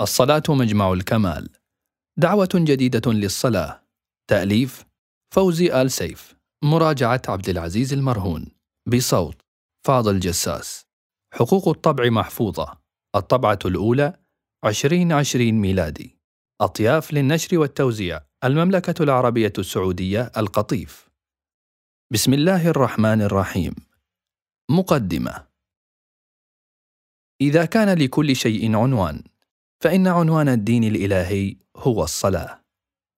الصلاة مجمع الكمال. دعوة جديدة للصلاة. تأليف فوزي آل سيف. مراجعة عبد العزيز المرهون. بصوت فاضل جساس. حقوق الطبع محفوظة. الطبعة الأولى 2020 ميلادي. أطياف للنشر والتوزيع. المملكة العربية السعودية القطيف. بسم الله الرحمن الرحيم. مقدمة إذا كان لكل شيء عنوان. فإن عنوان الدين الإلهي هو الصلاة.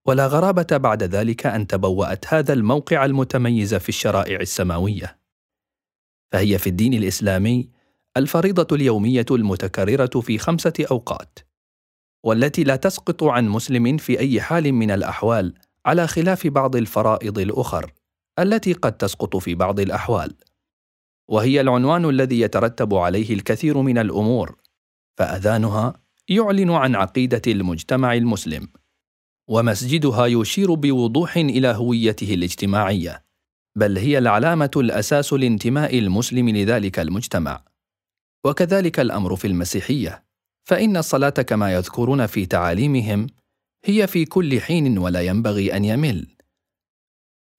ولا غرابة بعد ذلك أن تبوأت هذا الموقع المتميز في الشرائع السماوية. فهي في الدين الإسلامي الفريضة اليومية المتكررة في خمسة أوقات والتي لا تسقط عن مسلم في أي حال من الأحوال على خلاف بعض الفرائض الأخر التي قد تسقط في بعض الأحوال. وهي العنوان الذي يترتب عليه الكثير من الأمور فأذانها يعلن عن عقيدة المجتمع المسلم. ومسجدها يشير بوضوح إلى هويته الاجتماعية بل هي العلامة الأساس لانتماء المسلم لذلك المجتمع. وكذلك الأمر في المسيحية فإن الصلاة كما يذكرون في تعاليمهم هي في كل حين ولا ينبغي أن يمل.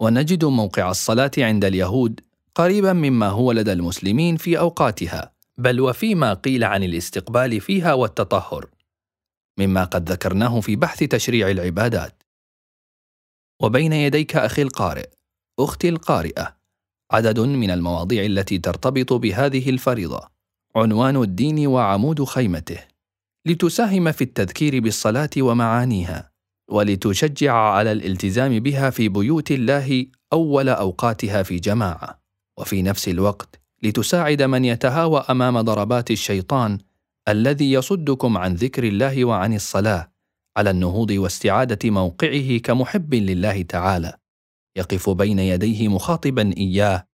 ونجد موقع الصلاة عند اليهود قريبا مما هو لدى المسلمين في أوقاتها. بل وفيما قيل عن الاستقبال فيها والتطهر مما قد ذكرناه في بحث تشريع العبادات. وبين يديك أخي القارئ أختي القارئة عدد من المواضيع التي ترتبط بهذه الفريضة عنوان الدين وعمود خيمته. لتساهم في التذكير بالصلاة ومعانيها ولتشجع على الالتزام بها في بيوت الله أول أوقاتها في جماعة وفي نفس الوقت لتساعد من يتهاوى أمام ضربات الشيطان الذي يصدكم عن ذكر الله وعن الصلاة على النهوض واستعادة موقعه كمحب لله تعالى. يقف بين يديه مخاطبا إياه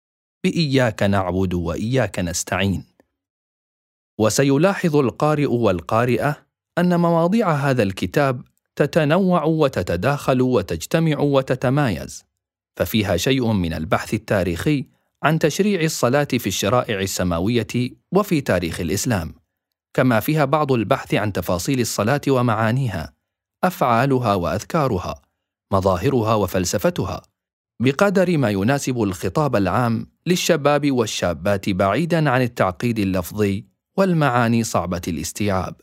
بإياك نعبد وإياك نستعين. وسيلاحظ القارئ والقارئة أن مواضيع هذا الكتاب تتنوع وتتداخل وتجتمع وتتمايز ففيها شيء من البحث التاريخي عن تشريع الصلاة في الشرائع السماوية وفي تاريخ الإسلام، كما فيها بعض البحث عن تفاصيل الصلاة ومعانيها، أفعالها وأذكارها، مظاهرها وفلسفتها، بقدر ما يناسب الخطاب العام للشباب والشابات بعيدا عن التعقيد اللفظي والمعاني صعبة الاستيعاب.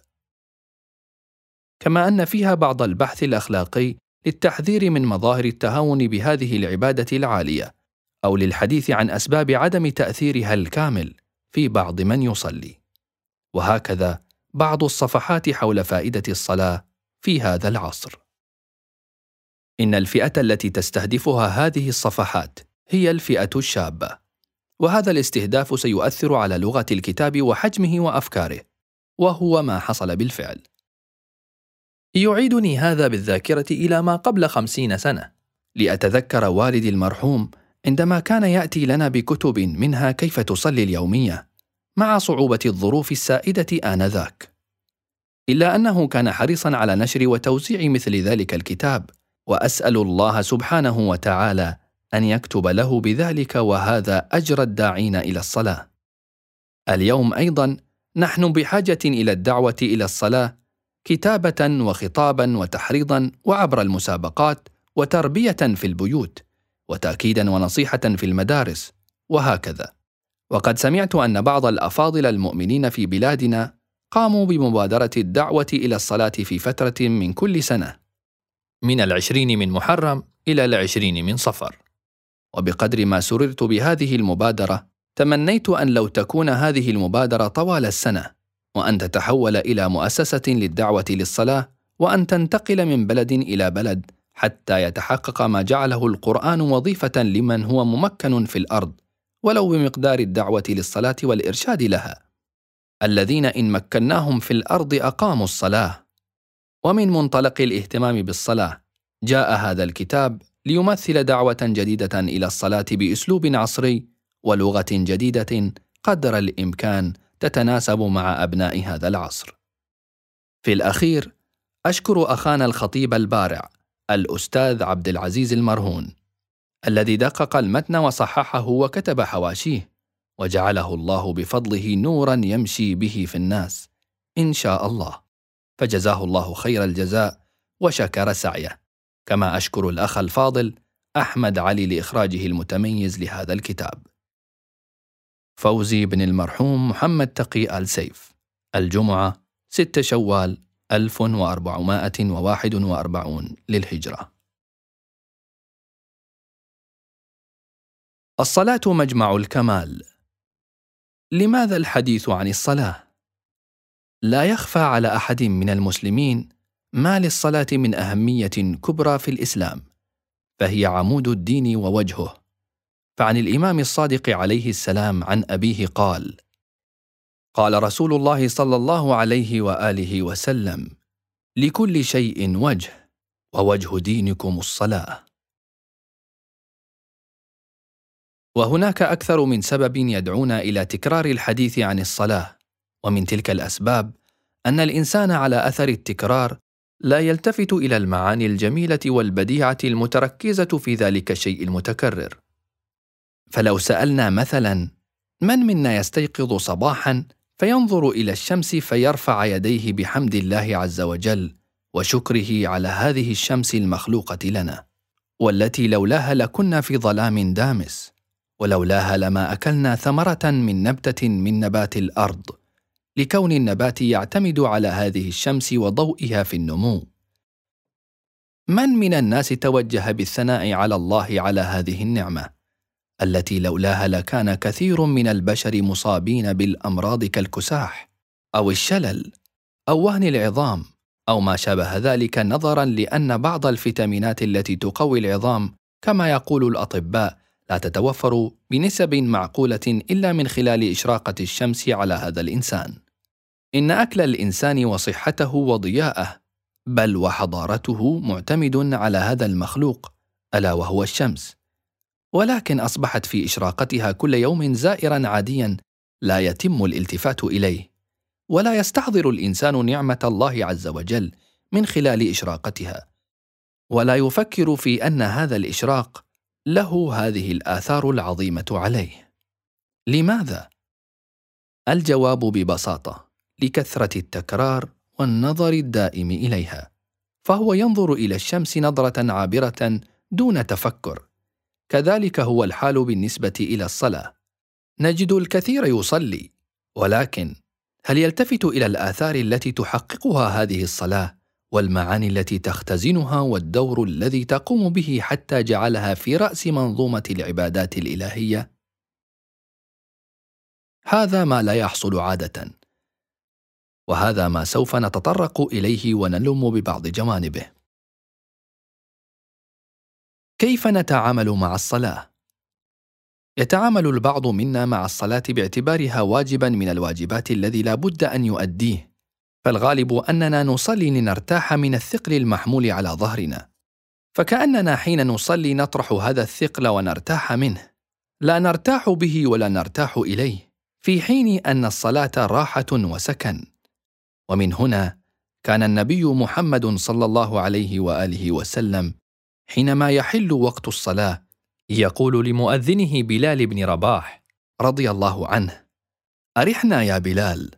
كما أن فيها بعض البحث الأخلاقي للتحذير من مظاهر التهاون بهذه العبادة العالية، أو للحديث عن أسباب عدم تأثيرها الكامل في بعض من يصلي. وهكذا بعض الصفحات حول فائدة الصلاة في هذا العصر. إن الفئة التي تستهدفها هذه الصفحات هي الفئة الشابة. وهذا الاستهداف سيؤثر على لغة الكتاب وحجمه وأفكاره. وهو ما حصل بالفعل. يعيدني هذا بالذاكرة إلى ما قبل خمسين سنة. لأتذكر والدي المرحوم عندما كان يأتي لنا بكتب منها كيف تصلي اليومية مع صعوبة الظروف السائدة آنذاك. إلا أنه كان حريصا على نشر وتوزيع مثل ذلك الكتاب وأسأل الله سبحانه وتعالى أن يكتب له بذلك وهذا أجر الداعين إلى الصلاة. اليوم أيضا نحن بحاجة إلى الدعوة إلى الصلاة كتابة وخطابا وتحريضا وعبر المسابقات وتربية في البيوت. وتاكيدا ونصيحة في المدارس وهكذا. وقد سمعت أن بعض الأفاضل المؤمنين في بلادنا قاموا بمبادرة الدعوة إلى الصلاة في فترة من كل سنة من العشرين من محرم إلى العشرين من صفر. وبقدر ما سررت بهذه المبادرة تمنيت أن لو تكون هذه المبادرة طوال السنة وأن تتحول إلى مؤسسة للدعوة للصلاة وأن تنتقل من بلد إلى بلد حتى يتحقق ما جعله القرآن وظيفة لمن هو ممكن في الأرض ولو بمقدار الدعوة للصلاة والإرشاد لها. الذين إن مكناهم في الأرض أقاموا الصلاة. ومن منطلق الاهتمام بالصلاة جاء هذا الكتاب ليمثل دعوة جديدة إلى الصلاة بأسلوب عصري ولغة جديدة قدر الإمكان تتناسب مع أبناء هذا العصر. في الأخير أشكر أخانا الخطيب البارع الأستاذ عبد العزيز المرهون الذي دقق المتن وصححه وكتب حواشيه وجعله الله بفضله نورا يمشي به في الناس إن شاء الله. فجزاه الله خير الجزاء وشكر سعيه. كما أشكر الأخ الفاضل أحمد علي لإخراجه المتميز لهذا الكتاب. فوزي بن المرحوم محمد تقي آل سيف الجمعة 6 شوال 1441 للهجرة. الصلاة مجمع الكمال. لماذا الحديث عن الصلاة؟ لا يخفى على أحد من المسلمين ما للصلاة من أهمية كبرى في الإسلام فهي عمود الدين ووجهه. فعن الإمام الصادق عليه السلام عن أبيه قال قال رسول الله صلى الله عليه وآله وسلم لكل شيء وجه ووجه دينكم الصلاة. وهناك أكثر من سبب يدعونا إلى تكرار الحديث عن الصلاة ومن تلك الأسباب أن الإنسان على أثر التكرار لا يلتفت إلى المعاني الجميلة والبديعة المتركزة في ذلك الشيء المتكرر. فلو سألنا مثلا من منا يستيقظ صباحا فينظر إلى الشمس فيرفع يديه بحمد الله عز وجل وشكره على هذه الشمس المخلوقة لنا والتي لولاها لكنا في ظلام دامس ولولاها لما أكلنا ثمرة من نبتة من نبات الأرض لكون النبات يعتمد على هذه الشمس وضوئها في النمو. من من الناس توجه بالثناء على الله على هذه النعمة؟ التي لولاها لكان كثير من البشر مصابين بالأمراض كالكساح أو الشلل أو وهن العظام أو ما شابه ذلك نظرا لأن بعض الفيتامينات التي تقوي العظام كما يقول الأطباء لا تتوفر بنسب معقولة إلا من خلال إشراقة الشمس على هذا الإنسان. إن أكل الإنسان وصحته وضياءه بل وحضارته معتمد على هذا المخلوق ألا وهو الشمس. ولكن أصبحت في إشراقتها كل يوم زائرا عاديا لا يتم الالتفات إليه. ولا يستحضر الإنسان نعمة الله عز وجل من خلال إشراقتها. ولا يفكر في أن هذا الإشراق له هذه الآثار العظيمة عليه. لماذا؟ الجواب ببساطة لكثرة التكرار والنظر الدائم إليها. فهو ينظر إلى الشمس نظرة عابرة دون تفكر. كذلك هو الحال بالنسبة إلى الصلاة. نجد الكثير يصلي ولكن هل يلتفت إلى الآثار التي تحققها هذه الصلاة والمعاني التي تختزنها والدور الذي تقوم به حتى جعلها في رأس منظومة العبادات الإلهية؟ هذا ما لا يحصل عادة وهذا ما سوف نتطرق إليه ونلم ببعض جوانبه. كيف نتعامل مع الصلاة؟ يتعامل البعض منا مع الصلاة باعتبارها واجبا من الواجبات الذي لا بد أن يؤديه فالغالب أننا نصلي لنرتاح من الثقل المحمول على ظهرنا. فكأننا حين نصلي نطرح هذا الثقل ونرتاح منه. لا نرتاح به ولا نرتاح إليه في حين أن الصلاة راحة وسكن. ومن هنا كان النبي محمد صلى الله عليه وآله وسلم حينما يحل وقت الصلاة يقول لمؤذنه بلال بن رباح رضي الله عنه أرحنا يا بلال.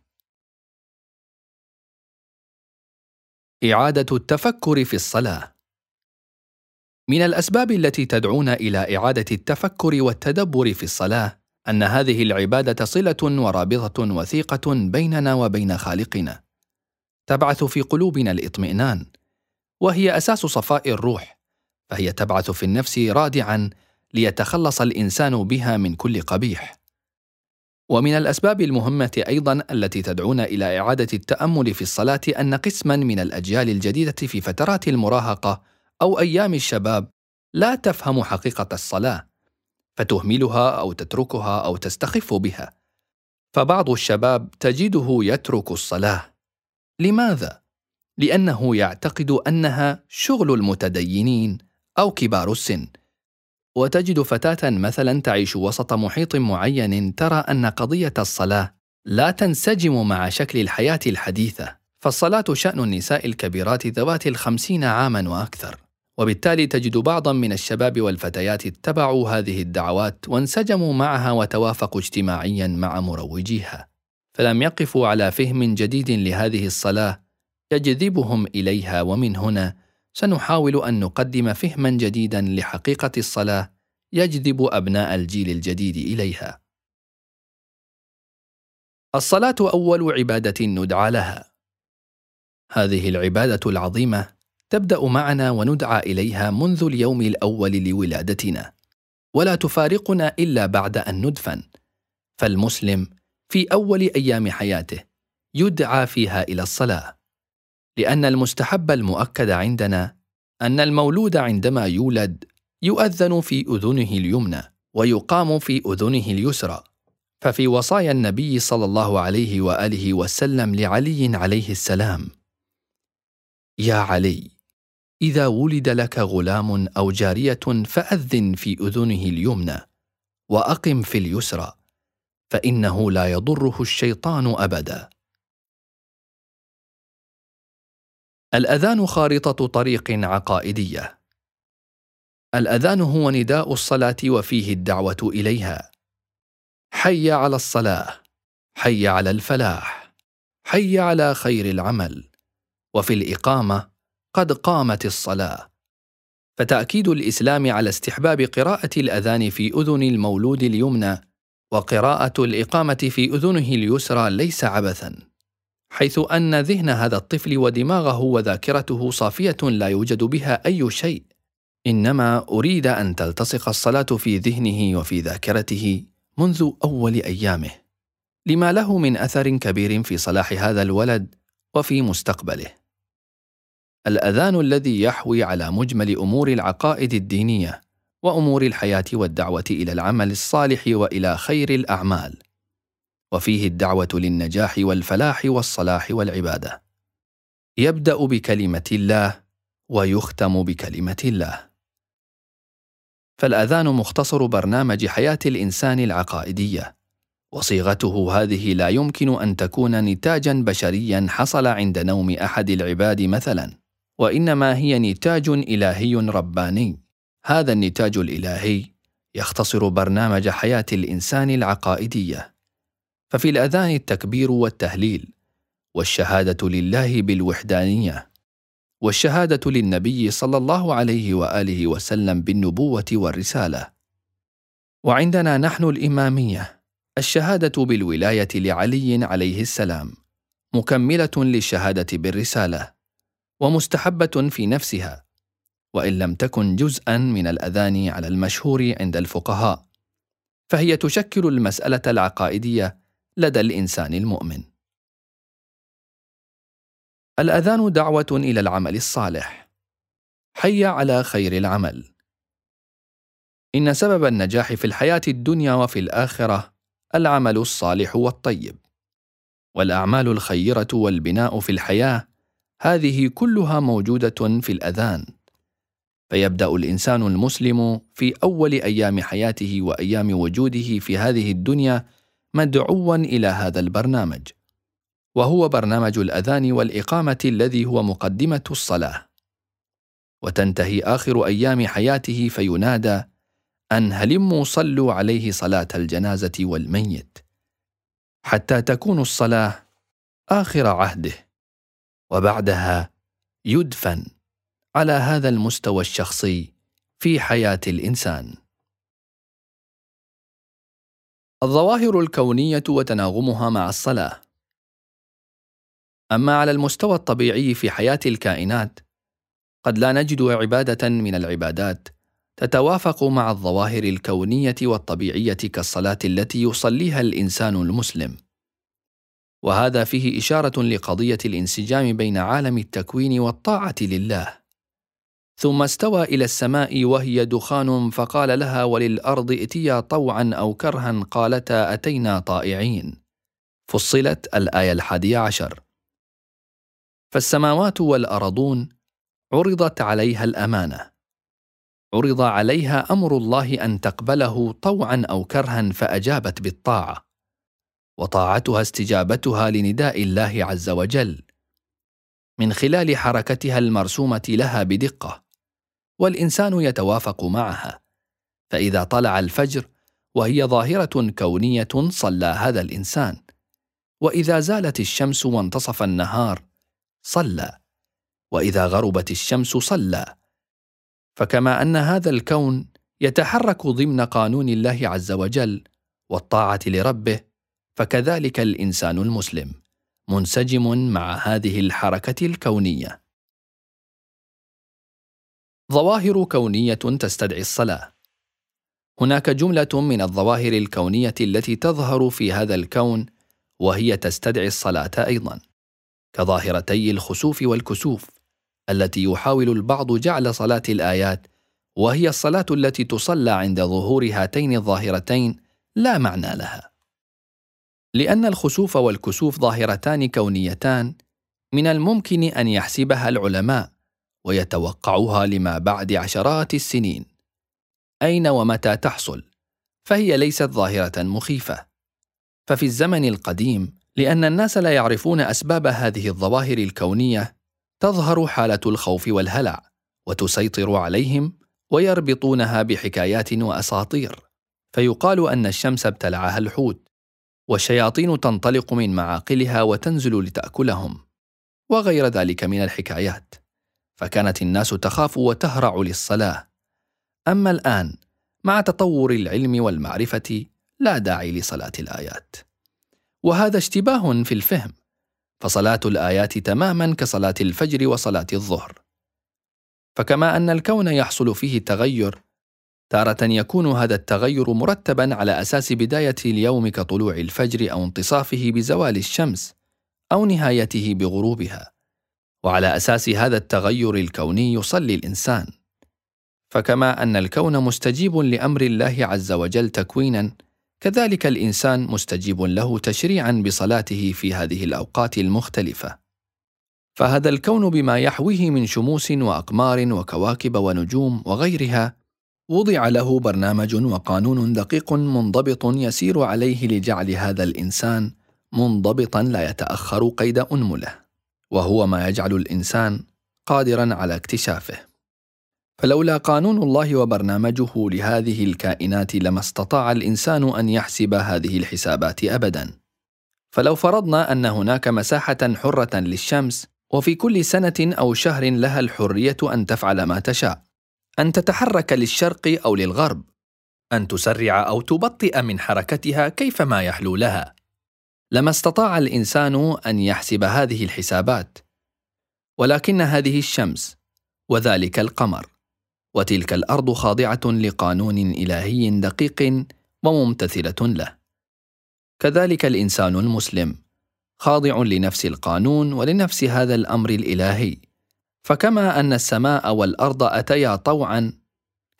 إعادة التفكر في الصلاة. من الأسباب التي تدعونا إلى إعادة التفكر والتدبر في الصلاة أن هذه العبادة صلة ورابطة وثيقة بيننا وبين خالقنا. تبعث في قلوبنا الاطمئنان وهي أساس صفاء الروح. فهي تبعث في النفس رادعا ليتخلص الإنسان بها من كل قبيح. ومن الأسباب المهمة أيضا التي تدعونا إلى إعادة التأمل في الصلاة أن قسما من الأجيال الجديدة في فترات المراهقة أو أيام الشباب لا تفهم حقيقة الصلاة فتهملها أو تتركها أو تستخف بها. فبعض الشباب تجده يترك الصلاة. لماذا؟ لأنه يعتقد أنها شغل المتدينين. أو كبار السن. وتجد فتاة مثلا تعيش وسط محيط معين ترى أن قضية الصلاة لا تنسجم مع شكل الحياة الحديثة فالصلاة شأن النساء الكبيرات ذوات الخمسين عاما وأكثر. وبالتالي تجد بعضا من الشباب والفتيات اتبعوا هذه الدعوات وانسجموا معها وتوافقوا اجتماعيا مع مروجيها. فلم يقفوا على فهم جديد لهذه الصلاة يجذبهم إليها ومن هنا سنحاول أن نقدم فهما جديدا لحقيقة الصلاة يجذب أبناء الجيل الجديد إليها. الصلاة أول عبادة ندعى لها. هذه العبادة العظيمة تبدأ معنا وندعى إليها منذ اليوم الأول لولادتنا. ولا تفارقنا إلا بعد أن ندفن. فالمسلم في أول أيام حياته يدعى فيها إلى الصلاة. لأن المستحب المؤكد عندنا أن المولود عندما يولد يؤذن في أذنه اليمنى ويقام في أذنه اليسرى ففي وصايا النبي صلى الله عليه وآله وسلم لعلي عليه السلام يا علي إذا ولد لك غلام أو جارية فأذن في أذنه اليمنى وأقم في اليسرى فإنه لا يضره الشيطان أبدا. الأذان خارطة طريق عقائدية. الأذان هو نداء الصلاة وفيه الدعوة إليها. حي على الصلاة حي على الفلاح حي على خير العمل. وفي الإقامة قد قامت الصلاة. فتأكيد الإسلام على استحباب قراءة الأذان في أذن المولود اليمنى وقراءة الإقامة في أذنه اليسرى ليس عبثا. حيث أن ذهن هذا الطفل ودماغه وذاكرته صافية لا يوجد بها أي شيء. إنما أريد أن تلتصق الصلاة في ذهنه وفي ذاكرته منذ أول أيامه. لما له من أثر كبير في صلاح هذا الولد وفي مستقبله. الأذان الذي يحوي على مجمل أمور العقائد الدينية وأمور الحياة والدعوة إلى العمل الصالح وإلى خير الأعمال. وفيه الدعوة للنجاح والفلاح والصلاح والعبادة. يبدأ بكلمة الله ويختم بكلمة الله. فالآذان مختصر برنامج حياة الإنسان العقائدية. وصيغته هذه لا يمكن أن تكون نتاجا بشريا حصل عند نوم أحد العباد مثلا. وإنما هي نتاج إلهي رباني. هذا النتاج الإلهي يختصر برنامج حياة الإنسان العقائدية. ففي الأذان التكبير والتهليل والشهادة لله بالوحدانية والشهادة للنبي صلى الله عليه وآله وسلم بالنبوة والرسالة. وعندنا نحن الإمامية الشهادة بالولاية لعلي عليه السلام مكملة للشهادة بالرسالة ومستحبة في نفسها وإن لم تكن جزءا من الأذان على المشهور عند الفقهاء. فهي تشكل المسألة العقائدية لدى الإنسان المؤمن. الأذان دعوة إلى العمل الصالح. حي على خير العمل. إن سبب النجاح في الحياة الدنيا وفي الآخرة العمل الصالح والطيب. والأعمال الخيرة والبناء في الحياة هذه كلها موجودة في الأذان. فيبدأ الإنسان المسلم في أول أيام حياته وأيام وجوده في هذه الدنيا مدعوا إلى هذا البرنامج وهو برنامج الأذان والإقامة الذي هو مقدمة الصلاة. وتنتهي آخر أيام حياته فينادى أن هلموا صلوا عليه صلاة الجنازة والميت حتى تكون الصلاة آخر عهده وبعدها يدفن على هذا المستوى الشخصي في حياة الإنسان. الظواهر الكونية وتناغمها مع الصلاة. أما على المستوى الطبيعي في حياة الكائنات قد لا نجد عبادة من العبادات تتوافق مع الظواهر الكونية والطبيعية كالصلاة التي يصليها الإنسان المسلم. وهذا فيه إشارة لقضية الانسجام بين عالم التكوين والطاعة لله. ثم استوى إلى السماء وهي دخان فقال لها وللأرض ائتيا طوعا أو كرها قالتا أتينا طائعين. فصلت الآية الحادية عشر. فالسماوات والأرضون عرضت عليها الأمانة. عرض عليها أمر الله أن تقبله طوعا أو كرها فأجابت بالطاعة. وطاعتها استجابتها لنداء الله عز وجل. من خلال حركتها المرسومة لها بدقة. والإنسان يتوافق معها. فإذا طلع الفجر وهي ظاهرة كونية صلى هذا الإنسان. وإذا زالت الشمس وانتصف النهار صلى. وإذا غربت الشمس صلى. فكما أن هذا الكون يتحرك ضمن قانون الله عز وجل والطاعة لربه فكذلك الإنسان المسلم منسجم مع هذه الحركة الكونية. ظواهر كونية تستدعي الصلاة. هناك جملة من الظواهر الكونية التي تظهر في هذا الكون وهي تستدعي الصلاة أيضا. كظاهرتي الخسوف والكسوف التي يحاول البعض جعل صلاة الآيات وهي الصلاة التي تصلى عند ظهور هاتين الظاهرتين لا معنى لها. لأن الخسوف والكسوف ظاهرتان كونيتان من الممكن أن يحسبها العلماء ويتوقعوها لما بعد عشرات السنين. أين ومتى تحصل؟ فهي ليست ظاهرة مخيفة. ففي الزمن القديم لأن الناس لا يعرفون أسباب هذه الظواهر الكونية تظهر حالة الخوف والهلع وتسيطر عليهم ويربطونها بحكايات وأساطير. فيقال أن الشمس ابتلعها الحوت والشياطين تنطلق من معاقلها وتنزل لتأكلهم وغير ذلك من الحكايات. فكانت الناس تخاف وتهرع للصلاة. أما الآن مع تطور العلم والمعرفة لا داعي لصلاة الآيات. وهذا اشتباه في الفهم فصلاة الآيات تماما كصلاة الفجر وصلاة الظهر. فكما أن الكون يحصل فيه تغير تارة يكون هذا التغير مرتبا على أساس بداية اليوم كطلوع الفجر أو انتصافه بزوال الشمس أو نهايته بغروبها. وعلى أساس هذا التغير الكوني يصلي الإنسان. فكما أن الكون مستجيب لأمر الله عز وجل تكوينا كذلك الإنسان مستجيب له تشريعا بصلاته في هذه الأوقات المختلفة. فهذا الكون بما يحويه من شموس وأقمار وكواكب ونجوم وغيرها وضع له برنامج وقانون دقيق منضبط يسير عليه لجعل هذا الإنسان منضبطا لا يتأخر قيد أنمله. وهو ما يجعل الإنسان قادرا على اكتشافه. فلولا قانون الله وبرنامجه لهذه الكائنات لما استطاع الإنسان أن يحسب هذه الحسابات ابدا. فلو فرضنا أن هناك مساحة حرة للشمس وفي كل سنة أو شهر لها الحرية أن تفعل ما تشاء. أن تتحرك للشرق أو للغرب. أن تسرع أو تبطئ من حركتها كيفما يحلو لها. لما استطاع الإنسان أن يحسب هذه الحسابات ولكن هذه الشمس وذلك القمر وتلك الأرض خاضعة لقانون إلهي دقيق وممتثلة له. كذلك الإنسان المسلم خاضع لنفس القانون ولنفس هذا الأمر الإلهي فكما أن السماء والأرض أتيا طوعا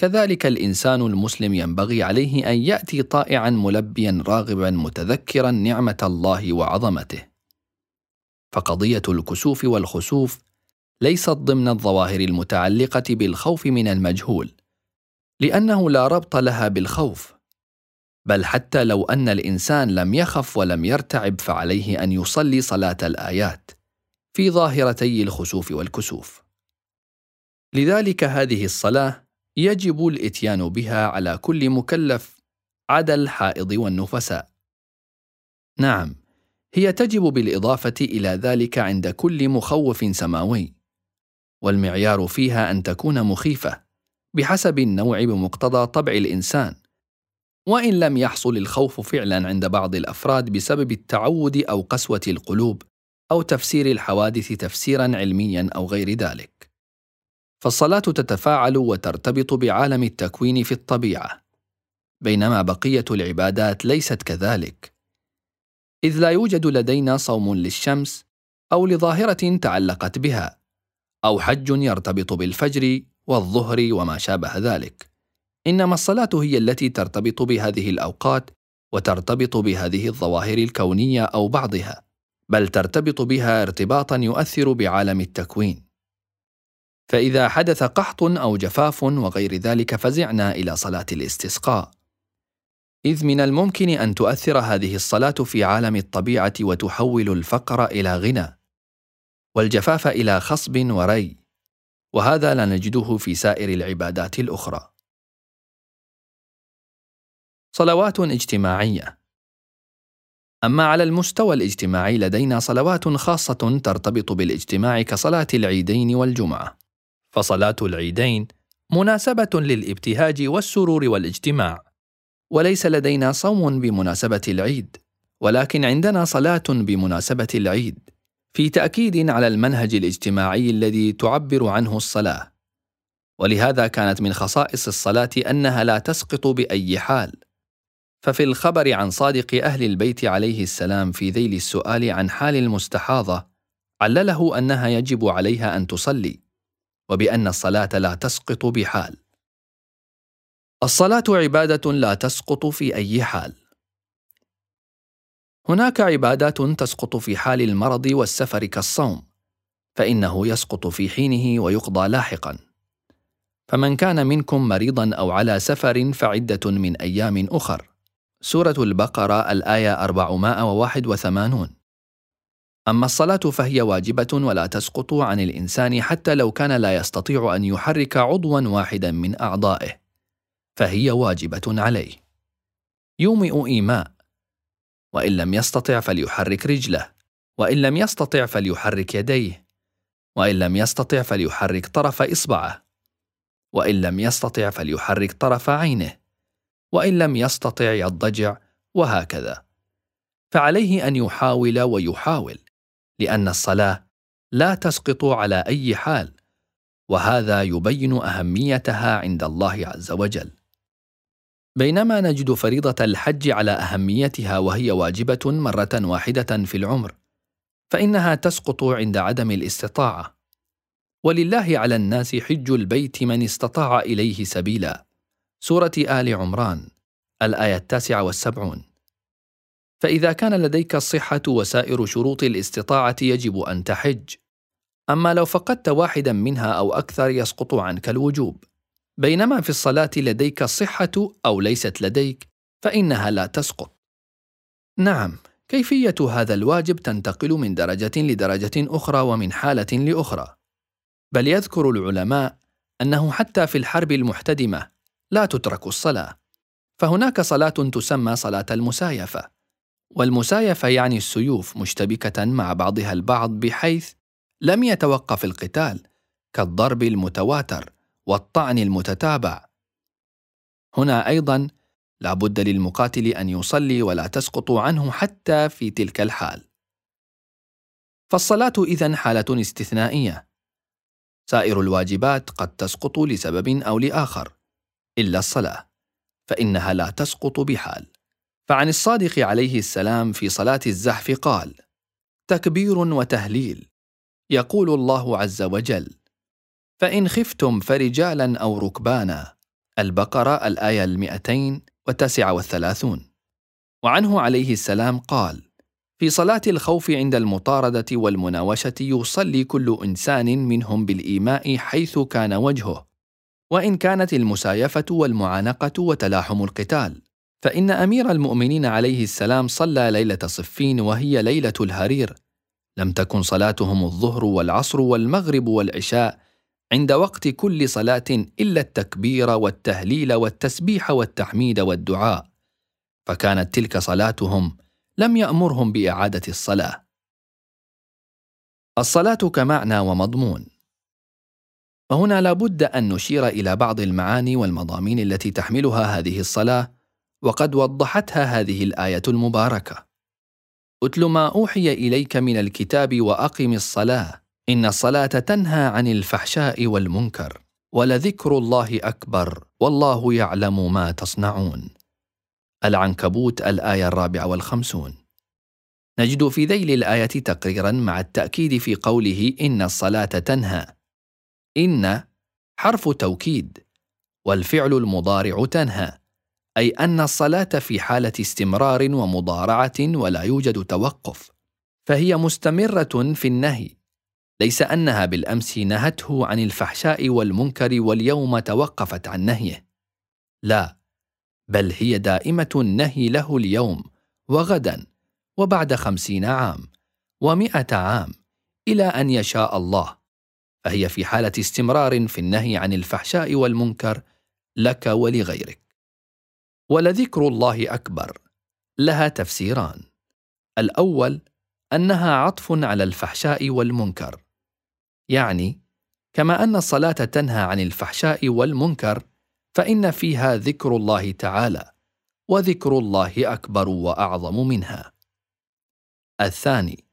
كذلك الإنسان المسلم ينبغي عليه أن يأتي طائعا ملبيا راغبا متذكرا نعمة الله وعظمته. فقضية الكسوف والخسوف ليست ضمن الظواهر المتعلقة بالخوف من المجهول لأنه لا ربط لها بالخوف بل حتى لو أن الإنسان لم يخف ولم يرتعب فعليه أن يصلي صلاة الآيات في ظاهرتي الخسوف والكسوف. لذلك هذه الصلاة يجب الإتيان بها على كل مكلف عدا الحائض والنفساء. نعم هي تجب بالإضافة إلى ذلك عند كل مخوف سماوي والمعيار فيها أن تكون مخيفة بحسب النوع بمقتضى طبع الإنسان. وإن لم يحصل الخوف فعلا عند بعض الأفراد بسبب التعود أو قسوة القلوب أو تفسير الحوادث تفسيرا علميا أو غير ذلك. فالصلاة تتفاعل وترتبط بعالم التكوين في الطبيعة بينما بقية العبادات ليست كذلك. إذ لا يوجد لدينا صوم للشمس أو لظاهرة تعلقت بها أو حج يرتبط بالفجر والظهر وما شابه ذلك. إنما الصلاة هي التي ترتبط بهذه الأوقات وترتبط بهذه الظواهر الكونية أو بعضها بل ترتبط بها ارتباطا يؤثر بعالم التكوين. فإذا حدث قحط أو جفاف وغير ذلك فزعنا إلى صلاة الاستسقاء. إذ من الممكن أن تؤثر هذه الصلاة في عالم الطبيعة وتحول الفقر إلى غنى والجفاف إلى خصب وري وهذا لا نجده في سائر العبادات الأخرى. صلوات اجتماعية. أما على المستوى الاجتماعي لدينا صلوات خاصة ترتبط بالاجتماع كصلاة العيدين والجمعة. فصلاة العيدين مناسبة للابتهاج والسرور والاجتماع، وليس لدينا صوم بمناسبة العيد، ولكن عندنا صلاة بمناسبة العيد، في تأكيد على المنهج الاجتماعي الذي تعبر عنه الصلاة. ولهذا كانت من خصائص الصلاة أنها لا تسقط بأي حال. ففي الخبر عن صادق أهل البيت عليه السلام في ذيل السؤال عن حال المستحاضة، علله أنها يجب عليها أن تصلي، وبأن الصلاة لا تسقط بحال. الصلاة عبادة لا تسقط في أي حال. هناك عبادات تسقط في حال المرض والسفر كالصوم، فإنه يسقط في حينه ويقضى لاحقًا. فمن كان منكم مريضا أو على سفر فعدة من أيام أخر. سورة البقرة الآية 481 أما الصلاة فهي واجبة ولا تسقط عن الإنسان حتى لو كان لا يستطيع أن يحرك عضوا واحدا من أعضائه فهي واجبة عليه. يومئ إيماء. وإن لم يستطع فليحرك رجله. وإن لم يستطع فليحرك يديه. وإن لم يستطع فليحرك طرف إصبعه. وإن لم يستطع فليحرك طرف عينه. وإن لم يستطع يضجع. وهكذا. فعليه أن يحاول ويحاول. لأن الصلاة لا تسقط على أي حال وهذا يبين أهميتها عند الله عز وجل. بينما نجد فريضة الحج على أهميتها وهي واجبة مرة واحدة في العمر فإنها تسقط عند عدم الاستطاعة. ولله على الناس حج البيت من استطاع إليه سبيلا. سورة آل عمران الآية التاسعة والسبعون. فإذا كان لديك الصحة وسائر شروط الاستطاعة يجب أن تحج. أما لو فقدت واحدا منها أو أكثر يسقط عنك الوجوب. بينما في الصلاة لديك الصحة أو ليست لديك فإنها لا تسقط. نعم كيفية هذا الواجب تنتقل من درجة لدرجة أخرى ومن حالة لأخرى. بل يذكر العلماء أنه حتى في الحرب المحتدمة لا تترك الصلاة. فهناك صلاة تسمى صلاة المسايفة. والمسايفة يعني السيوف مشتبكة مع بعضها البعض بحيث لم يتوقف القتال كالضرب المتواتر والطعن المتتابع. هنا أيضا لا بد للمقاتل أن يصلي ولا تسقط عنه حتى في تلك الحال. فالصلاة إذن حالة استثنائية. سائر الواجبات قد تسقط لسبب أو لآخر إلا الصلاة فإنها لا تسقط بحال. فعن الصادق عليه السلام في صلاة الزحف قال تكبير وتهليل. يقول الله عز وجل فإن خفتم فرجالا أو ركبانا البقرة الآية المئتين وتسعة والثلاثون. وعنه عليه السلام قال في صلاة الخوف عند المطاردة والمناوشة يصلي كل إنسان منهم بالإيماء حيث كان وجهه. وإن كانت المسايفة والمعانقة وتلاحم القتال. فإن أمير المؤمنين عليه السلام صلى ليلة صفين وهي ليلة الهرير. لم تكن صلاتهم الظهر والعصر والمغرب والعشاء عند وقت كل صلاة إلا التكبير والتهليل والتسبيح والتحميد والدعاء. فكانت تلك صلاتهم لم يأمرهم بإعادة الصلاة. الصلاة كمعنى ومضمون. وهنا لابد أن نشير إلى بعض المعاني والمضامين التي تحملها هذه الصلاة وقد وضحتها هذه الآية المباركة. أتل ما أوحي إليك من الكتاب وأقم الصلاة. إن الصلاة تنهى عن الفحشاء والمنكر. ولذكر الله أكبر. والله يعلم ما تصنعون. العنكبوت الآية الرابعة والخمسون. نجد في ذيل الآية تقريرا مع التأكيد في قوله إن الصلاة تنهى. إن حرف توكيد. والفعل المضارع تنهى. أي أن الصلاة في حالة استمرار ومضارعة ولا يوجد توقف فهي مستمرة في النهي ليس أنها بالأمس نهته عن الفحشاء والمنكر واليوم توقفت عن نهيه لا بل هي دائمة النهي له اليوم وغدا وبعد خمسين عام ومئة عام إلى أن يشاء الله فهي في حالة استمرار في النهي عن الفحشاء والمنكر لك ولغيرك. ولذكر الله أكبر. لها تفسيران. الأول أنها عطف على الفحشاء والمنكر. يعني كما أن الصلاة تنهى عن الفحشاء والمنكر فإن فيها ذكر الله تعالى وذكر الله أكبر وأعظم منها. الثاني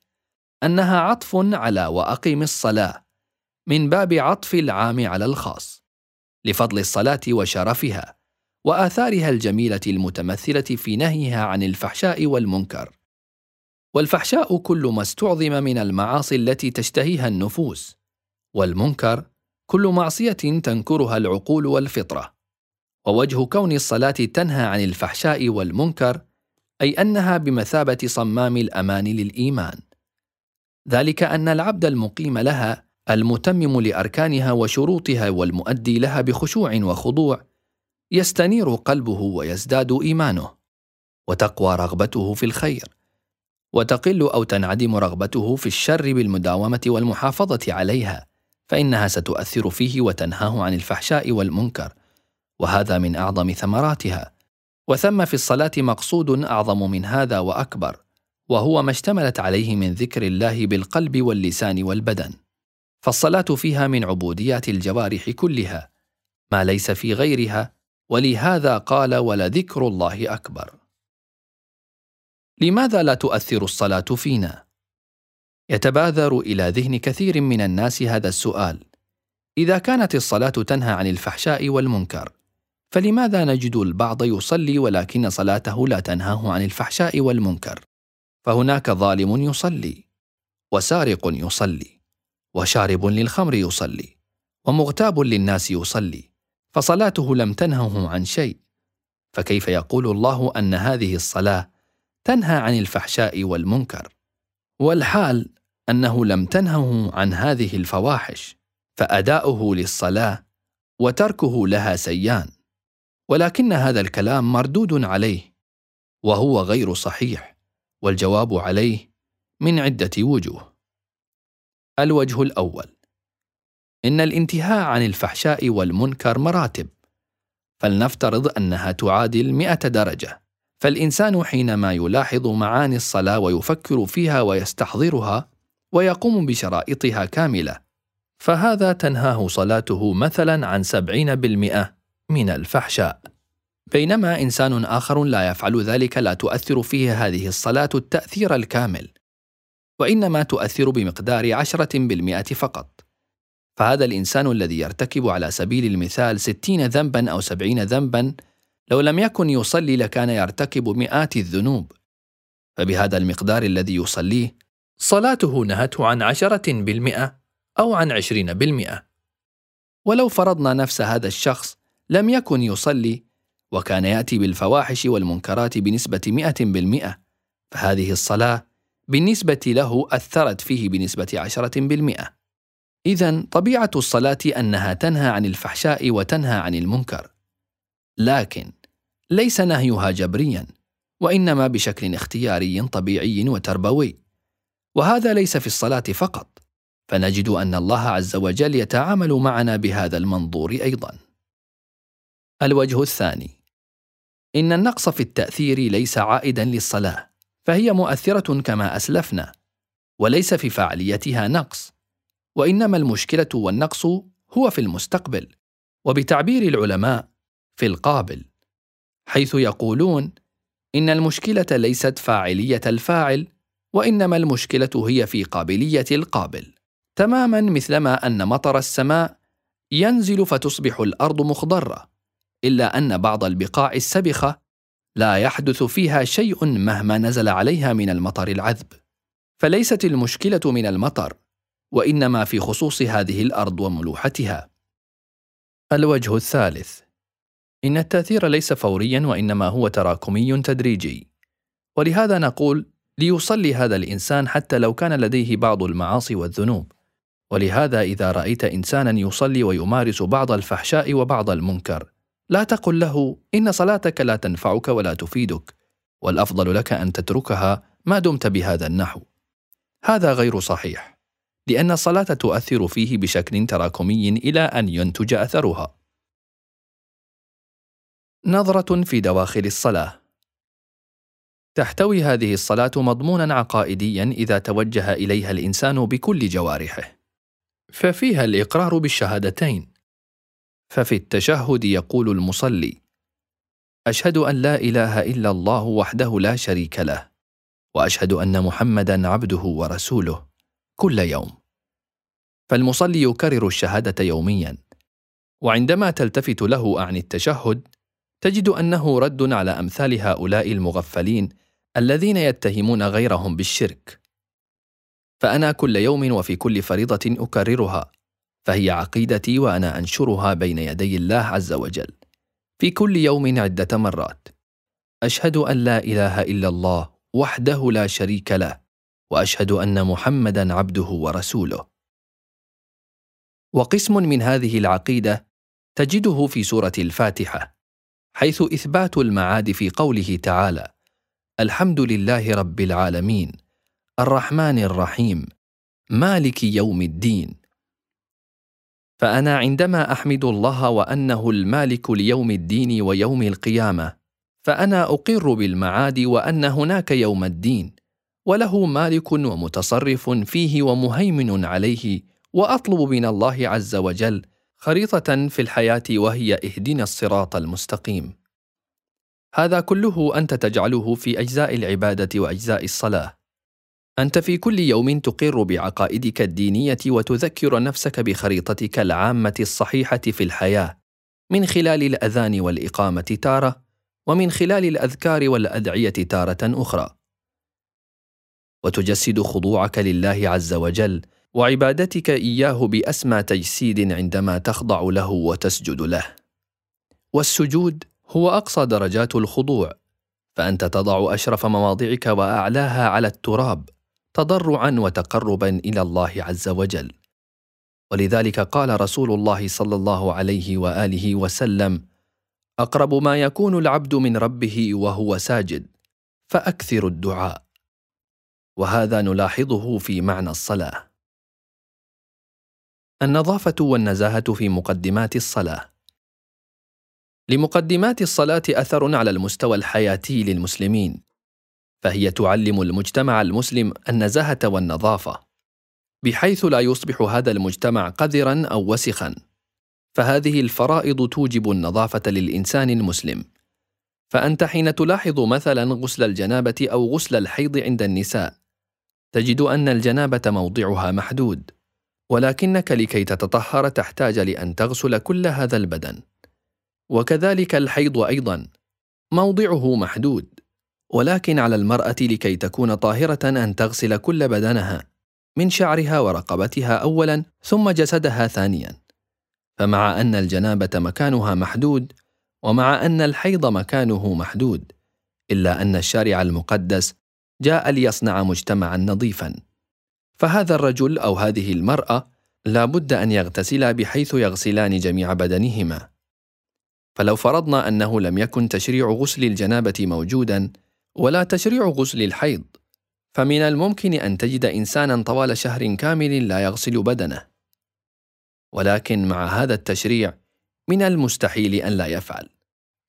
أنها عطف على وأقم الصلاة من باب عطف العام على الخاص لفضل الصلاة وشرفها. وآثارها الجميلة المتمثلة في نهيها عن الفحشاء والمنكر. والفحشاء كل ما استعظم من المعاصي التي تشتهيها النفوس والمنكر كل معصية تنكرها العقول والفطرة. ووجه كون الصلاة تنهى عن الفحشاء والمنكر أي أنها بمثابة صمام الأمان للإيمان. ذلك أن العبد المقيم لها المتمم لأركانها وشروطها والمؤدي لها بخشوع وخضوع يستنير قلبه ويزداد إيمانه وتقوى رغبته في الخير وتقل أو تنعدم رغبته في الشر بالمداومة والمحافظة عليها فإنها ستؤثر فيه وتنهاه عن الفحشاء والمنكر وهذا من أعظم ثمراتها وثم في الصلاة مقصود أعظم من هذا وأكبر وهو ما اشتملت عليه من ذكر الله بالقلب واللسان والبدن. فالصلاة فيها من عبوديات الجوارح كلها ما ليس في غيرها ولهذا قال ولذكر الله أكبر. لماذا لا تؤثر الصلاة فينا؟ يتبادر إلى ذهن كثير من الناس هذا السؤال. إذا كانت الصلاة تنهى عن الفحشاء والمنكر فلماذا نجد البعض يصلي ولكن صلاته لا تنهاه عن الفحشاء والمنكر؟ فهناك ظالم يصلي وسارق يصلي وشارب للخمر يصلي ومغتاب للناس يصلي. فصلاته لم تنهه عن شيء. فكيف يقول الله أن هذه الصلاة تنهى عن الفحشاء والمنكر؟ والحال أنه لم تنهه عن هذه الفواحش فأداؤه للصلاة وتركه لها سيان. ولكن هذا الكلام مردود عليه وهو غير صحيح والجواب عليه من عدة وجوه. الوجه الأول إن الانتهاء عن الفحشاء والمنكر مراتب. فلنفترض أنها تعادل مئة درجة. فالإنسان حينما يلاحظ معاني الصلاة ويفكر فيها ويستحضرها ويقوم بشرائطها كاملة. فهذا تنهاه صلاته مثلا عن سبعين بالمئة من الفحشاء. بينما إنسان آخر لا يفعل ذلك لا تؤثر فيه هذه الصلاة التأثير الكامل. وإنما تؤثر بمقدار عشرة بالمئة فقط. فهذا الإنسان الذي يرتكب على سبيل المثال ستين ذنبا أو سبعين ذنبا لو لم يكن يصلي لكان يرتكب مئات الذنوب. فبهذا المقدار الذي يصليه صلاته نهته عن عشرة بالمئة أو عن عشرين بالمئة. ولو فرضنا نفس هذا الشخص لم يكن يصلي وكان يأتي بالفواحش والمنكرات بنسبة مئة بالمئة فهذه الصلاة بالنسبة له أثرت فيه بنسبة عشرة بالمئة. إذا طبيعة الصلاة أنها تنهى عن الفحشاء وتنهى عن المنكر. لكن ليس نهيها جبريا وإنما بشكل اختياري طبيعي وتربوي. وهذا ليس في الصلاة فقط فنجد أن الله عز وجل يتعامل معنا بهذا المنظور أيضا. الوجه الثاني إن النقص في التأثير ليس عائدا للصلاة فهي مؤثرة كما أسلفنا وليس في فعاليتها نقص. وإنما المشكلة والنقص هو في المستقبل وبتعبير العلماء في القابل حيث يقولون إن المشكلة ليست فاعلية الفاعل وإنما المشكلة هي في قابلية القابل. تماما مثلما أن مطر السماء ينزل فتصبح الأرض مخضرة إلا أن بعض البقاع السبخة لا يحدث فيها شيء مهما نزل عليها من المطر العذب. فليست المشكلة من المطر وإنما في خصوص هذه الأرض وملوحتها. الوجه الثالث. إن التأثير ليس فوريا وإنما هو تراكمي تدريجي. ولهذا نقول ليصلي هذا الإنسان حتى لو كان لديه بعض المعاصي والذنوب. ولهذا إذا رأيت إنسانا يصلي ويمارس بعض الفحشاء وبعض المنكر لا تقل له إن صلاتك لا تنفعك ولا تفيدك والأفضل لك أن تتركها ما دمت بهذا النحو. هذا غير صحيح. لأن الصلاة تؤثر فيه بشكل تراكمي إلى أن ينتج أثرها. نظرة في دواخل الصلاة. تحتوي هذه الصلاة مضمونا عقائديا إذا توجه إليها الإنسان بكل جوارحه. ففيها الإقرار بالشهادتين. ففي التشهد يقول المصلي أشهد أن لا إله إلا الله وحده لا شريك له وأشهد أن محمدا عبده ورسوله. كل يوم. فالمصلي يكرر الشهادة يوميا. وعندما تلتفت له عن التشهد تجد أنه رد على أمثال هؤلاء المغفلين الذين يتهمون غيرهم بالشرك. فأنا كل يوم وفي كل فريضة أكررها فهي عقيدتي وأنا أنشرها بين يدي الله عز وجل. في كل يوم عدة مرات. أشهد أن لا إله إلا الله وحده لا شريك له. وأشهد أن محمدا عبده ورسوله. وقسم من هذه العقيدة تجده في سورة الفاتحة حيث إثبات المعاد في قوله تعالى الحمد لله رب العالمين الرحمن الرحيم مالك يوم الدين. فأنا عندما أحمد الله وأنه المالك ليوم الدين ويوم القيامة فأنا أقر بالمعاد وأن هناك يوم الدين. وله مالك ومتصرف فيه ومهيمن عليه وأطلب من الله عز وجل خريطة في الحياة وهي اهدنا الصراط المستقيم. هذا كله أنت تجعله في أجزاء العبادة وأجزاء الصلاة. أنت في كل يوم تقر بعقائدك الدينية وتذكر نفسك بخريطتك العامة الصحيحة في الحياة. من خلال الأذان والإقامة تارة ومن خلال الأذكار والأدعية تارة أخرى. وتجسد خضوعك لله عز وجل وعبادتك إياه بأسمى تجسيد عندما تخضع له وتسجد له. والسجود هو أقصى درجات الخضوع فأنت تضع أشرف مواضعك وأعلاها على التراب تضرعا وتقربا إلى الله عز وجل. ولذلك قال رسول الله صلى الله عليه وآله وسلم أقرب ما يكون العبد من ربه وهو ساجد فأكثر الدعاء. وهذا نلاحظه في معنى الصلاة. النظافة والنزاهة في مقدمات الصلاة. لمقدمات الصلاة أثر على المستوى الحياتي للمسلمين فهي تعلم المجتمع المسلم النزاهة والنظافة بحيث لا يصبح هذا المجتمع قذرا أو وسخا فهذه الفرائض توجب النظافة للإنسان المسلم. فأنت حين تلاحظ مثلا غسل الجنابة أو غسل الحيض عند النساء تجد أن الجنابة موضعها محدود ولكنك لكي تتطهر تحتاج لأن تغسل كل هذا البدن. وكذلك الحيض أيضا موضعه محدود ولكن على المرأة لكي تكون طاهرة أن تغسل كل بدنها من شعرها ورقبتها أولا ثم جسدها ثانيا. فمع أن الجنابة مكانها محدود ومع أن الحيض مكانه محدود إلا أن الشارع المقدس جاء ليصنع مجتمعا نظيفا. فهذا الرجل أو هذه المرأة لا بد أن يغتسلا بحيث يغسلان جميع بدنهما. فلو فرضنا أنه لم يكن تشريع غسل الجنابة موجودا ولا تشريع غسل الحيض فمن الممكن أن تجد انسانا طوال شهر كامل لا يغسل بدنه. ولكن مع هذا التشريع من المستحيل أن لا يفعل.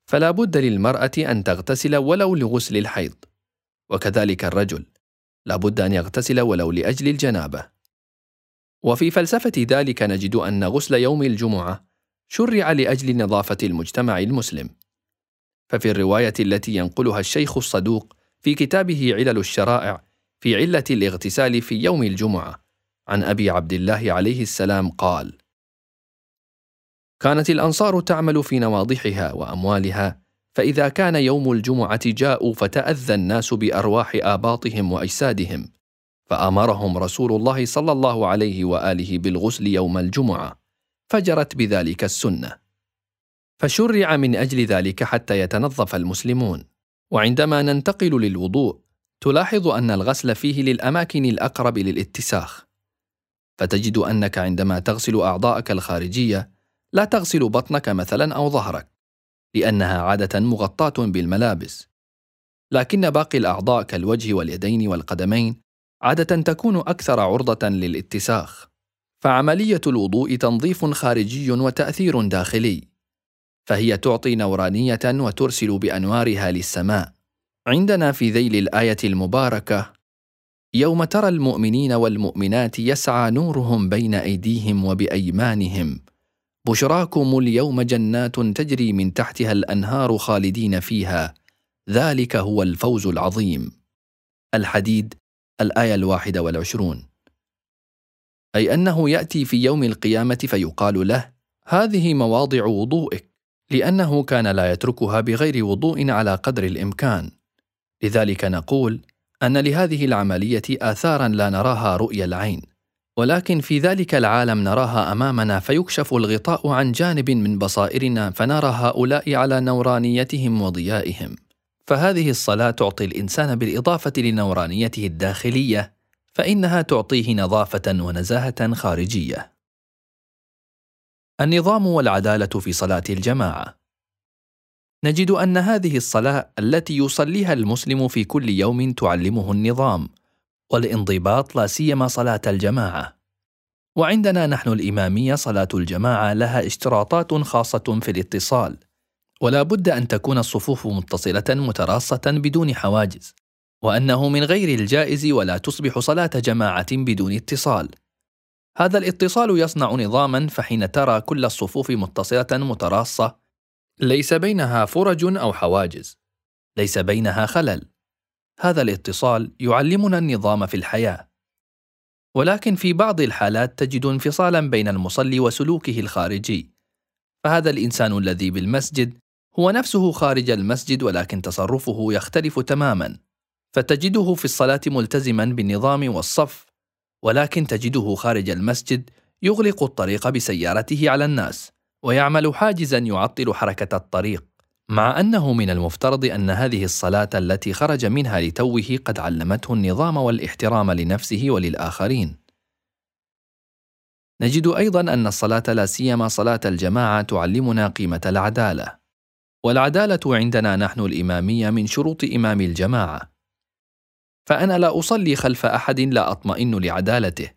فلا بد للمرأة أن تغتسل ولو لغسل الحيض. وكذلك الرجل. لا بد أن يغتسل ولو لأجل الجنابة. وفي فلسفة ذلك نجد أن غسل يوم الجمعة شرع لأجل نظافة المجتمع المسلم. ففي الرواية التي ينقلها الشيخ الصدوق في كتابه علل الشرائع في علة الاغتسال في يوم الجمعة عن أبي عبد الله عليه السلام قال: كانت الأنصار تعمل في نواضحها وأموالها، فإذا كان يوم الجمعة جاءوا فتأذى الناس بأرواح آباطهم وأجسادهم، فأمرهم رسول الله صلى الله عليه وآله بالغسل يوم الجمعة، فجرت بذلك السنة. فشرع من أجل ذلك حتى يتنظف المسلمون. وعندما ننتقل للوضوء تلاحظ أن الغسل فيه للأماكن الأقرب للاتساخ. فتجد أنك عندما تغسل أعضاءك الخارجية لا تغسل بطنك مثلا أو ظهرك. لأنها عادة مغطاة بالملابس. لكن باقي الأعضاء كالوجه واليدين والقدمين عادة تكون أكثر عرضة للاتساخ. فعملية الوضوء تنظيف خارجي وتأثير داخلي. فهي تعطي نورانية وترسل بأنوارها للسماء. عندنا في ذيل الآية المباركة يوم ترى المؤمنين والمؤمنات يسعى نورهم بين أيديهم وبأيمانهم بشراكم اليوم جنات تجري من تحتها الأنهار خالدين فيها. ذلك هو الفوز العظيم. الحديد الآية الواحدة والعشرون. أي أنه يأتي في يوم القيامة فيقال له هذه مواضع وضوئك. لأنه كان لا يتركها بغير وضوء على قدر الإمكان. لذلك نقول أن لهذه العملية اثارا لا نراها رؤيا العين. ولكن في ذلك العالم نراها أمامنا فيكشف الغطاء عن جانب من بصائرنا فنرى هؤلاء على نورانيتهم وضيائهم. فهذه الصلاة تعطي الإنسان بالإضافة لنورانيته الداخلية فإنها تعطيه نظافة ونزاهة خارجية. النظام والعدالة في صلاة الجماعة. نجد أن هذه الصلاة التي يصليها المسلم في كل يوم تعلمه النظام والانضباط لا سيما صلاة الجماعة. وعندنا نحن الإمامية صلاة الجماعة لها اشتراطات خاصة في الاتصال ولا بد أن تكون الصفوف متصلة متراصة بدون حواجز وأنه من غير الجائز ولا تصبح صلاة جماعة بدون اتصال. هذا الاتصال يصنع نظاما فحين ترى كل الصفوف متصلة متراصة ليس بينها فرج أو حواجز ليس بينها خلل. هذا الاتصال يعلمنا النظام في الحياة. ولكن في بعض الحالات تجد انفصالا بين المصلي وسلوكه الخارجي. فهذا الإنسان الذي بالمسجد هو نفسه خارج المسجد ولكن تصرفه يختلف تماما. فتجده في الصلاة ملتزما بالنظام والصف ولكن تجده خارج المسجد يغلق الطريق بسيارته على الناس ويعمل حاجزا يعطل حركة الطريق. مع أنه من المفترض أن هذه الصلاة التي خرج منها لتوه قد علمته النظام والاحترام لنفسه وللآخرين. نجد أيضا أن الصلاة لا سيما صلاة الجماعة تعلمنا قيمة العدالة. والعدالة عندنا نحن الإمامية من شروط إمام الجماعة. فأنا لا أصلي خلف أحد لا أطمئن لعدالته.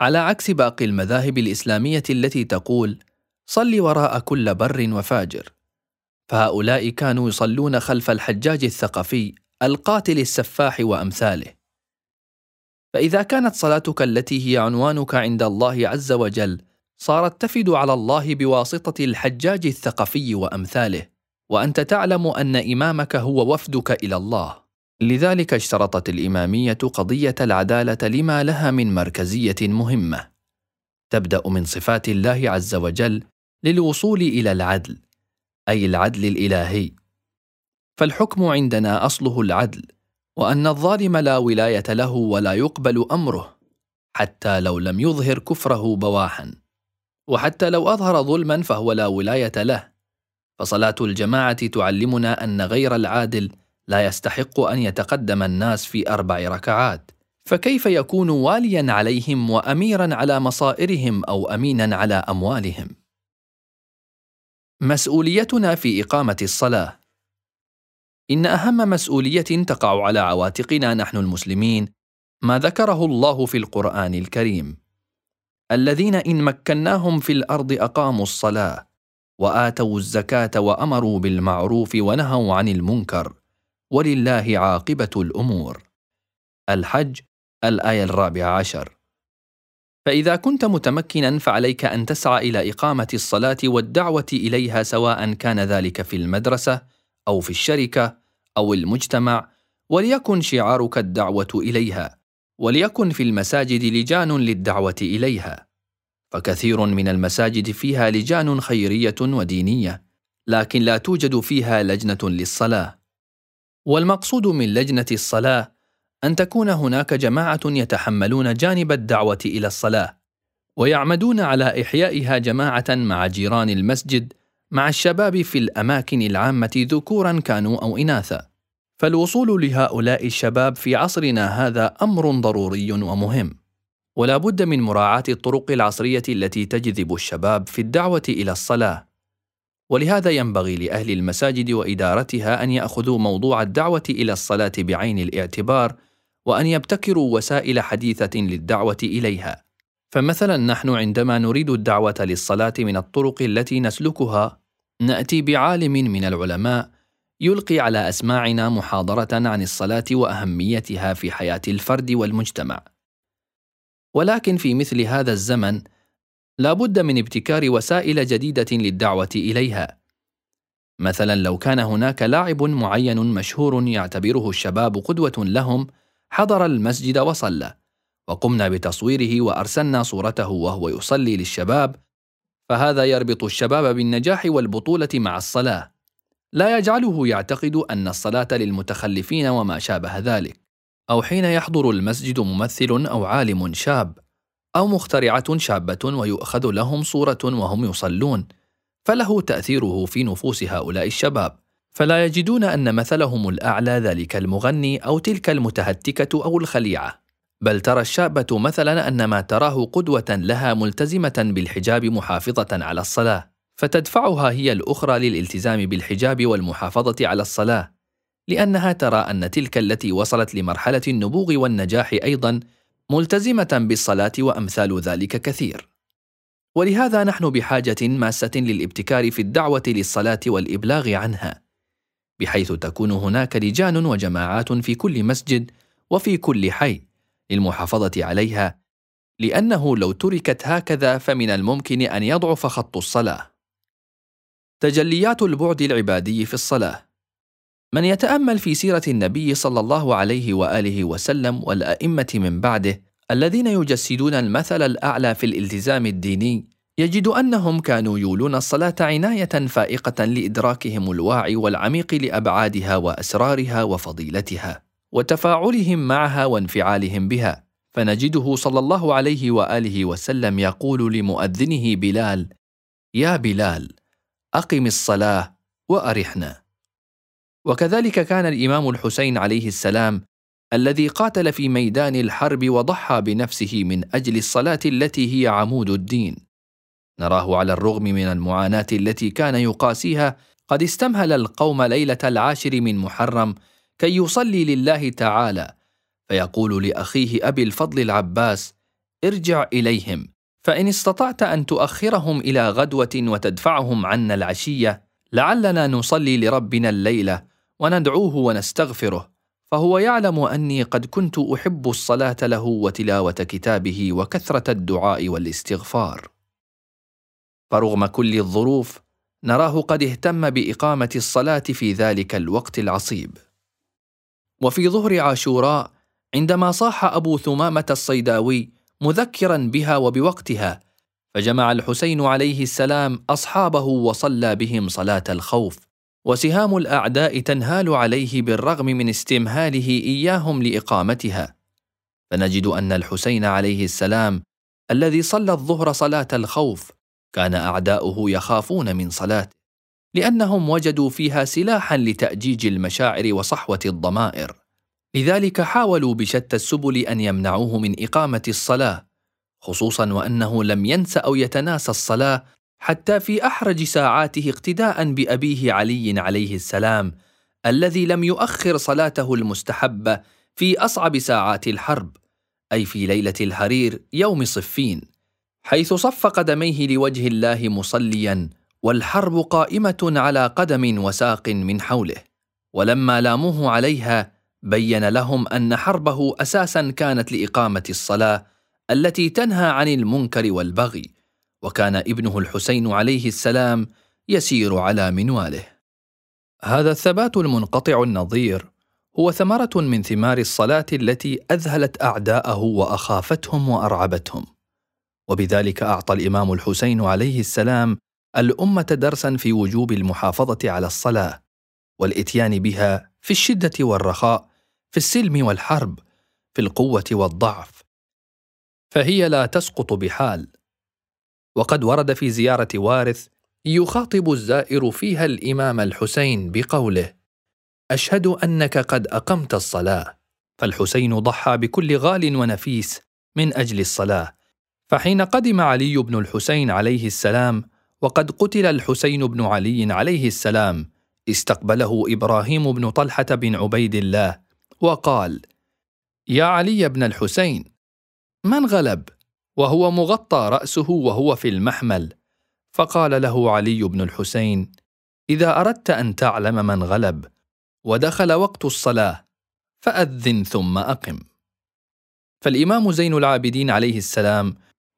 على عكس باقي المذاهب الإسلامية التي تقول صل وراء كل بر وفاجر. فهؤلاء كانوا يصلون خلف الحجاج الثقفي القاتل السفاح وأمثاله. فإذا كانت صلاتك التي هي عنوانك عند الله عز وجل صارت تفد على الله بواسطة الحجاج الثقفي وأمثاله وأنت تعلم أن إمامك هو وفدك إلى الله. لذلك اشترطت الإمامية قضية العدالة لما لها من مركزية مهمة. تبدأ من صفات الله عز وجل للوصول إلى العدل. أي العدل الإلهي. فالحكم عندنا أصله العدل وأن الظالم لا ولاية له ولا يقبل أمره حتى لو لم يظهر كفره بواحا. وحتى لو أظهر ظلما فهو لا ولاية له. فصلاة الجماعة تعلمنا أن غير العادل لا يستحق أن يتقدم الناس في أربع ركعات. فكيف يكون واليا عليهم واميرا على مصائرهم أو امينا على أموالهم؟ مسؤوليتنا في إقامة الصلاة. إن أهم مسؤولية تقع على عواتقنا نحن المسلمين ما ذكره الله في القرآن الكريم. الذين إن مكناهم في الأرض أقاموا الصلاة وآتوا الزكاة وأمروا بالمعروف ونهوا عن المنكر. ولله عاقبة الأمور. الحج الآية الرابعة عشر. فإذا كنت متمكنا فعليك أن تسعى إلى إقامة الصلاة والدعوة إليها سواء كان ذلك في المدرسة أو في الشركة أو المجتمع وليكن شعارك الدعوة إليها وليكن في المساجد لجان للدعوة إليها. فكثير من المساجد فيها لجان خيرية ودينية لكن لا توجد فيها لجنة للصلاة. والمقصود من لجنة الصلاة أن تكون هناك جماعة يتحملون جانب الدعوة إلى الصلاة ويعمدون على إحيائها جماعة مع جيران المسجد مع الشباب في الأماكن العامة ذكورا كانوا أو إناثا. فالوصول لهؤلاء الشباب في عصرنا هذا أمر ضروري ومهم. ولا بد من مراعاة الطرق العصرية التي تجذب الشباب في الدعوة إلى الصلاة. ولهذا ينبغي لأهل المساجد وإدارتها أن يأخذوا موضوع الدعوة إلى الصلاة بعين الاعتبار وأن يبتكروا وسائل حديثة للدعوة إليها. فمثلا نحن عندما نريد الدعوة للصلاة من الطرق التي نسلكها نأتي بعالم من العلماء يلقي على أسماعنا محاضرة عن الصلاة وأهميتها في حياة الفرد والمجتمع. ولكن في مثل هذا الزمن لا بد من ابتكار وسائل جديدة للدعوة إليها. مثلا لو كان هناك لاعب معين مشهور يعتبره الشباب قدوة لهم حضر المسجد وصلى وقمنا بتصويره وأرسلنا صورته وهو يصلي للشباب فهذا يربط الشباب بالنجاح والبطولة مع الصلاة. لا يجعله يعتقد أن الصلاة للمتخلفين وما شابه ذلك أو حين يحضر المسجد ممثل أو عالم شاب أو مخترعة شابة ويؤخذ لهم صورة وهم يصلون فله تأثيره في نفوس هؤلاء الشباب. فلا يجدون أن مثلهم الأعلى ذلك المغني أو تلك المتهتكة أو الخليعة. بل ترى الشابه مثلا أن ما تراه قدوة لها ملتزمة بالحجاب محافظة على الصلاة فتدفعها هي الأخرى للالتزام بالحجاب والمحافظة على الصلاة. لأنها ترى أن تلك التي وصلت لمرحلة النبوغ والنجاح أيضا ملتزمة بالصلاة وأمثال ذلك كثير. ولهذا نحن بحاجة ماسة للابتكار في الدعوة للصلاة والإبلاغ عنها. بحيث تكون هناك لجان وجماعات في كل مسجد وفي كل حي للمحافظة عليها لأنه لو تركت هكذا فمن الممكن أن يضعف خط الصلاة. تجليات البعد العبادي في الصلاة. من يتأمل في سيرة النبي صلى الله عليه وآله وسلم والأئمة من بعده الذين يجسدون المثل الأعلى في الالتزام الديني يجد أنهم كانوا يولون الصلاة عناية فائقة لإدراكهم الواعي والعميق لأبعادها وأسرارها وفضيلتها وتفاعلهم معها وانفعالهم بها. فنجده صلى الله عليه وآله وسلم يقول لمؤذنه بلال يا بلال أقم الصلاة وأرحنا. وكذلك كان الإمام الحسين عليه السلام الذي قاتل في ميدان الحرب وضحى بنفسه من أجل الصلاة التي هي عمود الدين. نراه على الرغم من المعاناة التي كان يقاسيها قد استمهل القوم ليلة العاشر من محرم كي يصلي لله تعالى. فيقول لأخيه أبي الفضل العباس ارجع إليهم فإن استطعت أن تؤخرهم إلى غدوة وتدفعهم عنا العشية لعلنا نصلي لربنا الليلة وندعوه ونستغفره فهو يعلم أني قد كنت أحب الصلاة له وتلاوة كتابه وكثرة الدعاء والاستغفار. فرغم كل الظروف نراه قد اهتم بإقامة الصلاة في ذلك الوقت العصيب. وفي ظهر عاشوراء عندما صاح أبو ثمامة الصيداوي مذكرا بها وبوقتها فجمع الحسين عليه السلام أصحابه وصلى بهم صلاة الخوف وسهام الأعداء تنهال عليه بالرغم من استمهاله إياهم لإقامتها. فنجد أن الحسين عليه السلام الذي صلى الظهر صلاة الخوف كان أعداؤه يخافون من صلاته لأنهم وجدوا فيها سلاحا لتأجيج المشاعر وصحوة الضمائر. لذلك حاولوا بشتى السبل أن يمنعوه من إقامة الصلاة خصوصا وأنه لم ينس أو يتناسى الصلاة حتى في أحرج ساعاته اقتداء بأبيه علي عليه السلام الذي لم يؤخر صلاته المستحبة في أصعب ساعات الحرب أي في ليلة الهرير يوم صفين. حيث صف قدميه لوجه الله مصليا والحرب قائمة على قدم وساق من حوله. ولما لاموه عليها بين لهم أن حربه أساسا كانت لإقامة الصلاة التي تنهى عن المنكر والبغي وكان ابنه الحسين عليه السلام يسير على منواله. هذا الثبات المنقطع النظير هو ثمرة من ثمار الصلاة التي أذهلت أعداءه وأخافتهم وأرعبتهم. وبذلك أعطى الإمام الحسين عليه السلام الأمة درسا في وجوب المحافظة على الصلاة والإتيان بها في الشدة والرخاء في السلم والحرب في القوة والضعف. فهي لا تسقط بحال. وقد ورد في زيارة وارث يخاطب الزائر فيها الإمام الحسين بقوله أشهد أنك قد أقمت الصلاة. فالحسين ضحى بكل غال ونفيس من أجل الصلاة. فحين قدم علي بن الحسين عليه السلام وقد قتل الحسين بن علي عليه السلام استقبله إبراهيم بن طلحة بن عبيد الله وقال يا علي بن الحسين من غلب؟ وهو مغطى رأسه وهو في المحمل. فقال له علي بن الحسين إذا أردت أن تعلم من غلب ودخل وقت الصلاة فأذن ثم أقم. فالإمام زين العابدين عليه السلام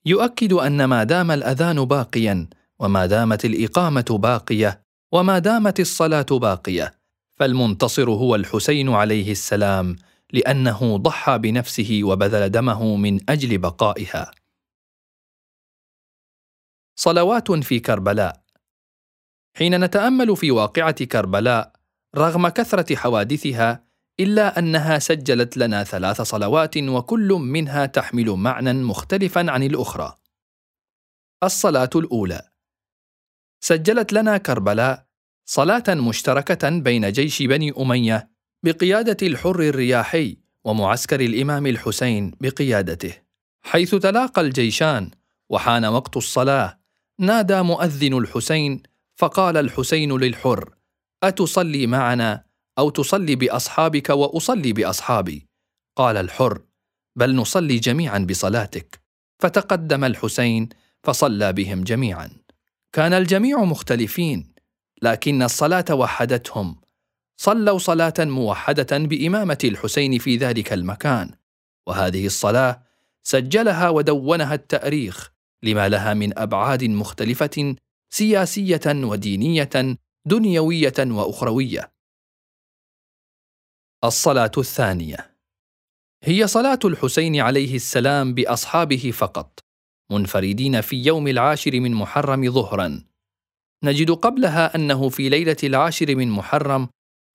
يؤكد أن ما دام الأذان باقيا وما دامت الإقامة باقية وما دامت الصلاة باقية فالمنتصر هو الحسين عليه السلام لأنه ضحى بنفسه وبذل دمه من أجل بقائها. صلوات في كربلاء. حين نتأمل في واقعة كربلاء رغم كثرة حوادثها إلا أنها سجلت لنا ثلاث صلوات وكل منها تحمل معنى مختلفا عن الأخرى. الصلاة الأولى. سجلت لنا كربلاء صلاة مشتركة بين جيش بني أمية بقيادة الحر الرياحي ومعسكر الإمام الحسين بقيادته حيث تلاقى الجيشان وحان وقت الصلاة نادى مؤذن الحسين فقال الحسين للحر أتصلي معنا؟ أو تصلي بأصحابك وأصلي بأصحابي. قال الحر بل نصلي جميعا بصلاتك. فتقدم الحسين فصلى بهم جميعا. كان الجميع مختلفين لكن الصلاة وحدتهم. صلوا صلاة موحدة بإمامة الحسين في ذلك المكان. وهذه الصلاة سجلها ودونها التأريخ لما لها من أبعاد مختلفة سياسية ودينية دنيوية وأخروية. الصلاة الثانية. هي صلاة الحسين عليه السلام بأصحابه فقط منفردين في يوم العاشر من محرم ظهرا. نجد قبلها أنه في ليلة العاشر من محرم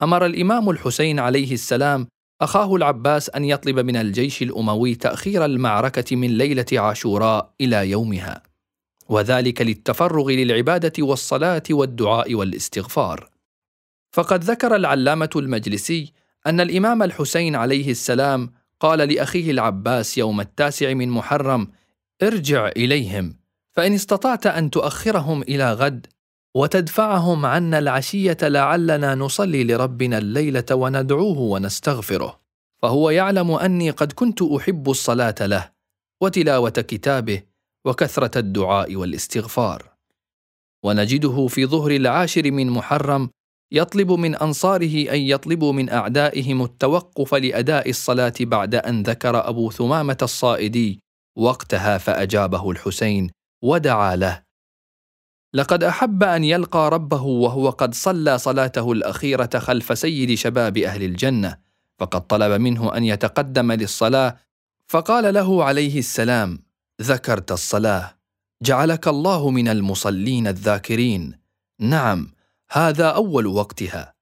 أمر الإمام الحسين عليه السلام أخاه العباس أن يطلب من الجيش الأموي تأخير المعركة من ليلة عاشوراء إلى يومها وذلك للتفرغ للعبادة والصلاة والدعاء والاستغفار. فقد ذكر العلامة المجلسي أن الإمام الحسين عليه السلام قال لأخيه العباس يوم التاسع من محرم ارجع إليهم فإن استطعت أن تؤخرهم إلى غد وتدفعهم عنا العشية لعلنا نصلي لربنا الليلة وندعوه ونستغفره. فهو يعلم أني قد كنت أحب الصلاة له وتلاوة كتابه وكثرة الدعاء والاستغفار. ونجده في ظهر العاشر من محرم يطلب من أنصاره أن يطلبوا من أعدائهم التوقف لأداء الصلاة بعد أن ذكر أبو ثمامة الصائدي وقتها فأجابه الحسين ودعا له. لقد أحب أن يلقى ربه وهو قد صلى صلاته الأخيرة خلف سيد شباب أهل الجنة فقد طلب منه أن يتقدم للصلاة فقال له عليه السلام ذكرت الصلاة جعلك الله من المصلين الذاكرين نعم هذا أول وقتها.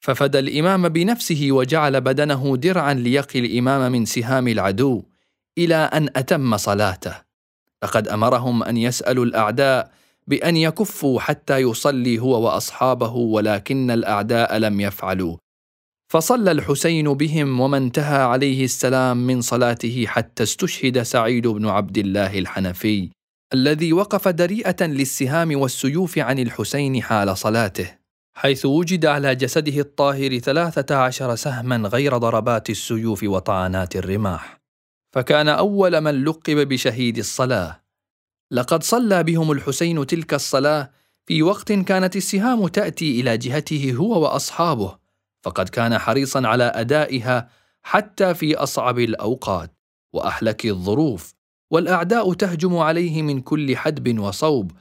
ففدى الإمام بنفسه وجعل بدنه درعا ليقي الإمام من سهام العدو إلى أن أتم صلاته. لقد أمرهم أن يسألوا الأعداء بأن يكفوا حتى يصلي هو وأصحابه ولكن الأعداء لم يفعلوا. فصلى الحسين بهم وما انتهى عليه السلام من صلاته حتى استشهد سعيد بن عبد الله الحنفي. الذي وقف دريئة للسهام والسيوف عن الحسين حال صلاته حيث وجد على جسده الطاهر ثلاثة عشر سهما غير ضربات السيوف وطعنات الرماح. فكان أول من لقب بشهيد الصلاة. لقد صلى بهم الحسين تلك الصلاة في وقت كانت السهام تأتي إلى جهته هو وأصحابه فقد كان حريصا على أدائها حتى في أصعب الأوقات وأحلك الظروف. والأعداء تهجم عليه من كل حدب وصوب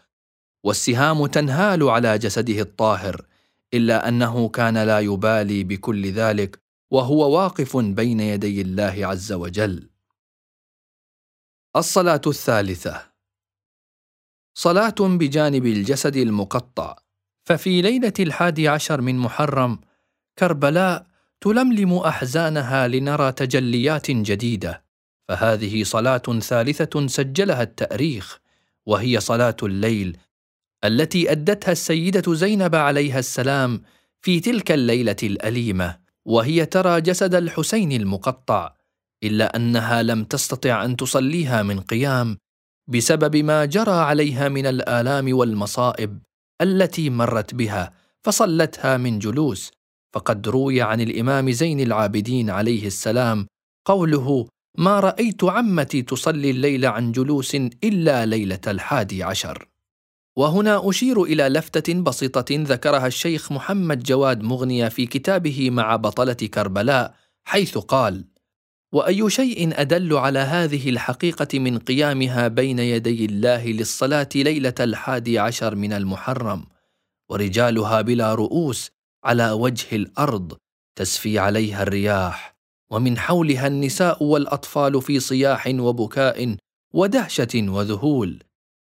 والسهام تنهال على جسده الطاهر إلا أنه كان لا يبالي بكل ذلك وهو واقف بين يدي الله عز وجل. الصلاة الثالثة. صلاة بجانب الجسد المقطع. ففي ليلة الحادي عشر من محرم كربلاء تلملم أحزانها لنرى تجليات جديدة. فهذه صلاة ثالثة سجلها التأريخ وهي صلاة الليل التي أدتها السيدة زينب عليها السلام في تلك الليلة الأليمة وهي ترى جسد الحسين المقطع إلا أنها لم تستطع أن تصليها من قيام بسبب ما جرى عليها من الآلام والمصائب التي مرت بها فصلتها من جلوس فقد روي عن الإمام زين العابدين عليه السلام قوله ما رأيت عمتي تصلي الليل عن جلوس إلا ليلة الحادي عشر. وهنا أشير إلى لفتة بسيطة ذكرها الشيخ محمد جواد مغنية في كتابه مع بطلة كربلاء حيث قال: وأي شيء أدل على هذه الحقيقة من قيامها بين يدي الله للصلاة ليلة الحادي عشر من المحرم ورجالها بلا رؤوس على وجه الأرض تسفي عليها الرياح ومن حولها النساء والأطفال في صياح وبكاء ودهشة وذهول.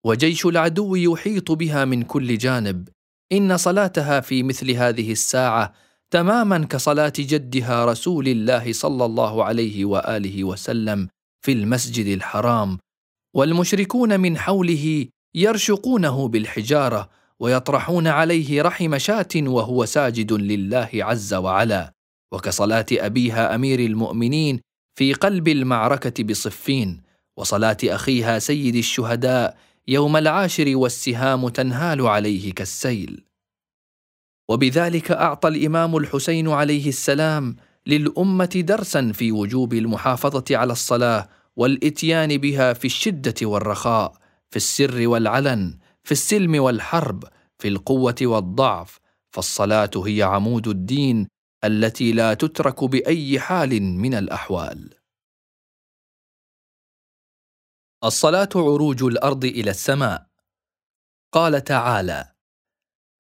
وجيش العدو يحيط بها من كل جانب. إن صلاتها في مثل هذه الساعة تماما كصلاة جدها رسول الله صلى الله عليه وآله وسلم في المسجد الحرام. والمشركون من حوله يرشقونه بالحجارة ويطرحون عليه رحم شاة وهو ساجد لله عز وعلا. وكصلاة أبيها أمير المؤمنين في قلب المعركة بصفين وصلاة أخيها سيد الشهداء يوم العاشر والسهام تنهال عليه كالسيل. وبذلك أعطى الإمام الحسين عليه السلام للأمة درسا في وجوب المحافظة على الصلاة والإتيان بها في الشدة والرخاء في السر والعلن في السلم والحرب في القوة والضعف فالصلاة هي عمود الدين التي لا تترك بأي حال من الأحوال. الصلاة عروج الأرض إلى السماء. قال تعالى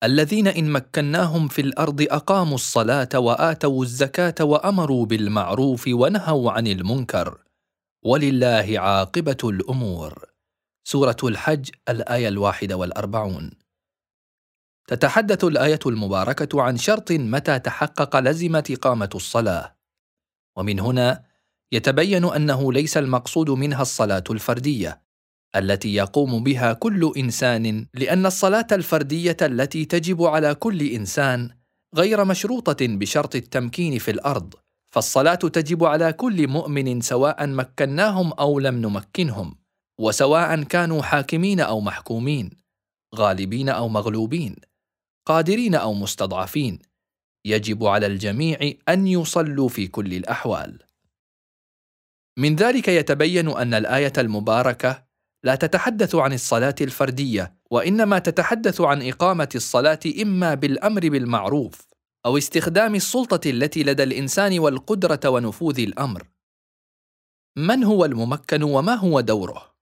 الذين إن مكناهم في الأرض أقاموا الصلاة وآتوا الزكاة وأمروا بالمعروف ونهوا عن المنكر. ولله عاقبة الأمور. سورة الحج الآية الواحدة والأربعون. تتحدث الآية المباركة عن شرط متى تحقق لزمت إقامة الصلاة. ومن هنا يتبين أنه ليس المقصود منها الصلاة الفردية التي يقوم بها كل إنسان لأن الصلاة الفردية التي تجب على كل إنسان غير مشروطة بشرط التمكين في الأرض فالصلاة تجب على كل مؤمن سواء مكناهم أو لم نمكنهم وسواء كانوا حاكمين أو محكومين غالبين أو مغلوبين. قادرين أو مستضعفين. يجب على الجميع أن يصلوا في كل الأحوال. من ذلك يتبين أن الآية المباركة لا تتحدث عن الصلاة الفردية وإنما تتحدث عن إقامة الصلاة إما بالأمر بالمعروف أو استخدام السلطة التي لدى الإنسان والقدرة ونفوذ الأمر. من هو الممكن وما هو دوره؟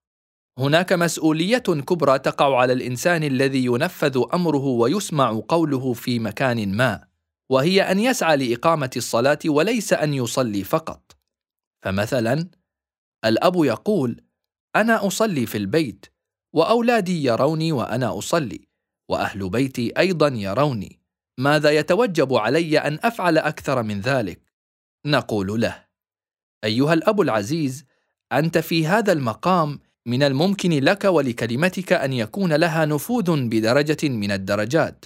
هناك مسؤولية كبرى تقع على الإنسان الذي ينفذ أمره ويسمع قوله في مكان ما وهي أن يسعى لإقامة الصلاة وليس أن يصلي فقط. فمثلا الأب يقول أنا أصلي في البيت وأولادي يروني وأنا أصلي وأهل بيتي أيضا يروني. ماذا يتوجب علي أن أفعل أكثر من ذلك؟ نقول له أيها الأب العزيز أنت في هذا المقام من الممكن لك ولكلمتك أن يكون لها نفوذ بدرجة من الدرجات.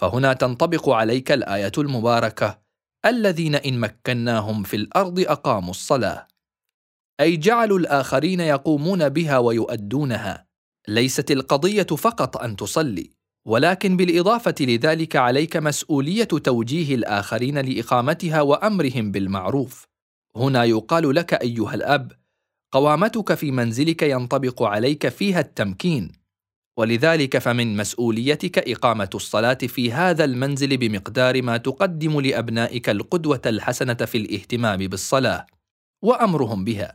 فهنا تنطبق عليك الآية المباركة الذين إن مكناهم في الأرض أقاموا الصلاة. أي جعلوا الآخرين يقومون بها ويؤدونها. ليست القضية فقط أن تصلي ولكن بالإضافة لذلك عليك مسؤولية توجيه الآخرين لإقامتها وأمرهم بالمعروف. هنا يقال لك أيها الأب قوامتك في منزلك ينطبق عليك فيها التمكين. ولذلك فمن مسؤوليتك إقامة الصلاة في هذا المنزل بمقدار ما تقدم لأبنائك القدوة الحسنة في الاهتمام بالصلاة. وأمرهم بها.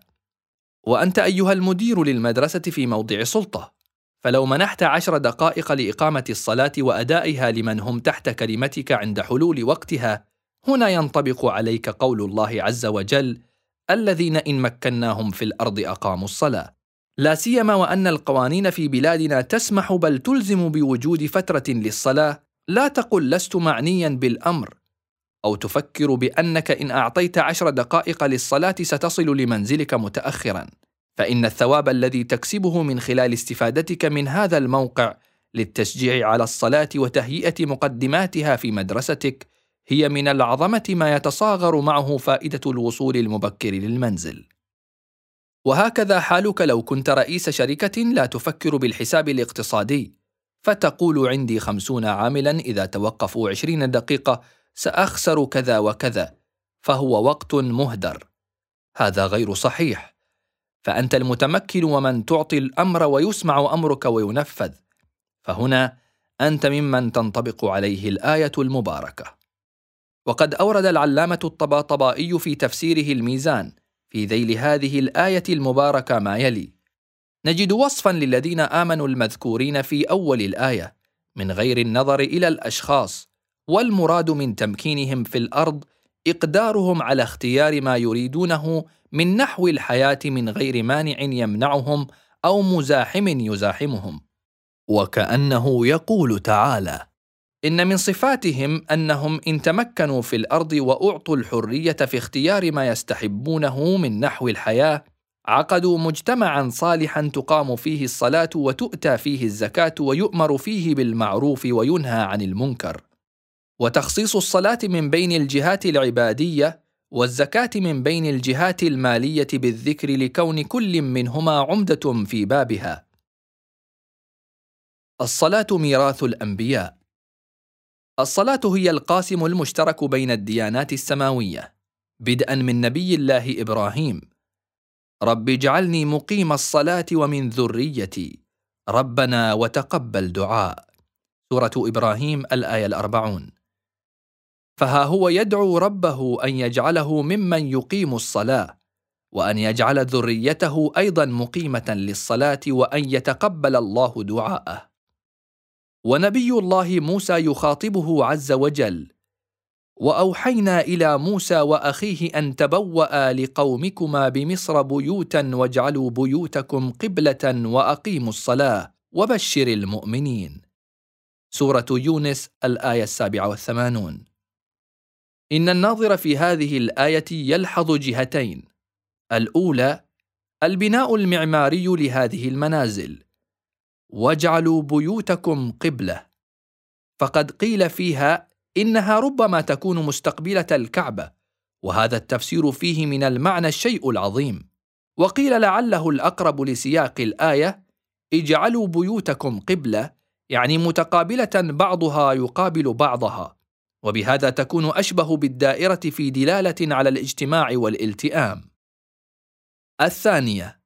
وأنت أيها المدير للمدرسة في موضع سلطة. فلو منحت عشر دقائق لإقامة الصلاة وأدائها لمن هم تحت كلمتك عند حلول وقتها هنا ينطبق عليك قول الله عز وجل الذين إن مكناهم في الأرض أقاموا الصلاة. لا سيما وأن القوانين في بلادنا تسمح بل تلزم بوجود فترة للصلاة لا تقل لست معنيا بالأمر. أو تفكر بأنك إن أعطيت عشر دقائق للصلاة ستصل لمنزلك متأخرا. فإن الثواب الذي تكسبه من خلال استفادتك من هذا الموقع للتشجيع على الصلاة وتهيئة مقدماتها في مدرستك هي من العظمة ما يتصاغر معه فائدة الوصول المبكر للمنزل. وهكذا حالك لو كنت رئيس شركة لا تفكر بالحساب الاقتصادي، فتقول عندي خمسون عاملا إذا توقفوا عشرين دقيقة سأخسر كذا وكذا فهو وقت مهدر. هذا غير صحيح. فأنت المتمكن ومن تعطي الأمر ويسمع أمرك وينفذ. فهنا أنت ممن تنطبق عليه الآية المباركة. وقد أورد العلامة الطباطبائي في تفسيره الميزان في ذيل هذه الآية المباركة ما يلي نجد وصفا للذين آمنوا المذكورين في أول الآية من غير النظر إلى الأشخاص والمراد من تمكينهم في الأرض إقدارهم على اختيار ما يريدونه من نحو الحياة من غير مانع يمنعهم أو مزاحم يزاحمهم. وكأنه يقول تعالى إن من صفاتهم أنهم إن تمكنوا في الأرض وأعطوا الحرية في اختيار ما يستحبونه من نحو الحياة عقدوا مجتمعا صالحا تقام فيه الصلاة وتؤتى فيه الزكاة ويؤمر فيه بالمعروف وينهى عن المنكر. وتخصيص الصلاة من بين الجهات العبادية والزكاة من بين الجهات المالية بالذكر لكون كل منهما عمدة في بابها. الصلاة ميراث الأنبياء. الصلاة هي القاسم المشترك بين الديانات السماوية. بدءا من نبي الله إبراهيم. رب اجعلني مقيم الصلاة ومن ذريتي. ربنا وتقبل دعاء. سورة إبراهيم الآية الأربعون. فها هو يدعو ربه أن يجعله ممن يقيم الصلاة وأن يجعل ذريته أيضا مقيمة للصلاة وأن يتقبل الله دعاءه. ونبي الله موسى يخاطبه عز وجل. وأوحينا إلى موسى وأخيه أن تبوأ لقومكما بمصر بيوتا واجعلوا بيوتكم قبلة وأقيموا الصلاة وبشر المؤمنين. سورة يونس الآية السابعة والثمانون. إن الناظر في هذه الآية يلحظ جهتين. الأولى البناء المعماري لهذه المنازل. واجعلوا بيوتكم قبله. فقد قيل فيها انها ربما تكون مستقبله الكعبه. وهذا التفسير فيه من المعنى الشيء العظيم. وقيل لعله الاقرب لسياق الايه اجعلوا بيوتكم قبله يعني متقابلة بعضها يقابل بعضها. وبهذا تكون أشبه بالدائرة في دلالة على الاجتماع والالتئام. الثانية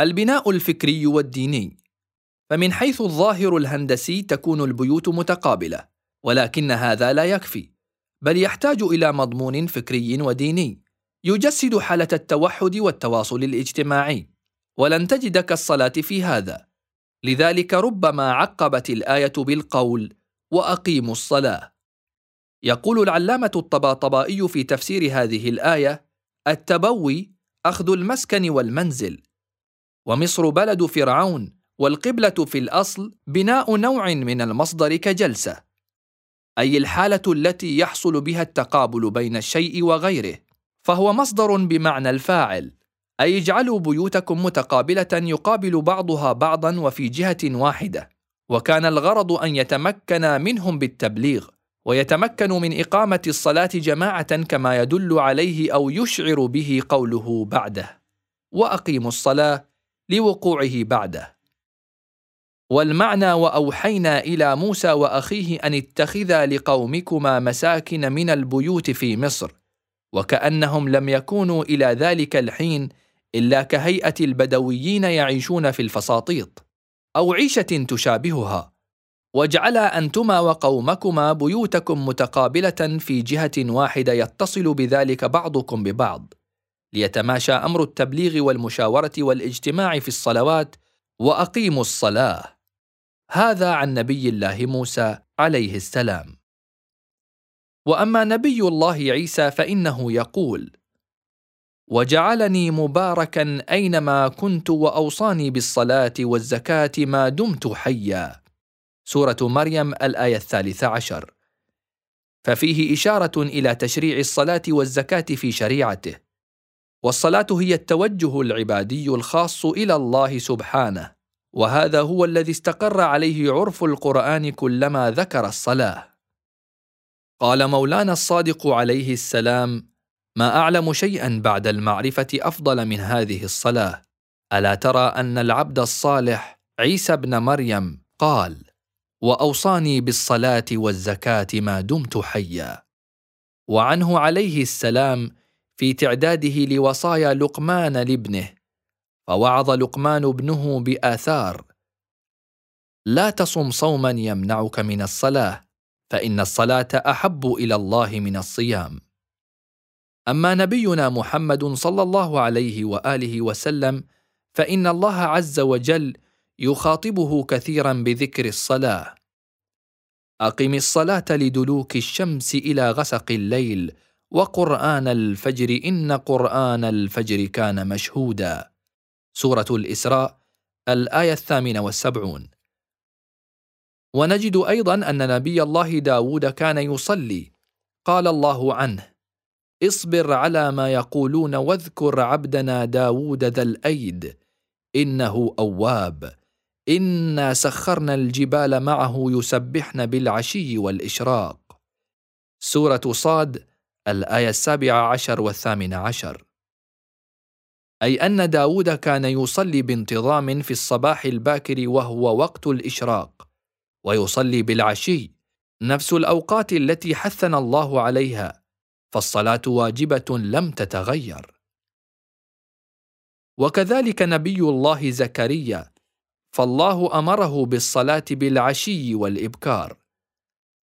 البناء الفكري والديني. فمن حيث الظاهر الهندسي تكون البيوت متقابلة ولكن هذا لا يكفي بل يحتاج إلى مضمون فكري وديني يجسد حالة التوحد والتواصل الاجتماعي ولن تجد كالصلاة في هذا. لذلك ربما عقبت الآية بالقول وأقيموا الصلاة يقول العلامة الطباطبائي في تفسير هذه الآية التبوي أخذ المسكن والمنزل ومصر بلد فرعون والقبلة في الأصل بناء نوع من المصدر كجلسة أي الحالة التي يحصل بها التقابل بين الشيء وغيره فهو مصدر بمعنى الفاعل أي اجعلوا بيوتكم متقابلة يقابل بعضها بعضا وفي جهة واحدة وكان الغرض أن يتمكن منهم بالتبليغ ويتمكن من إقامة الصلاة جماعة كما يدل عليه أو يشعر به قوله بعده وأقيموا الصلاة لوقوعه بعده. والمعنى وأوحينا إلى موسى وأخيه أن اتخذا لقومكما مساكن من البيوت في مصر وكأنهم لم يكونوا إلى ذلك الحين إلا كهيئة البدويين يعيشون في الفساطيط أو عيشة تشابهها. واجعلا أنتما وقومكما بيوتكم متقابلة في جهة واحدة يتصل بذلك بعضكم ببعض ليتماشى أمر التبليغ والمشاورة والاجتماع في الصلوات وأقيموا الصلاة. هذا عن نبي الله موسى عليه السلام. وأما نبي الله عيسى فإنه يقول وجعلني مباركا أينما كنت وأوصاني بالصلاة والزكاة ما دمت حيا. سورة مريم الآية الثالثة عشر. ففيه إشارة إلى تشريع الصلاة والزكاة في شريعته. والصلاة هي التوجه العبادي الخاص إلى الله سبحانه. وهذا هو الذي استقر عليه عرف القرآن كلما ذكر الصلاة. قال مولانا الصادق عليه السلام ما أعلم شيئا بعد المعرفة أفضل من هذه الصلاة. ألا ترى أن العبد الصالح عيسى ابن مريم قال وأوصاني بالصلاة والزكاة ما دمت حيا وعنه عليه السلام في تعداده لوصايا لقمان لابنه فوعظ لقمان ابنه بآثار. لا تصم صوما يمنعك من الصلاة فإن الصلاة أحب إلى الله من الصيام. أما نبينا محمد صلى الله عليه وآله وسلم فإن الله عز وجل يخاطبه كثيرا بذكر الصلاة. أقم الصلاة لدلوك الشمس إلى غسق الليل وقرآن الفجر إن قرآن الفجر كان مشهودا. سورة الإسراء الآية الثامنة والسبعون. ونجد أيضا أن نبي الله داود كان يصلي. قال الله عنه اصبر على ما يقولون واذكر عبدنا داود ذا الأيد إنه أواب. إنا سخرنا الجبال معه يسبحن بالعشي والإشراق. سورة صاد الآية السابعة عشر والثامنة عشر. أي أن داود كان يصلي بانتظام في الصباح الباكر وهو وقت الإشراق ويصلي بالعشي نفس الأوقات التي حثنا الله عليها فالصلاة واجبة لم تتغير. وكذلك نبي الله زكريا فالله أمره بالصلاة بالعشي والإبكار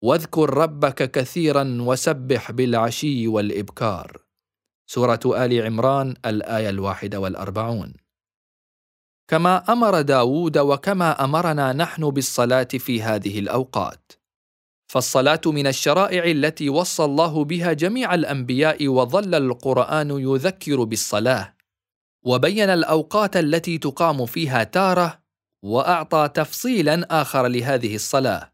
واذكر ربك كثيرا وسبح بالعشي والإبكار. سورة آل عمران الآية الواحدة والأربعون. كما أمر داود وكما أمرنا نحن بالصلاة في هذه الأوقات. فالصلاة من الشرائع التي وصى الله بها جميع الأنبياء وظل القرآن يذكر بالصلاة. وبين الأوقات التي تقام فيها تارة وأعطى تفصيلا آخر لهذه الصلاة.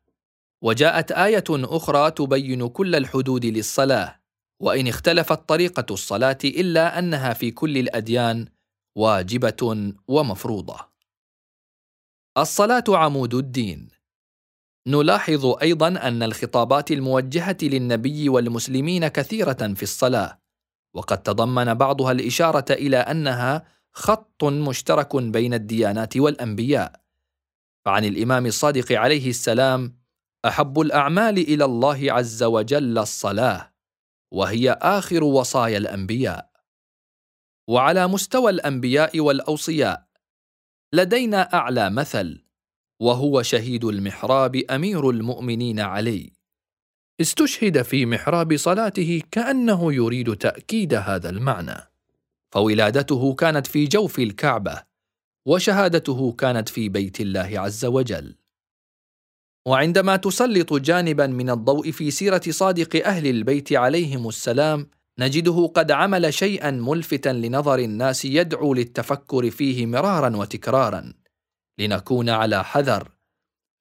وجاءت آية أخرى تبين كل الحدود للصلاة. وإن اختلفت طريقة الصلاة إلا أنها في كل الأديان واجبة ومفروضة. الصلاة عمود الدين. نلاحظ أيضا أن الخطابات الموجهة للنبي والمسلمين كثيرة في الصلاة وقد تضمن بعضها الإشارة إلى أنها خط مشترك بين الديانات والأنبياء. فعن الإمام الصادق عليه السلام أحب الأعمال إلى الله عز وجل الصلاة. وهي آخر وصايا الأنبياء. وعلى مستوى الأنبياء والأوصياء لدينا أعلى مثل وهو شهيد المحراب أمير المؤمنين علي. استشهد في محراب صلاته كأنه يريد تأكيد هذا المعنى. فولادته كانت في جوف الكعبة وشهادته كانت في بيت الله عز وجل. وعندما تسلط جانبا من الضوء في سيرة صادق أهل البيت عليهم السلام نجده قد عمل شيئا ملفتا لنظر الناس يدعو للتفكر فيه مرارا وتكرارا. لنكون على حذر.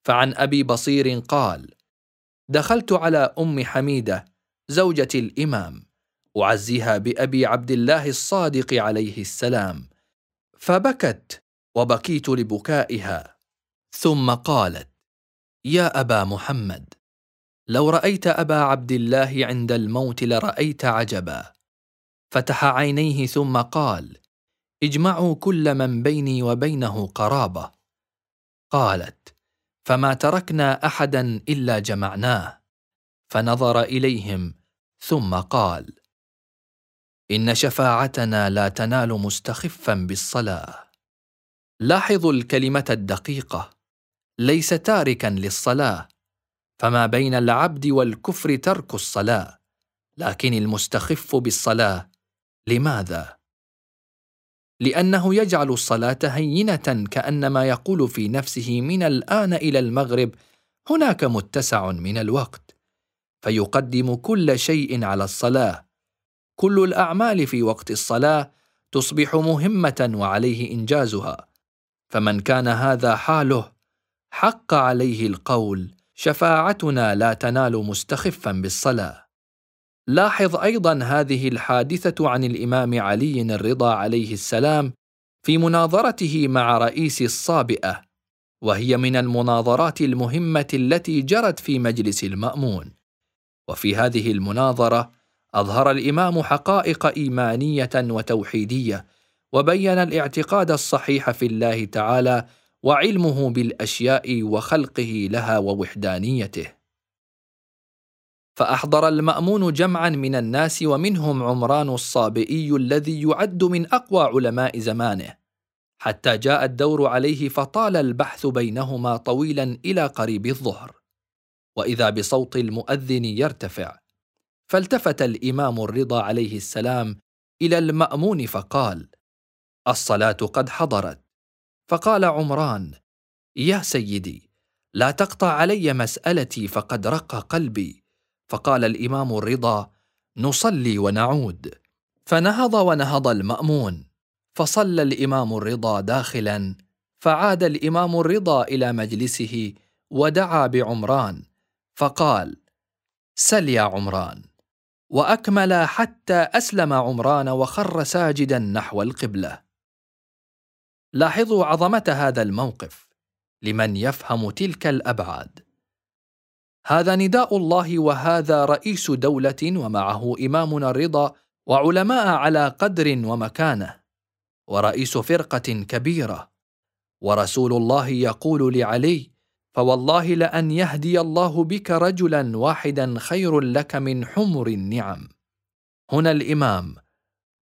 فعن أبي بصير قال دخلت على أم حميدة زوجة الإمام أعزيها بأبي عبد الله الصادق عليه السلام. فبكت وبكيت لبكائها. ثم قالت يا أبا محمد لو رأيت أبا عبد الله عند الموت لرأيت عجبا. فتح عينيه ثم قال اجمعوا كل من بيني وبينه قرابة. قالت فما تركنا أحدا إلا جمعناه. فنظر إليهم ثم قال إن شفاعتنا لا تنال مستخفا بالصلاة. لاحظوا الكلمة الدقيقة. ليس تاركا للصلاة فما بين العبد والكفر ترك الصلاة لكن المستخف بالصلاة. لماذا؟ لأنه يجعل الصلاة هينة كأنما يقول في نفسه من الآن إلى المغرب هناك متسع من الوقت. فيقدم كل شيء على الصلاة. كل الأعمال في وقت الصلاة تصبح مهمة وعليه إنجازها. فمن كان هذا حاله حق عليه القول شفاعتنا لا تنال مستخفا بالصلاة. لاحظ أيضا هذه الحادثة عن الإمام علي الرضا عليه السلام في مناظرته مع رئيس الصابئة وهي من المناظرات المهمة التي جرت في مجلس المأمون. وفي هذه المناظرة أظهر الإمام حقائق إيمانية وتوحيدية وبين الاعتقاد الصحيح في الله تعالى وعلمه بالأشياء وخلقه لها ووحدانيته. فأحضر المأمون جمعا من الناس ومنهم عمران الصابئي الذي يعد من أقوى علماء زمانه حتى جاء الدور عليه فطال البحث بينهما طويلا إلى قريب الظهر. وإذا بصوت المؤذن يرتفع فالتفت الإمام الرضا عليه السلام إلى المأمون فقال الصلاة قد حضرت. فقال عمران يا سيدي لا تقطع علي مسألتي فقد رق قلبي. فقال الإمام الرضا نصلي ونعود. فنهض ونهض المأمون فصلى الإمام الرضا داخلا فعاد الإمام الرضا إلى مجلسه ودعا بعمران فقال سل يا عمران. وأكمل حتى أسلم عمران وخر ساجدا نحو القبلة. لاحظوا عظمة هذا الموقف لمن يفهم تلك الأبعاد. هذا نداء الله وهذا رئيس دولة ومعه إمامنا الرضا وعلماء على قدر ومكانة ورئيس فرقة كبيرة ورسول الله يقول لعلي فوالله لأن يهدي الله بك رجلا واحدا خير لك من حمر النعم. هنا الإمام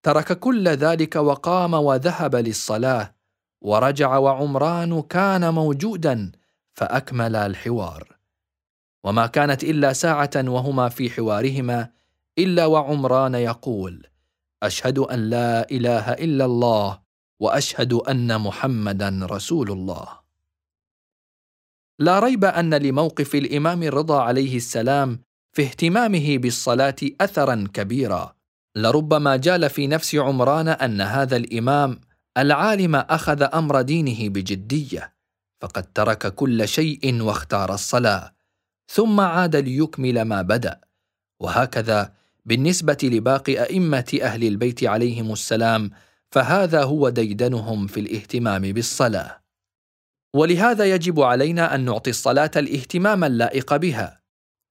ترك كل ذلك وقام وذهب للصلاة ورجع وعمران كان موجودا فأكمل الحوار. وما كانت إلا ساعة وهما في حوارهما إلا وعمران يقول أشهد أن لا إله إلا الله وأشهد أن محمدا رسول الله. لا ريب أن لموقف الإمام الرضا عليه السلام في اهتمامه بالصلاة اثرا كبيرا. لربما جال في نفس عمران أن هذا الإمام العالم أخذ أمر دينه بجدية فقد ترك كل شيء واختار الصلاة ثم عاد ليكمل ما بدأ. وهكذا بالنسبة لباقي أئمة أهل البيت عليهم السلام فهذا هو ديدنهم في الاهتمام بالصلاة. ولهذا يجب علينا أن نعطي الصلاة الاهتمام اللائق بها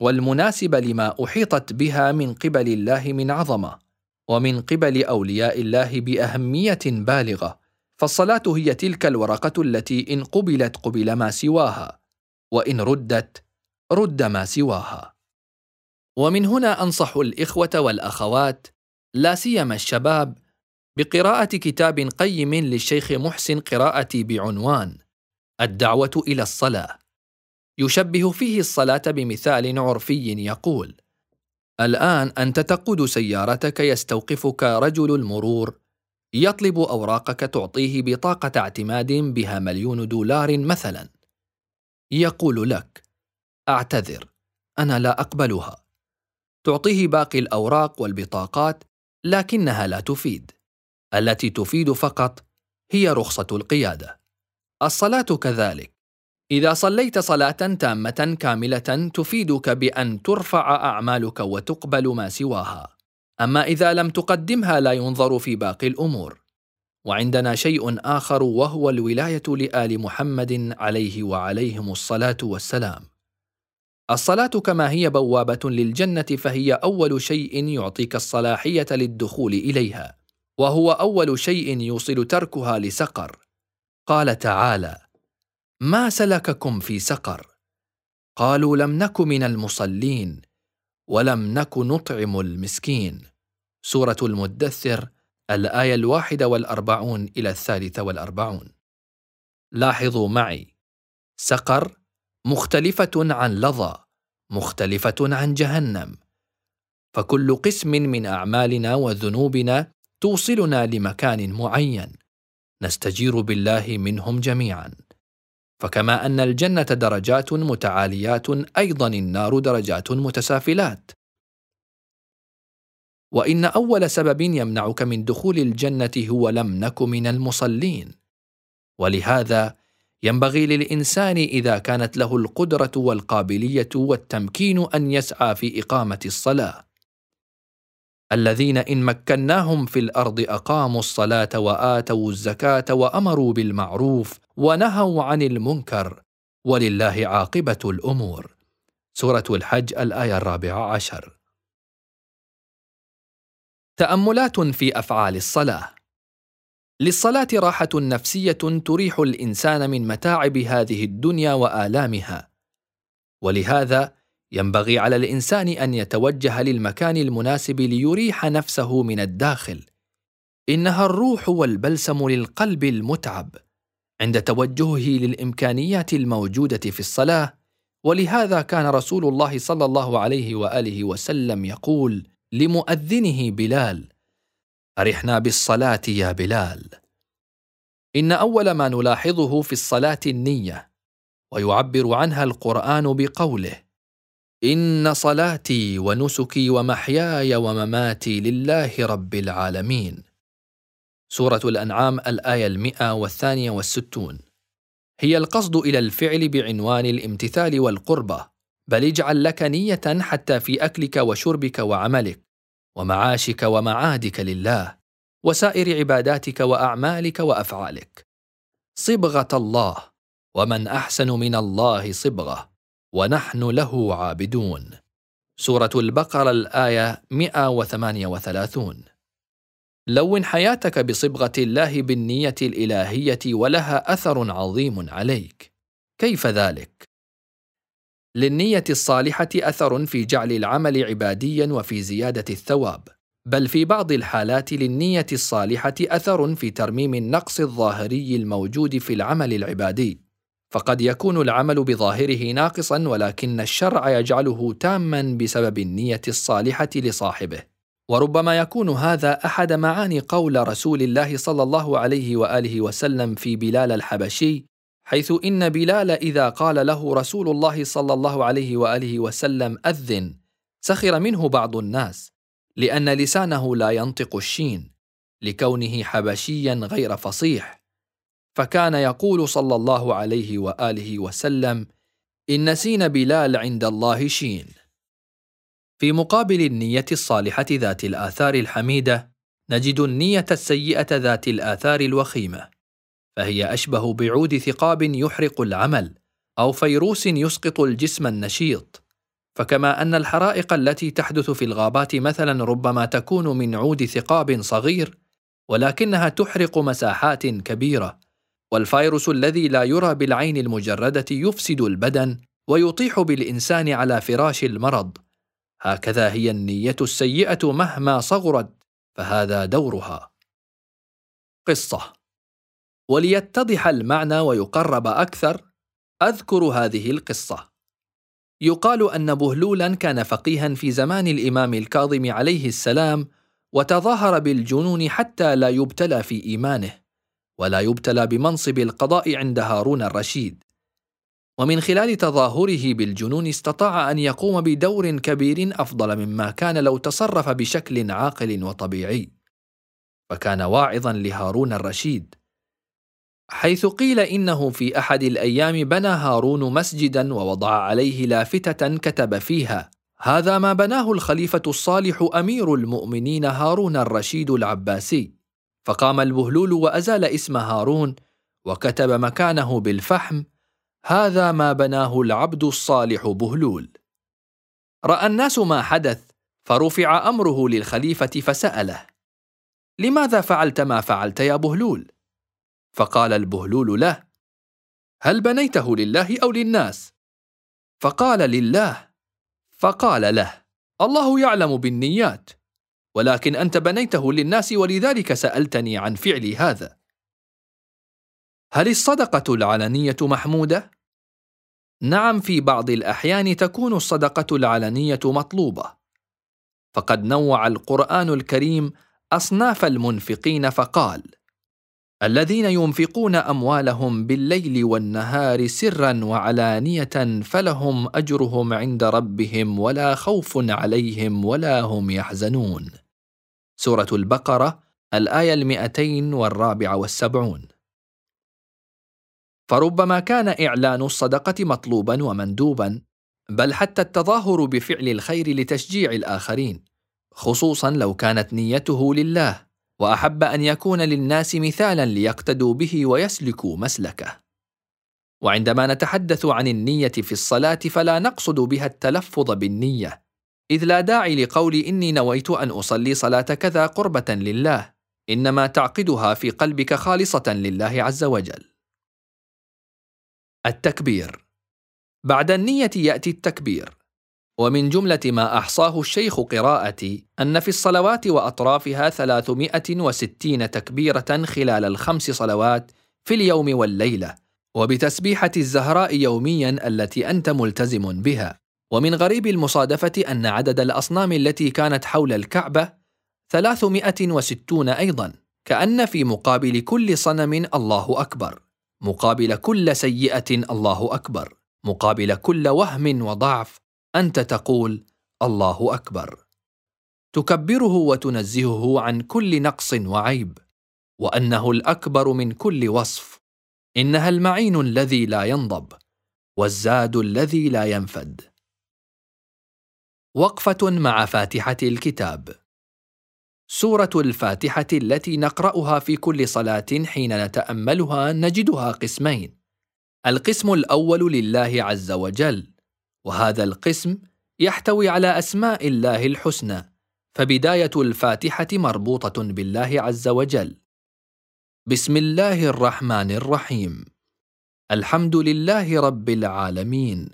والمناسب لما أحيطت بها من قبل الله من عظمة. ومن قبل أولياء الله بأهمية بالغة فالصلاة هي تلك الورقة التي إن قبلت قبل ما سواها وإن ردت رد ما سواها. ومن هنا أنصح الإخوة والأخوات لا سيما الشباب بقراءة كتاب قيم للشيخ محسن قراءتي بعنوان الدعوة إلى الصلاة. يشبه فيه الصلاة بمثال عرفي يقول الآن أنت تقود سيارتك يستوقفك رجل المرور. يطلب أوراقك تعطيه بطاقة اعتماد بها مليون دولار مثلا. يقول لك أعتذر أنا لا أقبلها. تعطيه باقي الأوراق والبطاقات لكنها لا تفيد. التي تفيد فقط هي رخصة القيادة. الصلاة كذلك. إذا صليت صلاة تامة كاملة تفيدك بأن ترفع أعمالك وتقبل ما سواها. أما إذا لم تقدمها لا ينظر في باقي الأمور. وعندنا شيء آخر وهو الولاية لآل محمد عليه وعليهم الصلاة والسلام. الصلاة كما هي بوابة للجنة فهي أول شيء يعطيك الصلاحية للدخول إليها. وهو أول شيء يوصل تركها لسقر. قال تعالى ما سلككم في سقر؟ قالوا لم نك من المصلين ولم نك نطعم المسكين. سورة المدثر الآية الواحدة والأربعون إلى الثالثة والأربعون. لاحظوا معي. سقر مختلفة عن لظى مختلفة عن جهنم. فكل قسم من أعمالنا وذنوبنا توصلنا لمكان معين. نستجير بالله منهم جميعا. فكما أن الجنة درجات متعاليات أيضا النار درجات متسافلات. وإن أول سبب يمنعك من دخول الجنة هو لم نك من المصلين. ولهذا ينبغي للإنسان إذا كانت له القدرة والقابلية والتمكين أن يسعى في إقامة الصلاة. الذين إن مكناهم في الأرض أقاموا الصلاة وآتوا الزكاة وأمروا بالمعروف ونهوا عن المنكر ولله عاقبة الأمور. سورة الحج الآية الرابعة عشر. تأملات في أفعال الصلاة. للصلاة راحة نفسية تريح الإنسان من متاعب هذه الدنيا وآلامها. ولهذا ينبغي على الإنسان أن يتوجه للمكان المناسب ليريح نفسه من الداخل. إنها الروح والبلسم للقلب المتعب. عند توجهه للإمكانيات الموجودة في الصلاة ولهذا كان رسول الله صلى الله عليه وآله وسلم يقول لمؤذنه بلال ارحنا بالصلاة يا بلال. إن أول ما نلاحظه في الصلاة النية ويعبر عنها القرآن بقوله إن صلاتي ونسكي ومحياي ومماتي لله رب العالمين. سورة الأنعام الآية المئة والثانية والستون. هي القصد إلى الفعل بعنوان الامتثال والقربة. بل اجعل لك نية حتى في أكلك وشربك وعملك ومعاشك ومعادك لله وسائر عباداتك وأعمالك وأفعالك. صبغة الله ومن أحسن من الله صبغة. ونحن له عابدون. سورة البقرة الآية 138 لون حياتك بصبغة الله بالنية الإلهية ولها أثر عظيم عليك. كيف ذلك؟ للنية الصالحة أثر في جعل العمل عباديا وفي زيادة الثواب. بل في بعض الحالات للنية الصالحة أثر في ترميم النقص الظاهري الموجود في العمل العبادي. فقد يكون العمل بظاهره ناقصا ولكن الشرع يجعله تاما بسبب النية الصالحة لصاحبه. وربما يكون هذا أحد معاني قول رسول الله صلى الله عليه وآله وسلم في بلال الحبشي حيث إن بلال إذا قال له رسول الله صلى الله عليه وآله وسلم أذن سخر منه بعض الناس لأن لسانه لا ينطق الشين لكونه حبشيا غير فصيح. فكان يقول صلى الله عليه وآله وسلم إن سين بلال عند الله شين في مقابل النية الصالحة ذات الآثار الحميدة، نجد النية السيئة ذات الآثار الوخيمة، فهي أشبه بعود ثقاب يحرق العمل، أو فيروس يسقط الجسم النشيط. فكما أن الحرائق التي تحدث في الغابات مثلا ربما تكون من عود ثقاب صغير، ولكنها تحرق مساحات كبيرة، والفيروس الذي لا يرى بالعين المجردة يفسد البدن ويطيح بالإنسان على فراش المرض. هكذا هي النية السيئة مهما صغرت فهذا دورها. قصة. وليتضح المعنى ويقرب أكثر أذكر هذه القصة. يقال أن بهلولا كان فقيها في زمان الإمام الكاظم عليه السلام وتظاهر بالجنون حتى لا يبتلى في إيمانه. ولا يبتلى بمنصب القضاء عند هارون الرشيد. ومن خلال تظاهره بالجنون استطاع أن يقوم بدور كبير أفضل مما كان لو تصرف بشكل عاقل وطبيعي. فكان واعظا لهارون الرشيد. حيث قيل إنه في أحد الأيام بنى هارون مسجدا ووضع عليه لافتة كتب فيها هذا ما بناه الخليفة الصالح أمير المؤمنين هارون الرشيد العباسي. فقام البهلول وأزال اسم هارون وكتب مكانه بالفحم هذا ما بناه العبد الصالح بهلول. رأى الناس ما حدث فرفع أمره للخليفة فسأله لماذا فعلت ما فعلت يا بهلول؟ فقال البهلول له هل بنيته لله أو للناس؟ فقال لله فقال له الله يعلم بالنيات. ولكن أنت بنيته للناس ولذلك سألتني عن فعلي هذا. هل الصدقة العلنية محمودة؟ نعم في بعض الأحيان تكون الصدقة العلنية مطلوبة. فقد نوع القرآن الكريم أصناف المنفقين فقال الذين ينفقون أموالهم بالليل والنهار سرا وعلانية فلهم أجرهم عند ربهم ولا خوف عليهم ولا هم يحزنون. سورة البقرة الآية المئتين والرابعة والسبعون. فربما كان اعلان الصدقه مطلوبا ومندوبا بل حتى التظاهر بفعل الخير لتشجيع الاخرين خصوصا لو كانت نيته لله واحب ان يكون للناس مثالا ليقتدوا به ويسلكوا مسلكه. وعندما نتحدث عن النيه في الصلاه فلا نقصد بها التلفظ بالنيه. إذ لا داعي لقول إني نويت أن أصلي صلاة كذا قربة لله إنما تعقدها في قلبك خالصة لله عز وجل. التكبير. بعد النية يأتي التكبير. ومن جملة ما أحصاه الشيخ قراءتي أن في الصلوات وأطرافها 360 تكبيرة خلال الخمس صلوات في اليوم والليلة وبتسبيحة الزهراء يوميا التي أنت ملتزم بها. ومن غريب المصادفة أن عدد الأصنام التي كانت حول الكعبة 360 أيضا كأن في مقابل كل صنم الله أكبر مقابل كل سيئة الله أكبر مقابل كل وهم وضعف أنت تقول الله أكبر. تكبره وتنزهه عن كل نقص وعيب وأنه الأكبر من كل وصف إنها المعين الذي لا ينضب والزاد الذي لا ينفد. وقفة مع فاتحة الكتاب سورة الفاتحة التي نقرأها في كل صلاة حين نتأملها نجدها قسمين. القسم الأول لله عز وجل، وهذا القسم يحتوي على أسماء الله الحسنى، فبداية الفاتحة مربوطة بالله عز وجل. بسم الله الرحمن الرحيم. الحمد لله رب العالمين.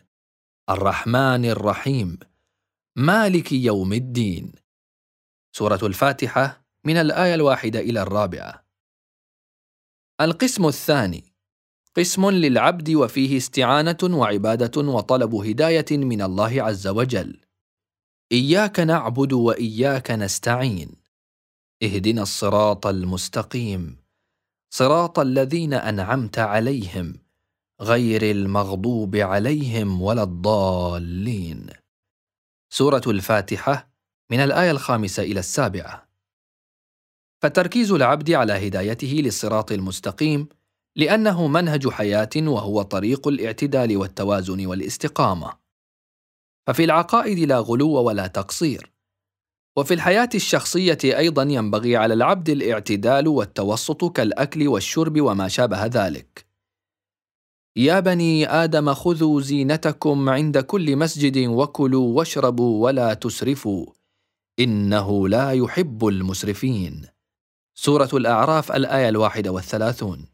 الرحمن الرحيم. مالك يوم الدين. سورة الفاتحة من الآية الواحدة إلى الرابعة. القسم الثاني قسم للعبد وفيه استعانة وعبادة وطلب هداية من الله عز وجل. إياك نعبد وإياك نستعين. اهدنا الصراط المستقيم. صراط الذين أنعمت عليهم غير المغضوب عليهم ولا الضالين. سورة الفاتحة من الآية الخامسة إلى السابعة. فتركيز العبد على هدايته للصراط المستقيم لأنه منهج حياة وهو طريق الاعتدال والتوازن والاستقامة. ففي العقائد لا غلو ولا تقصير. وفي الحياة الشخصية أيضا ينبغي على العبد الاعتدال والتوسط كالأكل والشرب وما شابه ذلك. يا بني آدم خذوا زينتكم عند كل مسجد وكلوا واشربوا ولا تسرفوا. إنه لا يحب المسرفين. سورة الأعراف الآية الواحدة والثلاثون.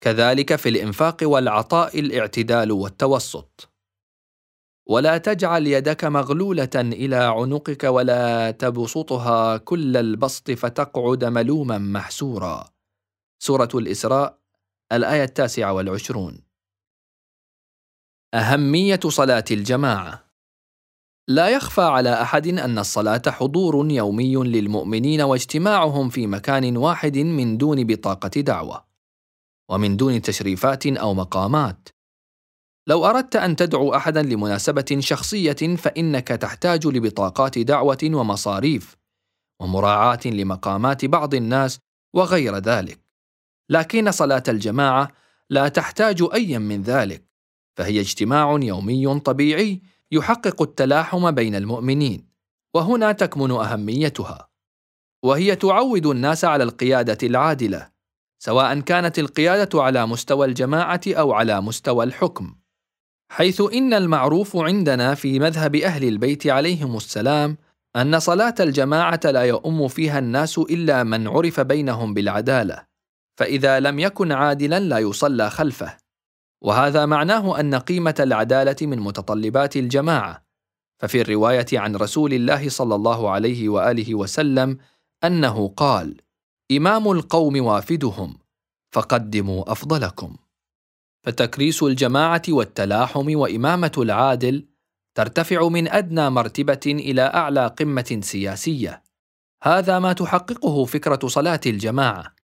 كذلك في الإنفاق والعطاء الاعتدال والتوسط. ولا تجعل يدك مغلولة إلى عنقك ولا تبسطها كل البسط فتقعد ملوما محسورا. سورة الإسراء الآية التاسعة والعشرون. أهمية صلاة الجماعة. لا يخفى على أحد أن الصلاة حضور يومي للمؤمنين واجتماعهم في مكان واحد من دون بطاقة دعوة ومن دون تشريفات أو مقامات. لو أردت أن تدعو احدا لمناسبة شخصية فإنك تحتاج لبطاقات دعوة ومصاريف ومراعاة لمقامات بعض الناس وغير ذلك. لكن صلاة الجماعة لا تحتاج ايا من ذلك فهي اجتماع يومي طبيعي يحقق التلاحم بين المؤمنين وهنا تكمن أهميتها. وهي تعود الناس على القيادة العادلة سواء كانت القيادة على مستوى الجماعة أو على مستوى الحكم. حيث إن المعروف عندنا في مذهب أهل البيت عليهم السلام أن صلاة الجماعة لا يؤم فيها الناس إلا من عرف بينهم بالعدالة. فإذا لم يكن عادلا لا يصلى خلفه. وهذا معناه أن قيمة العدالة من متطلبات الجماعة. ففي الرواية عن رسول الله صلى الله عليه وآله وسلم أنه قال إمام القوم وافدهم فقدموا أفضلكم. فتكريس الجماعة والتلاحم وإمامة العادل ترتفع من أدنى مرتبة إلى أعلى قمة سياسية. هذا ما تحققه فكرة صلاة الجماعة.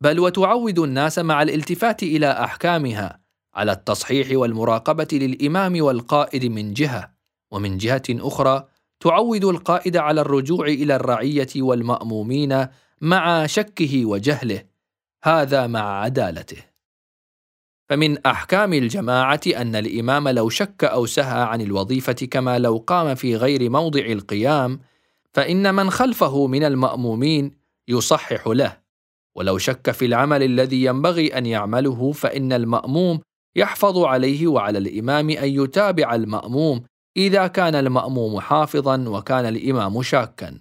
بل وتعود الناس مع الالتفات إلى أحكامها على التصحيح والمراقبة للإمام والقائد من جهة ومن جهة أخرى تعود القائد على الرجوع إلى الرعية والمأمومين مع شكه وجهله هذا مع عدالته. فمن أحكام الجماعة أن الإمام لو شك أو سهى عن الوظيفة كما لو قام في غير موضع القيام فإن من خلفه من المأمومين يصحح له. ولو شك في العمل الذي ينبغي أن يعمله فإن المأموم يحفظ عليه وعلى الإمام أن يتابع المأموم إذا كان المأموم حافظا وكان الإمام شاكا.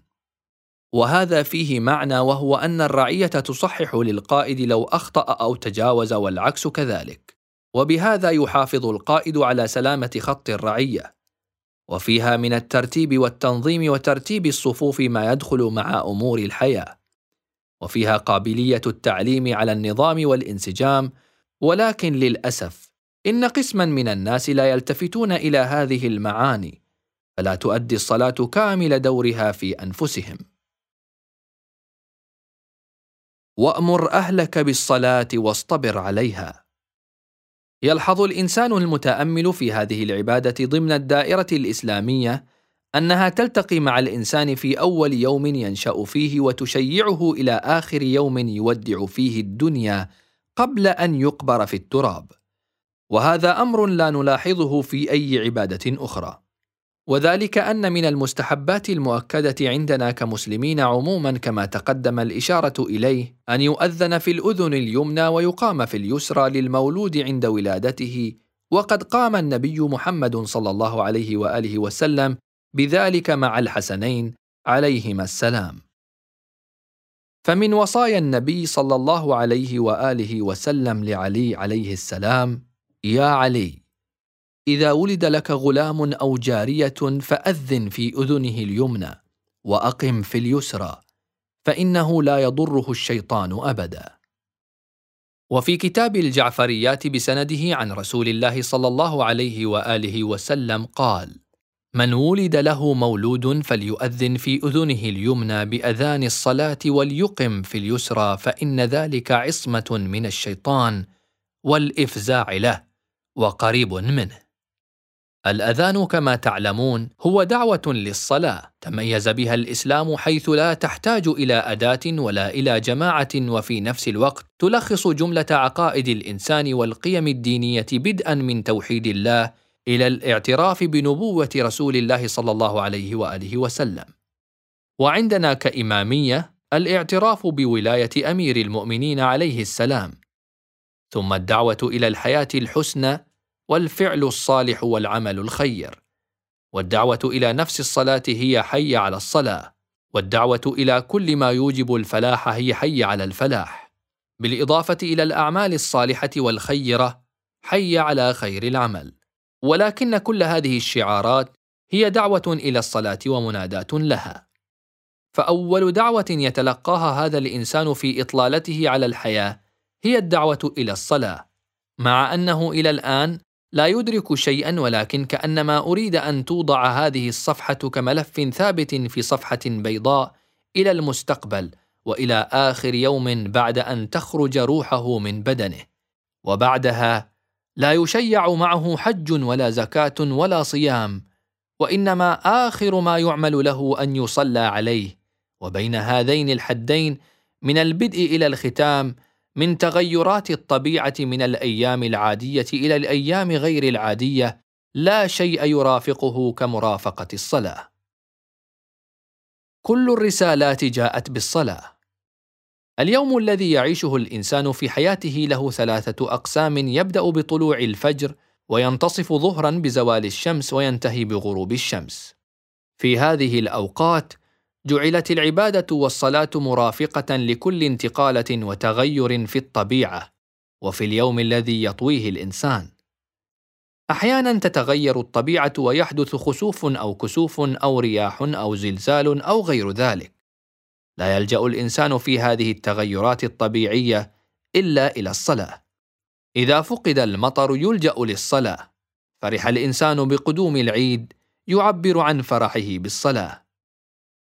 وهذا فيه معنى وهو أن الرعية تصحح للقائد لو أخطأ أو تجاوز والعكس كذلك. وبهذا يحافظ القائد على سلامة خط الرعية. وفيها من الترتيب والتنظيم وترتيب الصفوف ما يدخل مع أمور الحياة. وفيها قابلية التعليم على النظام والانسجام ولكن للأسف إن قسما من الناس لا يلتفتون إلى هذه المعاني فلا تؤدي الصلاة كامل دورها في أنفسهم. وأمر أهلك بالصلاة واصطبر عليها. يلحظ الإنسان المتأمل في هذه العبادة ضمن الدائرة الإسلامية أنها تلتقي مع الإنسان في أول يوم ينشأ فيه وتشيعه إلى آخر يوم يودع فيه الدنيا قبل أن يقبر في التراب. وهذا أمر لا نلاحظه في أي عبادة أخرى. وذلك أن من المستحبات المؤكدة عندنا كمسلمين عموما كما تقدم الإشارة إليه أن يؤذن في الأذن اليمنى ويقام في اليسرى للمولود عند ولادته وقد قام النبي محمد صلى الله عليه وآله وسلم بذلك مع الحسنين عليهما السلام. فمن وصايا النبي صلى الله عليه وآله وسلم لعلي عليه السلام يا علي إذا ولد لك غلام أو جارية فأذن في أذنه اليمنى وأقم في اليسرى فإنه لا يضره الشيطان أبدا. وفي كتاب الجعفريات بسنده عن رسول الله صلى الله عليه وآله وسلم قال من ولد له مولود فليؤذن في أذنه اليمنى بأذان الصلاة وليقم في اليسرى فإن ذلك عصمة من الشيطان والإفزاع له وقريب منه. الأذان كما تعلمون هو دعوة للصلاة تميز بها الإسلام حيث لا تحتاج إلى أداة ولا إلى جماعة وفي نفس الوقت تلخص جملة عقائد الإنسان والقيم الدينية بدءا من توحيد الله إلى الاعتراف بنبوة رسول الله صلى الله عليه وآله وسلم. وعندنا كإمامية الاعتراف بولاية أمير المؤمنين عليه السلام. ثم الدعوة إلى الحياة الحسنى والفعل الصالح والعمل الخير. والدعوة إلى نفس الصلاة هي حي على الصلاة. والدعوة إلى كل ما يوجب الفلاح هي حي على الفلاح. بالإضافة إلى الأعمال الصالحة والخيرة حي على خير العمل. ولكن كل هذه الشعارات هي دعوة إلى الصلاة ومناداة لها. فأول دعوة يتلقاها هذا الإنسان في إطلالته على الحياة هي الدعوة إلى الصلاة مع أنه إلى الآن لا يدرك شيئا ولكن كأنما أريد أن توضع هذه الصفحة كملف ثابت في صفحة بيضاء إلى المستقبل وإلى آخر يوم بعد أن تخرج روحه من بدنه. وبعدها لا يشيع معه حج ولا زكاة ولا صيام وإنما آخر ما يعمل له أن يصلى عليه. وبين هذين الحدين من البدء إلى الختام من تغيرات الطبيعة من الأيام العادية إلى الأيام غير العادية لا شيء يرافقه كمرافقة الصلاة. كل الرسالات جاءت بالصلاة. اليوم الذي يعيشه الإنسان في حياته له ثلاثة أقسام يبدأ بطلوع الفجر وينتصف ظهرا بزوال الشمس وينتهي بغروب الشمس. في هذه الأوقات جعلت العبادة والصلاة مرافقة لكل انتقالة وتغير في الطبيعة وفي اليوم الذي يطويه الإنسان. أحيانا تتغير الطبيعة ويحدث خسوف أو كسوف أو رياح أو زلزال أو غير ذلك. لا يلجأ الإنسان في هذه التغيرات الطبيعية إلا إلى الصلاة. إذا فقد المطر يلجأ للصلاة. فرح الإنسان بقدوم العيد يعبر عن فرحه بالصلاة.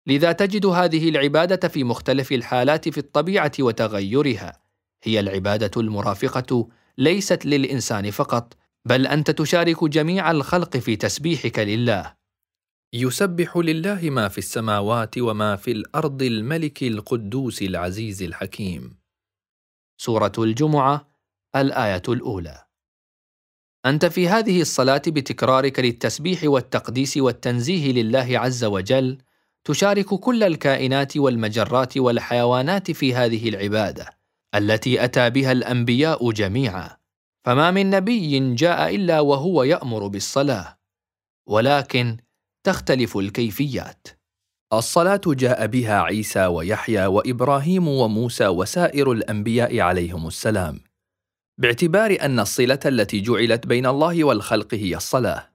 لذا تجد هذه العبادة في مختلف الحالات في الطبيعة وتغيرها. هي العبادة المرافقة ليست للإنسان فقط بل أنت تشارك جميع الخلق في تسبيحك لله. يسبح لله ما في السماوات وما في الأرض الملك القدوس العزيز الحكيم. سورة الجمعة الآية الأولى. أنت في هذه الصلاة بتكرارك للتسبيح والتقديس والتنزيه لله عز وجل تشارك كل الكائنات والمجرات والحيوانات في هذه العبادة التي أتى بها الأنبياء جميعا. فما من نبي جاء إلا وهو يأمر بالصلاة. ولكن تختلف الكيفيات. الصلاة جاء بها عيسى ويحيى وإبراهيم وموسى وسائر الأنبياء عليهم السلام باعتبار أن الصلة التي جعلت بين الله والخلق هي الصلاة.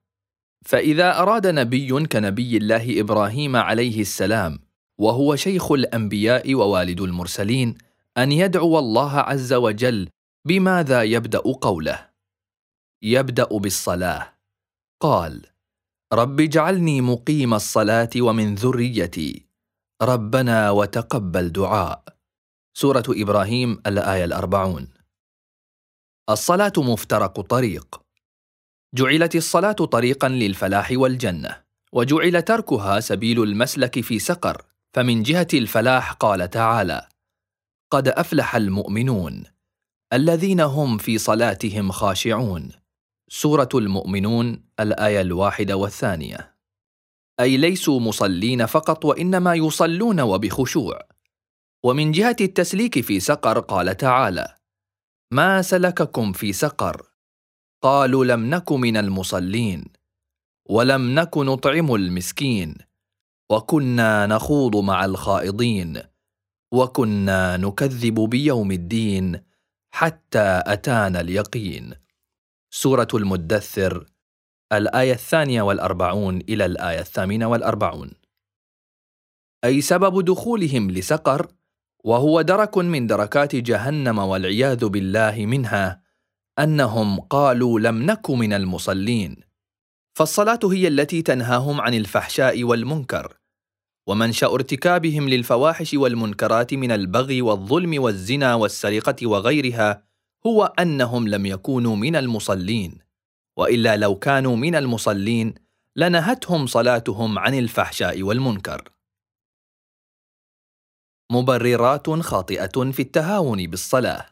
فإذا أراد نبي كنبي الله إبراهيم عليه السلام وهو شيخ الأنبياء ووالد المرسلين أن يدعو الله عز وجل بماذا يبدأ قوله؟ يبدأ بالصلاة. قال: رب اجعلني مقيم الصلاة ومن ذريتي. ربنا وتقبل دعاء. سورة إبراهيم الآية الأربعون. الصلاة مفترق طريق. جعلت الصلاة طريقا للفلاح والجنة وجعل تركها سبيل المسلك في سقر فمن جهة الفلاح قال تعالى قد أفلح المؤمنون الذين هم في صلاتهم خاشعون. سورة المؤمنون الآية الواحدة والثانية. أي ليسوا مصلين فقط وإنما يصلون وبخشوع. ومن جهة التسليك في سقر قال تعالى ما سلككم في سقر؟ قالوا لم نك من المصلين ولم نك نطعم المسكين وكنا نخوض مع الخائضين وكنا نكذب بيوم الدين حتى أتانا اليقين سورة المدثر الآية الثانية والأربعون إلى الآية الثامنة والأربعون. أي سبب دخولهم لسقر وهو درك من دركات جهنم والعياذ بالله منها أنهم قالوا لم نك من المصلين. فالصلاة هي التي تنهاهم عن الفحشاء والمنكر ومنشأ ارتكابهم للفواحش والمنكرات من البغي والظلم والزنا والسرقة وغيرها هو أنهم لم يكونوا من المصلين وإلا لو كانوا من المصلين لنهتهم صلاتهم عن الفحشاء والمنكر. مبررات خاطئة في التهاون بالصلاة.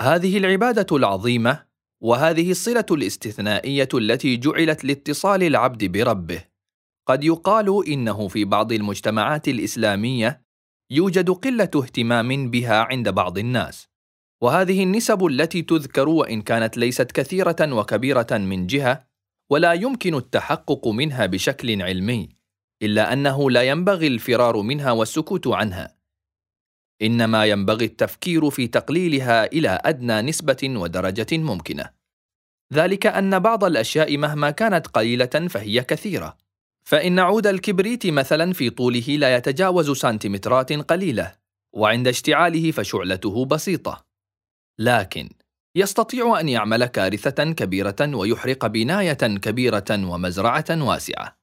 هذه العبادة العظيمة وهذه الصلة الاستثنائية التي جعلت لاتصال العبد بربه. قد يقال إنه في بعض المجتمعات الإسلامية يوجد قلة اهتمام بها عند بعض الناس. وهذه النسب التي تذكر وإن كانت ليست كثيرة وكبيرة من جهة ولا يمكن التحقق منها بشكل علمي إلا أنه لا ينبغي الفرار منها والسكوت عنها. إنما ينبغي التفكير في تقليلها إلى أدنى نسبة ودرجة ممكنة. ذلك أن بعض الأشياء مهما كانت قليلة فهي كثيرة. فإن عود الكبريت مثلا في طوله لا يتجاوز سنتيمترات قليلة وعند اشتعاله فشعلته بسيطة. لكن يستطيع أن يعمل كارثة كبيرة ويحرق بناية كبيرة ومزرعة واسعة.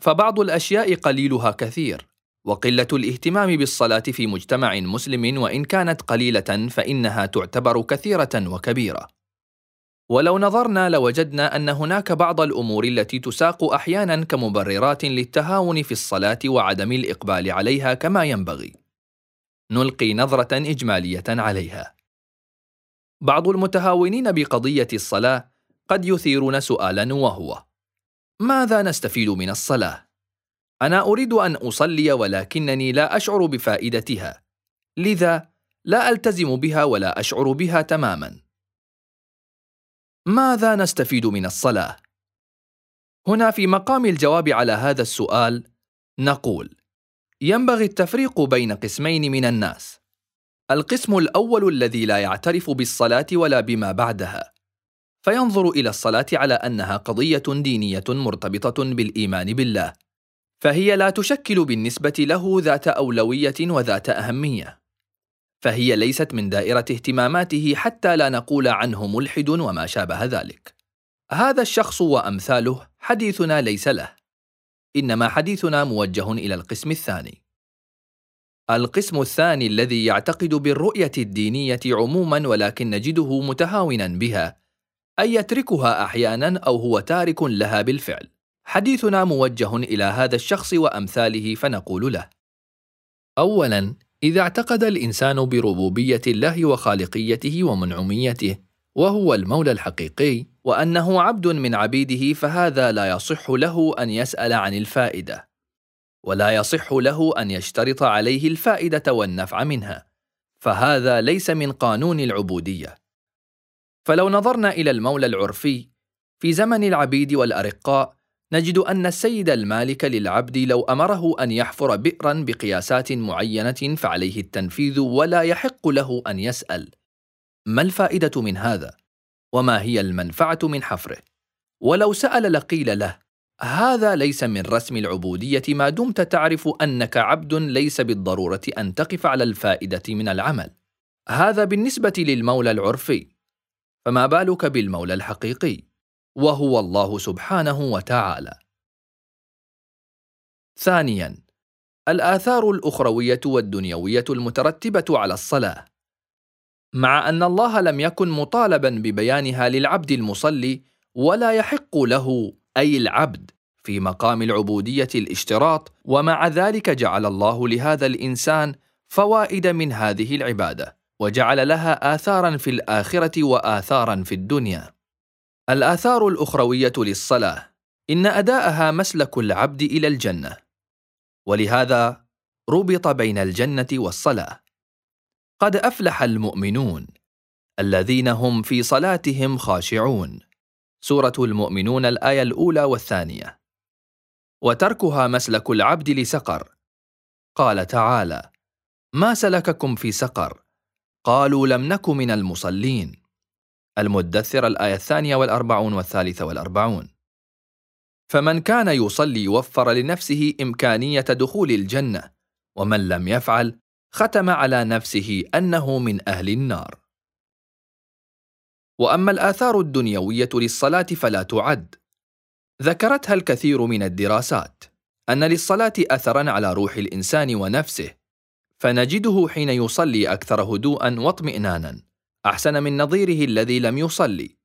فبعض الأشياء قليلها كثير وقلة الاهتمام بالصلاة في مجتمع مسلم وإن كانت قليلة فإنها تعتبر كثيرة وكبيرة. ولو نظرنا لوجدنا أن هناك بعض الأمور التي تساق أحيانا كمبررات للتهاون في الصلاة وعدم الإقبال عليها كما ينبغي. نلقي نظرة إجمالية عليها. بعض المتهاونين بقضية الصلاة قد يثيرون سؤالا وهو ماذا نستفيد من الصلاة؟ أنا أريد أن أصلي ولكنني لا أشعر بفائدتها لذا لا ألتزم بها ولا أشعر بها تماما. ماذا نستفيد من الصلاة؟ هنا في مقام الجواب على هذا السؤال نقول ينبغي التفريق بين قسمين من الناس القسم الأول الذي لا يعترف بالصلاة ولا بما بعدها. فينظر إلى الصلاة على أنها قضية دينية مرتبطة بالإيمان بالله. فهي لا تشكل بالنسبة له ذات أولوية وذات أهمية. فهي ليست من دائرة اهتماماته حتى لا نقول عنه ملحد وما شابه ذلك. هذا الشخص وأمثاله حديثنا ليس له. إنما حديثنا موجه إلى القسم الثاني. القسم الثاني الذي يعتقد بالرؤية الدينية عموما ولكن نجده متهاونا بها اي يتركها أحيانا أو هو تارك لها بالفعل. حديثنا موجه إلى هذا الشخص وأمثاله فنقول له اولا إذا اعتقد الإنسان بربوبية الله وخالقيته ومنعميته وهو المولى الحقيقي وأنه عبد من عبيده فهذا لا يصح له أن يسأل عن الفائدة. ولا يصح له أن يشترط عليه الفائدة والنفع منها فهذا ليس من قانون العبودية. فلو نظرنا إلى المولى العرفي في زمن العبيد والأرقاء نجد أن السيد المالك للعبد لو أمره أن يحفر بئرا بقياسات معينة فعليه التنفيذ ولا يحق له أن يسأل. ما الفائدة من هذا؟ وما هي المنفعة من حفره؟ ولو سأل لقيل له هذا ليس من رسم العبودية ما دمت تعرف أنك عبد ليس بالضرورة أن تقف على الفائدة من العمل. هذا بالنسبة للمولى العرفي. فما بالك بالمولى الحقيقي؟ وهو الله سبحانه وتعالى. ثانيا الآثار الأخروية والدنيوية المترتبة على الصلاة. مع أن الله لم يكن مطالبا ببيانها للعبد المصلي ولا يحق له أي العبد في مقام العبودية الاشتراط ومع ذلك جعل الله لهذا الإنسان فوائد من هذه العبادة وجعل لها آثارا في الآخرة وآثارا في الدنيا. الآثار الأخروية للصلاة إن أداءها مسلك العبد إلى الجنة. ولهذا ربط بين الجنة والصلاة. قد أفلح المؤمنون الذين هم في صلاتهم خاشعون. سورة المؤمنون الآية الأولى والثانية. وتركها مسلك العبد لسقر. قال تعالى ما سلككم في سقر؟ قالوا لم نك من المصلين. المدثر الآية الثانية والأربعون والثالثة والأربعون. فمن كان يصلي وفر لنفسه إمكانية دخول الجنة ومن لم يفعل ختم على نفسه أنه من أهل النار. وأما الآثار الدنيوية للصلاة فلا تعد. ذكرتها الكثير من الدراسات أن للصلاة أثرا على روح الإنسان ونفسه فنجده حين يصلي أكثر هدوءا واطمئنانا أحسن من نظيره الذي لم يصلي.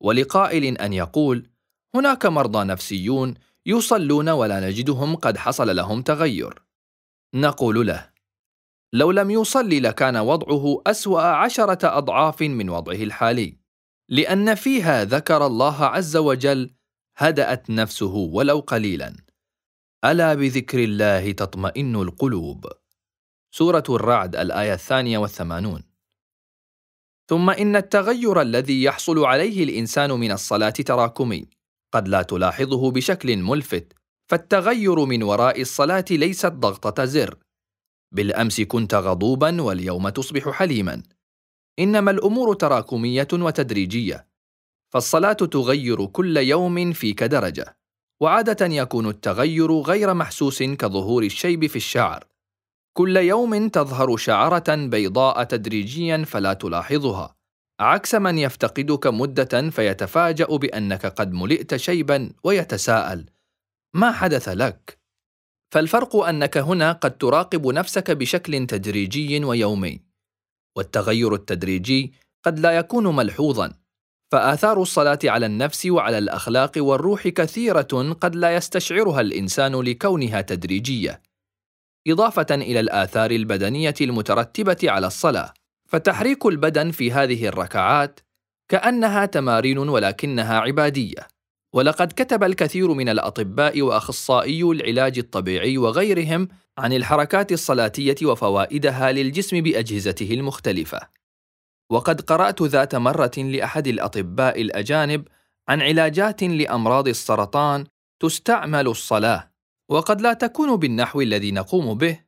ولقائل أن يقول هناك مرضى نفسيون يصلون ولا نجدهم قد حصل لهم تغير. نقول له لو لم يصلي لكان وضعه أسوأ عشرة أضعاف من وضعه الحالي. لأن فيها ذكر الله عز وجل هدأت نفسه ولو قليلا. ألا بذكر الله تطمئن القلوب؟ سورة الرعد الآية الثانية والثمانون. ثم إن التغير الذي يحصل عليه الإنسان من الصلاة تراكمي قد لا تلاحظه بشكل ملفت فالتغير من وراء الصلاة ليست ضغطة زر. بالأمس كنت غضوبا واليوم تصبح حليما. إنما الأمور تراكمية وتدريجية فالصلاة تغير كل يوم فيك درجة وعادة يكون التغير غير محسوس كظهور الشيب في الشعر كل يوم تظهر شعرة بيضاء تدريجيا فلا تلاحظها عكس من يفتقدك مدة فيتفاجأ بأنك قد ملئت شيبا ويتساءل ما حدث لك؟ فالفرق أنك هنا قد تراقب نفسك بشكل تدريجي ويومي والتغير التدريجي قد لا يكون ملحوظا فآثار الصلاة على النفس وعلى الأخلاق والروح كثيرة قد لا يستشعرها الإنسان لكونها تدريجية. إضافة إلى الآثار البدنية المترتبة على الصلاة فتحريك البدن في هذه الركعات كأنها تمارين ولكنها عبادية. ولقد كتب الكثير من الأطباء وأخصائي العلاج الطبيعي وغيرهم عن الحركات الصلاتية وفوائدها للجسم بأجهزته المختلفة. وقد قرأت ذات مرة لأحد الأطباء الأجانب عن علاجات لأمراض السرطان تستعمل الصلاة وقد لا تكون بالنحو الذي نقوم به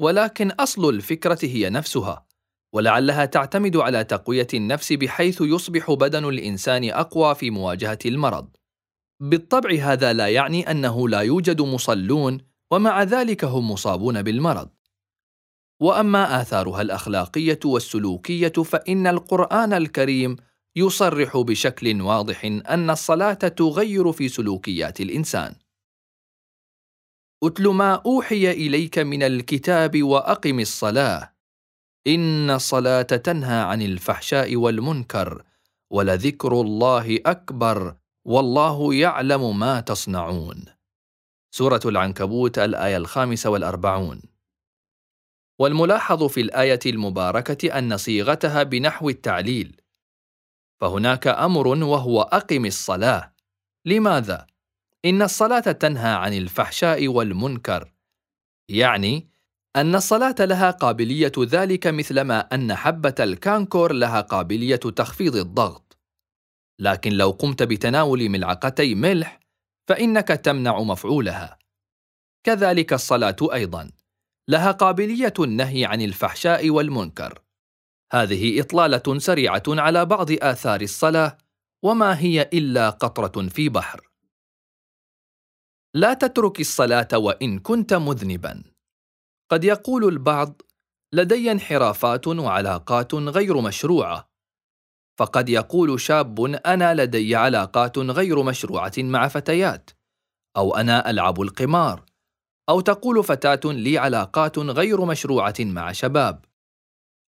ولكن أصل الفكرة هي نفسها ولعلها تعتمد على تقوية النفس بحيث يصبح بدن الإنسان أقوى في مواجهة المرض. بالطبع هذا لا يعني أنه لا يوجد مصلون ومع ذلك هم مصابون بالمرض. وأما آثارها الأخلاقية والسلوكية فإن القرآن الكريم يصرح بشكل واضح أن الصلاة تغير في سلوكيات الإنسان. اتل ما أوحي إليك من الكتاب وأقم الصلاة. إن الصلاة تنهى عن الفحشاء والمنكر ولذكر الله أكبر. والله يعلم ما تصنعون. سورة العنكبوت الآية الخامسة والأربعون. والملاحظ في الآية المباركة أن صيغتها بنحو التعليل. فهناك أمر وهو أقم الصلاة. لماذا؟ إن الصلاة تنهى عن الفحشاء والمنكر، يعني أن الصلاة لها قابلية ذلك مثلما أن حبة الكانكور لها قابلية تخفيض الضغط. لكن لو قمت بتناول ملعقتي ملح فإنك تمنع مفعولها. كذلك الصلاة أيضا لها قابلية النهي عن الفحشاء والمنكر. هذه إطلالة سريعة على بعض آثار الصلاة وما هي إلا قطرة في بحر لا تترك الصلاة وإن كنت مذنبا قد يقول البعض لدي انحرافات وعلاقات غير مشروعة فقد يقول شاب أنا لدي علاقات غير مشروعة مع فتيات أو أنا ألعب القمار أو تقول فتاة لي علاقات غير مشروعة مع شباب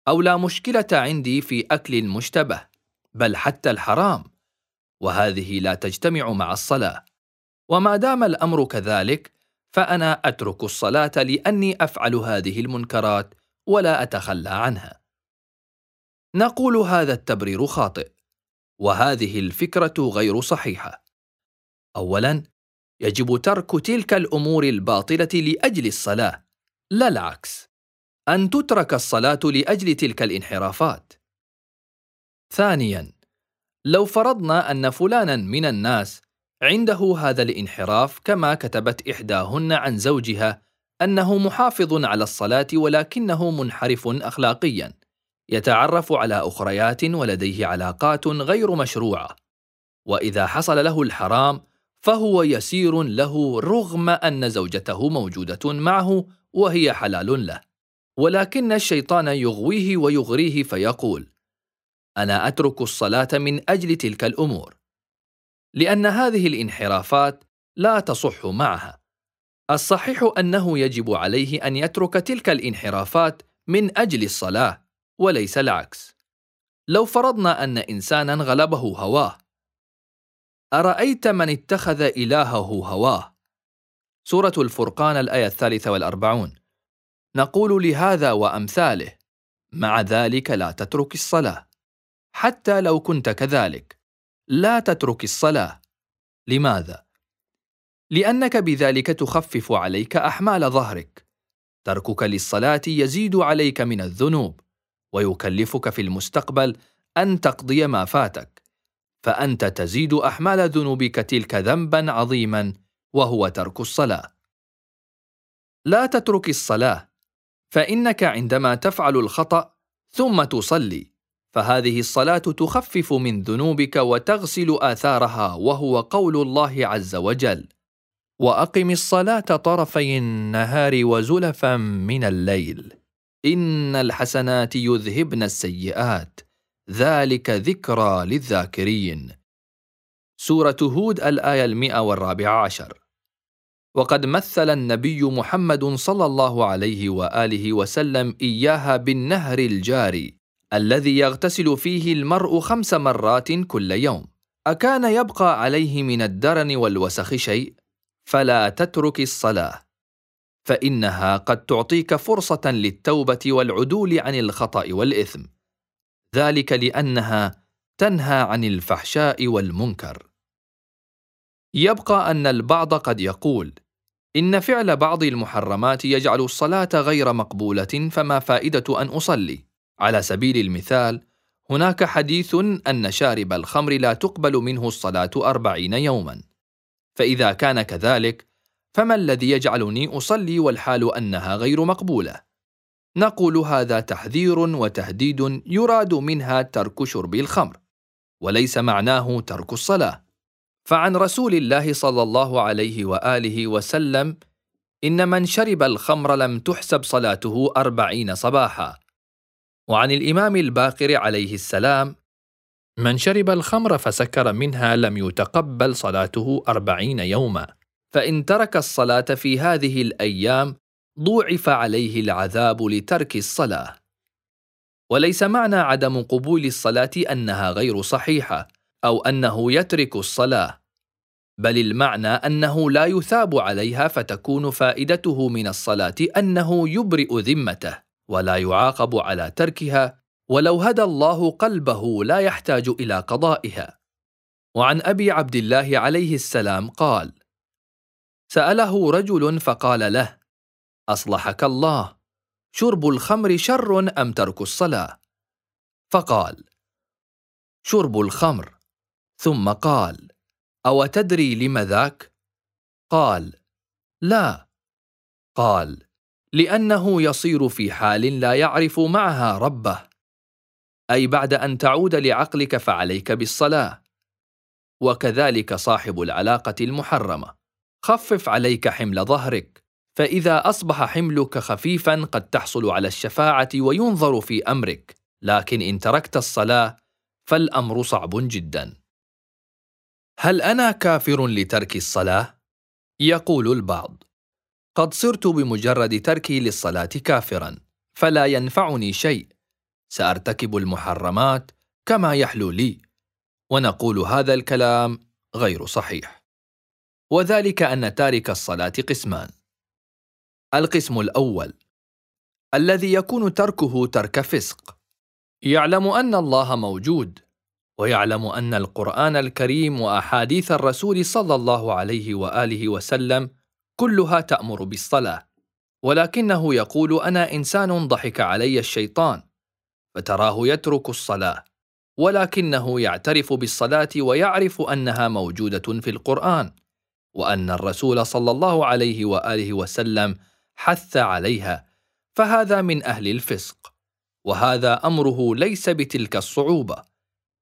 أو لا مشكلة عندي في أكل المشتبه بل حتى الحرام وهذه لا تجتمع مع الصلاة وما دام الأمر كذلك فأنا أترك الصلاة لأني أفعل هذه المنكرات ولا أتخلى عنها. نقول هذا التبرير خاطئ وهذه الفكرة غير صحيحة. اولا يجب ترك تلك الأمور الباطلة لأجل الصلاة لا العكس أن تترك الصلاة لأجل تلك الانحرافات. ثانيا لو فرضنا أن فلانا من الناس عنده هذا الانحراف كما كتبت إحداهن عن زوجها أنه محافظ على الصلاة ولكنه منحرف اخلاقيا. يتعرف على أخريات ولديه علاقات غير مشروعة وإذا حصل له الحرام فهو يسير له رغم أن زوجته موجودة معه وهي حلال له. ولكن الشيطان يغويه ويغريه فيقول أنا أترك الصلاة من أجل تلك الأمور لأن هذه الانحرافات لا تصح معها. الصحيح أنه يجب عليه أن يترك تلك الانحرافات من أجل الصلاة. وليس العكس. لو فرضنا أن إنسانا غلبه هواه أرأيت من اتخذ إلهه هواه؟ سورة الفرقان الآية الثالثة والأربعون. نقول لهذا وأمثاله مع ذلك لا تترك الصلاة. حتى لو كنت كذلك لا تترك الصلاة. لماذا؟ لأنك بذلك تخفف عليك أحمال ظهرك. تركك للصلاة يزيد عليك من الذنوب. ويكلفك في المستقبل أن تقضي ما فاتك فأنت تزيد أحمال ذنوبك تلك ذنبا عظيما وهو ترك الصلاة. لا تترك الصلاة فإنك عندما تفعل الخطأ ثم تصلي فهذه الصلاة تخفف من ذنوبك وتغسل آثارها وهو قول الله عز وجل وأقم الصلاة طرفي النهار وزلفا من الليل إن الحسنات يذهبن السيئات. ذلك ذكرى للذاكرين. سورة هود الآية المئة والرابعة عشر. وقد مثل النبي محمد صلى الله عليه وآله وسلم إياها بالنهر الجاري الذي يغتسل فيه المرء خمس مرات كل يوم. أكان يبقى عليه من الدرن والوسخ شيء؟ فلا تترك الصلاة. فإنها قد تعطيك فرصة للتوبة والعدول عن الخطأ والإثم. ذلك لأنها تنهى عن الفحشاء والمنكر. يبقى أن البعض قد يقول إن فعل بعض المحرمات يجعل الصلاة غير مقبولة فما فائدة أن أصلي؟ على سبيل المثال هناك حديث أن شارب الخمر لا تقبل منه الصلاة أربعين يوما. فإذا كان كذلك فما الذي يجعلني أصلي والحال أنها غير مقبولة؟ نقول هذا تحذير وتهديد يراد منها ترك شرب الخمر وليس معناه ترك الصلاة. فعن رسول الله صلى الله عليه وآله وسلم إن من شرب الخمر لم تحسب صلاته أربعين صباحا. وعن الإمام الباقر عليه السلام من شرب الخمر فسكر منها لم يتقبل صلاته أربعين يوما. فإن ترك الصلاة في هذه الأيام ضوعف عليه العذاب لترك الصلاة. وليس معنى عدم قبول الصلاة أنها غير صحيحة أو أنه يترك الصلاة بل المعنى أنه لا يثاب عليها فتكون فائدته من الصلاة أنه يبرئ ذمته ولا يعاقب على تركها ولو هدى الله قلبه لا يحتاج إلى قضائها. وعن أبي عبد الله عليه السلام قال سأله رجل فقال له أصلحك الله شرب الخمر شر أم ترك الصلاة؟ فقال شرب الخمر. ثم قال أو تدري لم ذاك؟ قال لا. قال لأنه يصير في حال لا يعرف معها ربه. أي بعد أن تعود لعقلك فعليك بالصلاة. وكذلك صاحب العلاقة المحرمة. خفف عليك حمل ظهرك. فإذا أصبح حملك خفيفا قد تحصل على الشفاعة وينظر في أمرك. لكن إن تركت الصلاة فالأمر صعب جدا. هل أنا كافر لترك الصلاة؟ يقول البعض. قد صرت بمجرد تركي للصلاة كافرا فلا ينفعني شيء. سأرتكب المحرمات كما يحلو لي. ونقول هذا الكلام غير صحيح. وذلك أن تارك الصلاة قسمان. القسم الأول الذي يكون تركه ترك فسق. يعلم أن الله موجود ويعلم أن القرآن الكريم وأحاديث الرسول صلى الله عليه وآله وسلم كلها تأمر بالصلاة. ولكنه يقول أنا إنسان ضحك علي الشيطان فتراه يترك الصلاة ولكنه يعترف بالصلاة ويعرف أنها موجودة في القرآن. وأن الرسول صلى الله عليه وآله وسلم حث عليها فهذا من أهل الفسق وهذا أمره ليس بتلك الصعوبة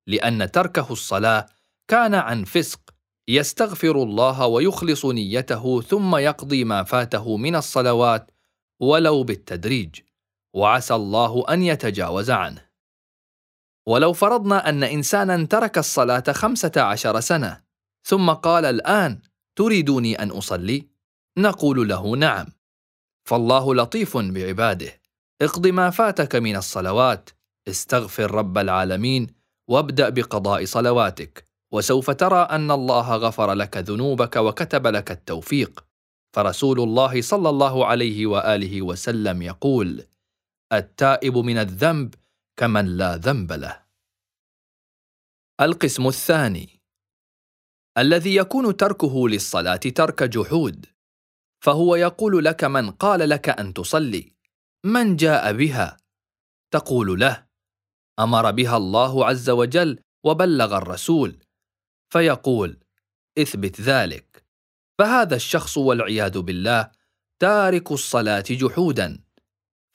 لأن تركه الصلاة كان عن فسق يستغفر الله ويخلص نيته ثم يقضي ما فاته من الصلوات ولو بالتدريج وعسى الله أن يتجاوز عنه. ولو فرضنا أن إنسانا ترك الصلاة خمسة عشر سنة ثم قال الآن تريدوني أن أصلي؟ نقول له نعم. فالله لطيف بعباده. اقض ما فاتك من الصلوات. استغفر رب العالمين وابدأ بقضاء صلواتك. وسوف ترى أن الله غفر لك ذنوبك وكتب لك التوفيق. فرسول الله صلى الله عليه وآله وسلم يقول التائب من الذنب كمن لا ذنب له. القسم الثاني. الذي يكون تركه للصلاة ترك جحود. فهو يقول لك من قال لك أن تصلي من جاء بها؟ تقول له أمر بها الله عز وجل وبلغ الرسول. فيقول اثبت ذلك. فهذا الشخص والعياذ بالله تارك الصلاة جحودا.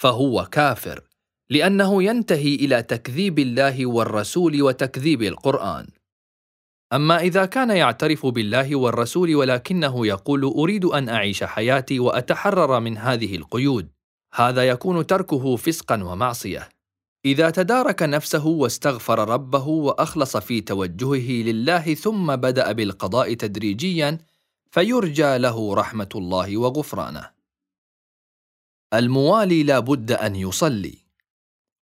فهو كافر لأنه ينتهي إلى تكذيب الله والرسول وتكذيب القرآن. أما إذا كان يعترف بالله والرسول ولكنه يقول أريد أن أعيش حياتي وأتحرر من هذه القيود هذا يكون تركه فسقا ومعصية. إذا تدارك نفسه واستغفر ربه وأخلص في توجهه لله ثم بدأ بالقضاء تدريجيا فيرجى له رحمة الله وغفرانه. الموالي لا بد أن يصلي.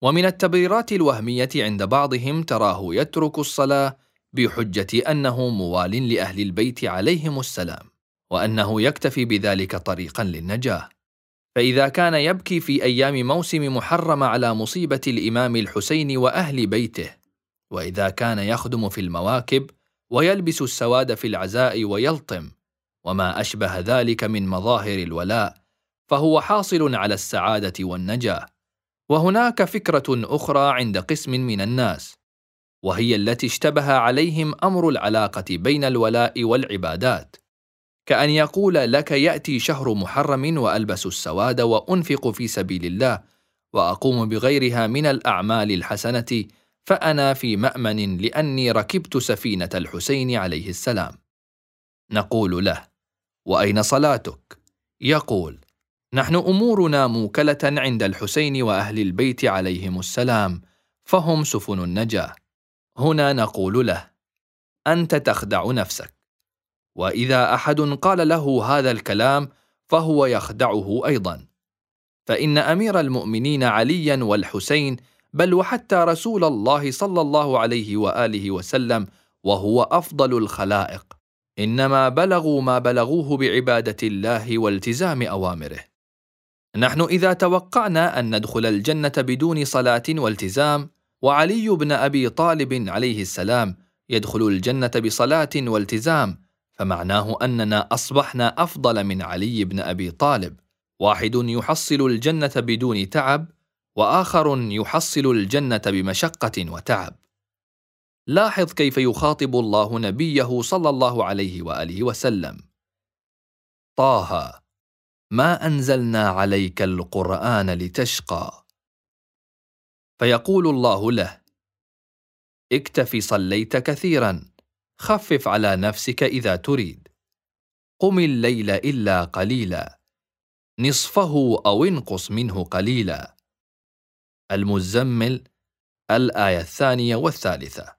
ومن التبريرات الوهمية عند بعضهم تراه يترك الصلاة بحجة أنه موال لأهل البيت عليهم السلام وأنه يكتفي بذلك طريقا للنجاة. فإذا كان يبكي في أيام موسم محرم على مصيبة الإمام الحسين وأهل بيته وإذا كان يخدم في المواكب ويلبس السواد في العزاء ويلطم وما أشبه ذلك من مظاهر الولاء فهو حاصل على السعادة والنجاة. وهناك فكرة أخرى عند قسم من الناس وهي التي اشتبه عليهم أمر العلاقة بين الولاء والعبادات كأن يقول لك يأتي شهر محرم وألبس السواد وأنفق في سبيل الله وأقوم بغيرها من الأعمال الحسنة فأنا في مأمن لأني ركبت سفينة الحسين عليه السلام. نقول له: وأين صلاتك؟ يقول: نحن أمورنا موكلة عند الحسين وأهل البيت عليهم السلام، فهم سفن النجاة. هنا نقول له: أنت تخدع نفسك. وإذا أحد قال له هذا الكلام فهو يخدعه أيضا. فإن أمير المؤمنين عليا والحسين بل وحتى رسول الله صلى الله عليه وآله وسلم وهو أفضل الخلائق. إنما بلغوا ما بلغوه بعبادة الله والتزام أوامره. نحن إذا توقعنا أن ندخل الجنة بدون صلاة والتزام وعلي بن أبي طالب عليه السلام يدخل الجنة بصلاة والتزام فمعناه أننا أصبحنا أفضل من علي بن أبي طالب. واحد يحصل الجنة بدون تعب وآخر يحصل الجنة بمشقة وتعب. لاحظ كيف يخاطب الله نبيه صلى الله عليه وآله وسلم. طه ما أنزلنا عليك القرآن لتشقى. فيقول الله له اكتف صليت كثيرا خفف على نفسك إذا تريد قم الليل إلا قليلا نصفه أو انقص منه قليلا. المزمل الآية الثانية والثالثة.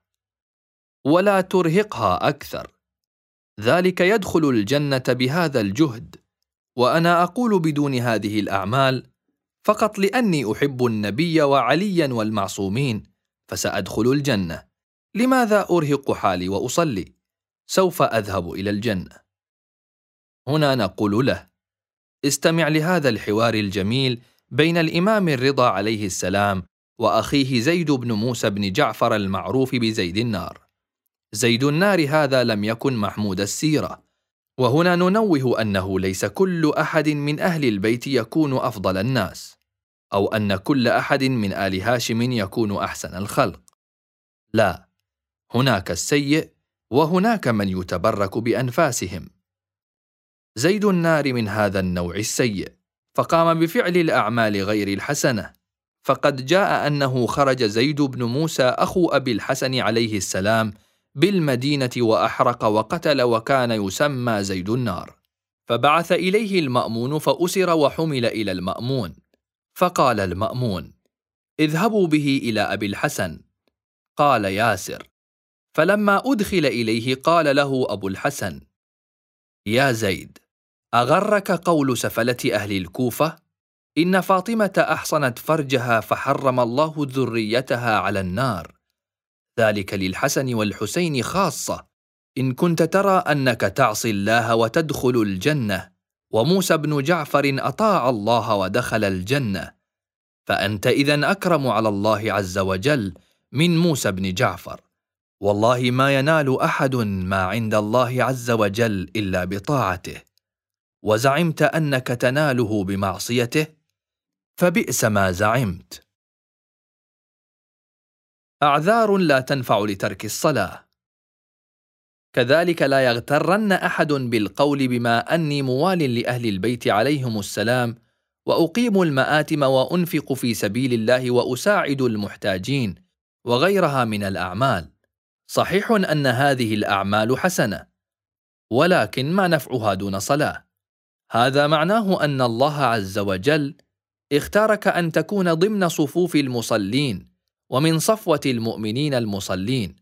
ولا ترهقها أكثر ذلك يدخل الجنة بهذا الجهد وأنا أقول بدون هذه الأعمال فقط لأني أحب النبي وعليا والمعصومين فسأدخل الجنة. لماذا أرهق حالي وأصلي؟ سوف أذهب إلى الجنة. هنا نقول له استمع لهذا الحوار الجميل بين الإمام الرضا عليه السلام وأخيه زيد بن موسى بن جعفر المعروف بزيد النار. زيد النار هذا لم يكن محمود السيرة وهنا ننوه أنه ليس كل أحد من أهل البيت يكون أفضل الناس أو أن كل أحد من آل هاشم يكون أحسن الخلق. لا هناك السيء وهناك من يتبرك بأنفاسهم. زيد النار من هذا النوع السيء فقام بفعل الأعمال غير الحسنة. فقد جاء أنه خرج زيد بن موسى أخو أبي الحسن عليه السلام بالمدينة وأحرق وقتل وكان يسمى زيد النار. فبعث إليه المأمون فأسر وحمل إلى المأمون. فقال المأمون اذهبوا به إلى أبي الحسن. قال ياسر فلما أدخل إليه قال له أبو الحسن يا زيد أغرك قول سفلة أهل الكوفة؟ إن فاطمة أحصنت فرجها فحرم الله ذريتها على النار. ذلك للحسن والحسين خاصة. إن كنت ترى أنك تعصي الله وتدخل الجنة وموسى بن جعفر أطاع الله ودخل الجنة. فأنت إذا أكرم على الله عز وجل من موسى بن جعفر. والله ما ينال أحد ما عند الله عز وجل إلا بطاعته. وزعمت أنك تناله بمعصيته فبئس ما زعمت. أعذار لا تنفع لترك الصلاة. كذلك لا يغترن أحد بالقول بما أني موال لأهل البيت عليهم السلام وأقيم المآتم وأنفق في سبيل الله وأساعد المحتاجين وغيرها من الأعمال. صحيح أن هذه الأعمال حسنة ولكن ما نفعها دون صلاة؟ هذا معناه أن الله عز وجل اختارك أن تكون ضمن صفوف المصلين ومن صفوة المؤمنين المصلين.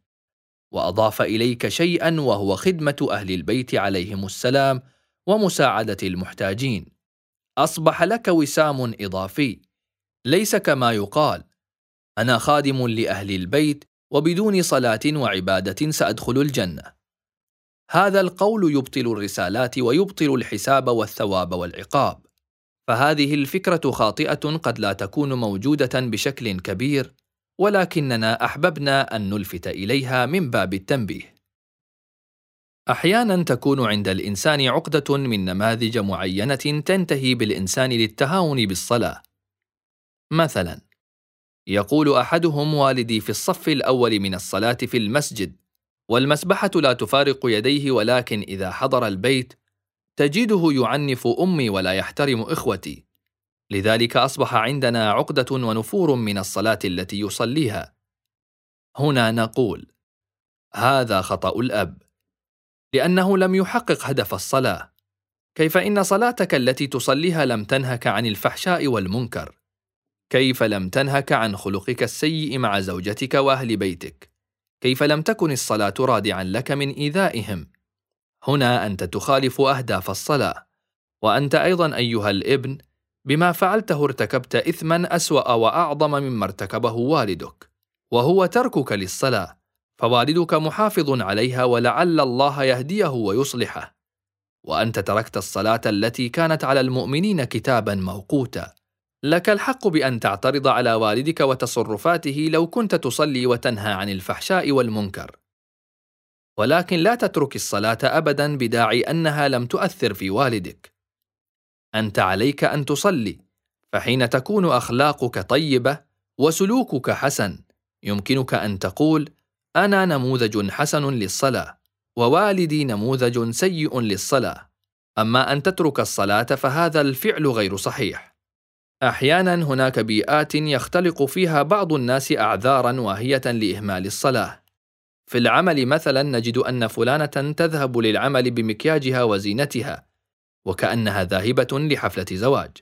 وأضاف إليك شيئا وهو خدمة أهل البيت عليهم السلام ومساعدة المحتاجين. أصبح لك وسام إضافي. ليس كما يقال أنا خادم لأهل البيت وبدون صلاة وعبادة سأدخل الجنة. هذا القول يبطل الرسالات ويبطل الحساب والثواب والعقاب. فهذه الفكرة خاطئة قد لا تكون موجودة بشكل كبير. ولكننا أحببنا أن نلفت إليها من باب التنبيه. أحيانا تكون عند الإنسان عقدة من نماذج معينة تنتهي بالإنسان للتهاون بالصلاة. مثلا يقول أحدهم والدي في الصف الأول من الصلاة في المسجد والمسبحة لا تفارق يديه ولكن إذا حضر البيت تجده يعنف أمي ولا يحترم إخوتي. لذلك أصبح عندنا عقدة ونفور من الصلاة التي يصليها. هنا نقول: هذا خطأ الأب، لأنه لم يحقق هدف الصلاة. كيف إن صلاتك التي تصليها لم تنهك عن الفحشاء والمنكر؟ كيف لم تنهك عن خلقك السيء مع زوجتك وأهل بيتك؟ كيف لم تكن الصلاة رادعا لك من إيذائهم؟ هنا أنت تخالف أهداف الصلاة، وأنت أيضا أيها الابن بما فعلته ارتكبت إثما أسوأ وأعظم مما ارتكبه والدك وهو تركك للصلاة فوالدك محافظ عليها ولعل الله يهديه ويصلحه. وأنت تركت الصلاة التي كانت على المؤمنين كتابا موقوتا. لك الحق بأن تعترض على والدك وتصرفاته لو كنت تصلي وتنهى عن الفحشاء والمنكر. ولكن لا تترك الصلاة أبدا بداعي أنها لم تؤثر في والدك. أنت عليك أن تصلي فحين تكون أخلاقك طيبة وسلوكك حسن يمكنك أن تقول أنا نموذج حسن للصلاة ووالدي نموذج سيء للصلاة. أما أن تترك الصلاة فهذا الفعل غير صحيح. أحيانا هناك بيئات يختلق فيها بعض الناس اعذارا واهية لإهمال الصلاة. في العمل مثلا نجد أن فلانة تذهب للعمل بمكياجها وزينتها وكأنها ذاهبة لحفلة زواج.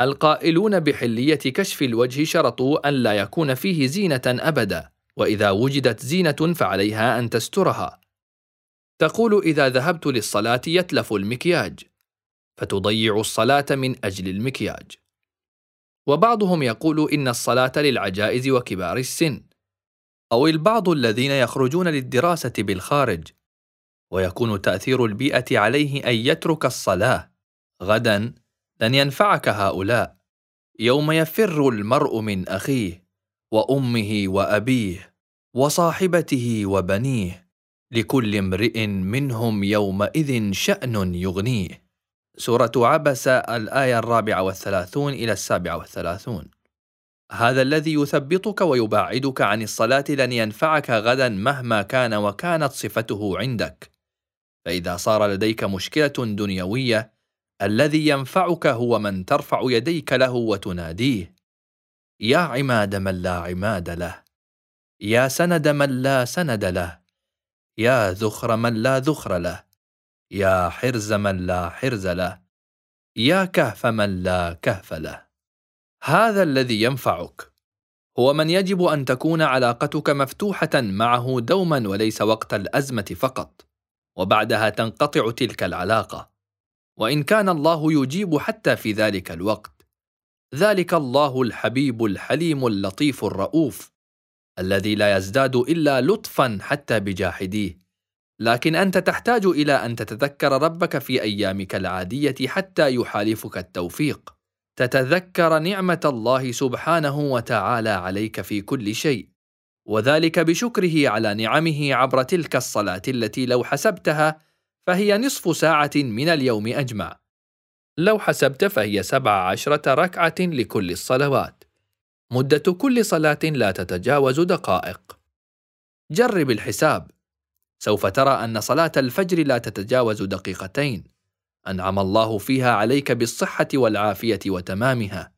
القائلون بحلية كشف الوجه شرطوا أن لا يكون فيه زينة أبدا وإذا وجدت زينة فعليها أن تسترها. تقول إذا ذهبت للصلاة يتلف المكياج. فتضيع الصلاة من أجل المكياج. وبعضهم يقول إن الصلاة للعجائز وكبار السن. أو البعض الذين يخرجون للدراسة بالخارج. ويكون تأثير البيئة عليه أن يترك الصلاة. غدا لن ينفعك هؤلاء. يوم يفر المرء من أخيه وأمه وأبيه وصاحبته وبنيه لكل امرئ منهم يومئذ شأن يغنيه. سورة عبس الآية الرابعة والثلاثون إلى السابعة والثلاثون. هذا الذي يثبطك ويبعدك عن الصلاة لن ينفعك غدا مهما كان وكانت صفته عندك. فإذا صار لديك مشكلة دنيوية الذي ينفعك هو من ترفع يديك له وتناديه. يا عماد من لا عماد له. يا سند من لا سند له. يا ذخر من لا ذخر له. يا حرز من لا حرز له. يا كهف من لا كهف له. هذا الذي ينفعك. هو من يجب أن تكون علاقتك مفتوحة معه دوما وليس وقت الأزمة فقط. وبعدها تنقطع تلك العلاقة. وإن كان الله يجيب حتى في ذلك الوقت. ذلك الله الحبيب الحليم اللطيف الرؤوف الذي لا يزداد إلا لطفا حتى بجاحديه. لكن أنت تحتاج إلى أن تتذكر ربك في أيامك العادية حتى يحالفك التوفيق. تتذكر نعمة الله سبحانه وتعالى عليك في كل شيء. وذلك بشكره على نعمه عبر تلك الصلاة التي لو حسبتها فهي نصف ساعة من اليوم أجمع. لو حسبت فهي سبع عشرة ركعة لكل الصلوات. مدة كل صلاة لا تتجاوز دقائق. جرب الحساب. سوف ترى أن صلاة الفجر لا تتجاوز دقيقتين. أنعم الله فيها عليك بالصحة والعافية وتمامها.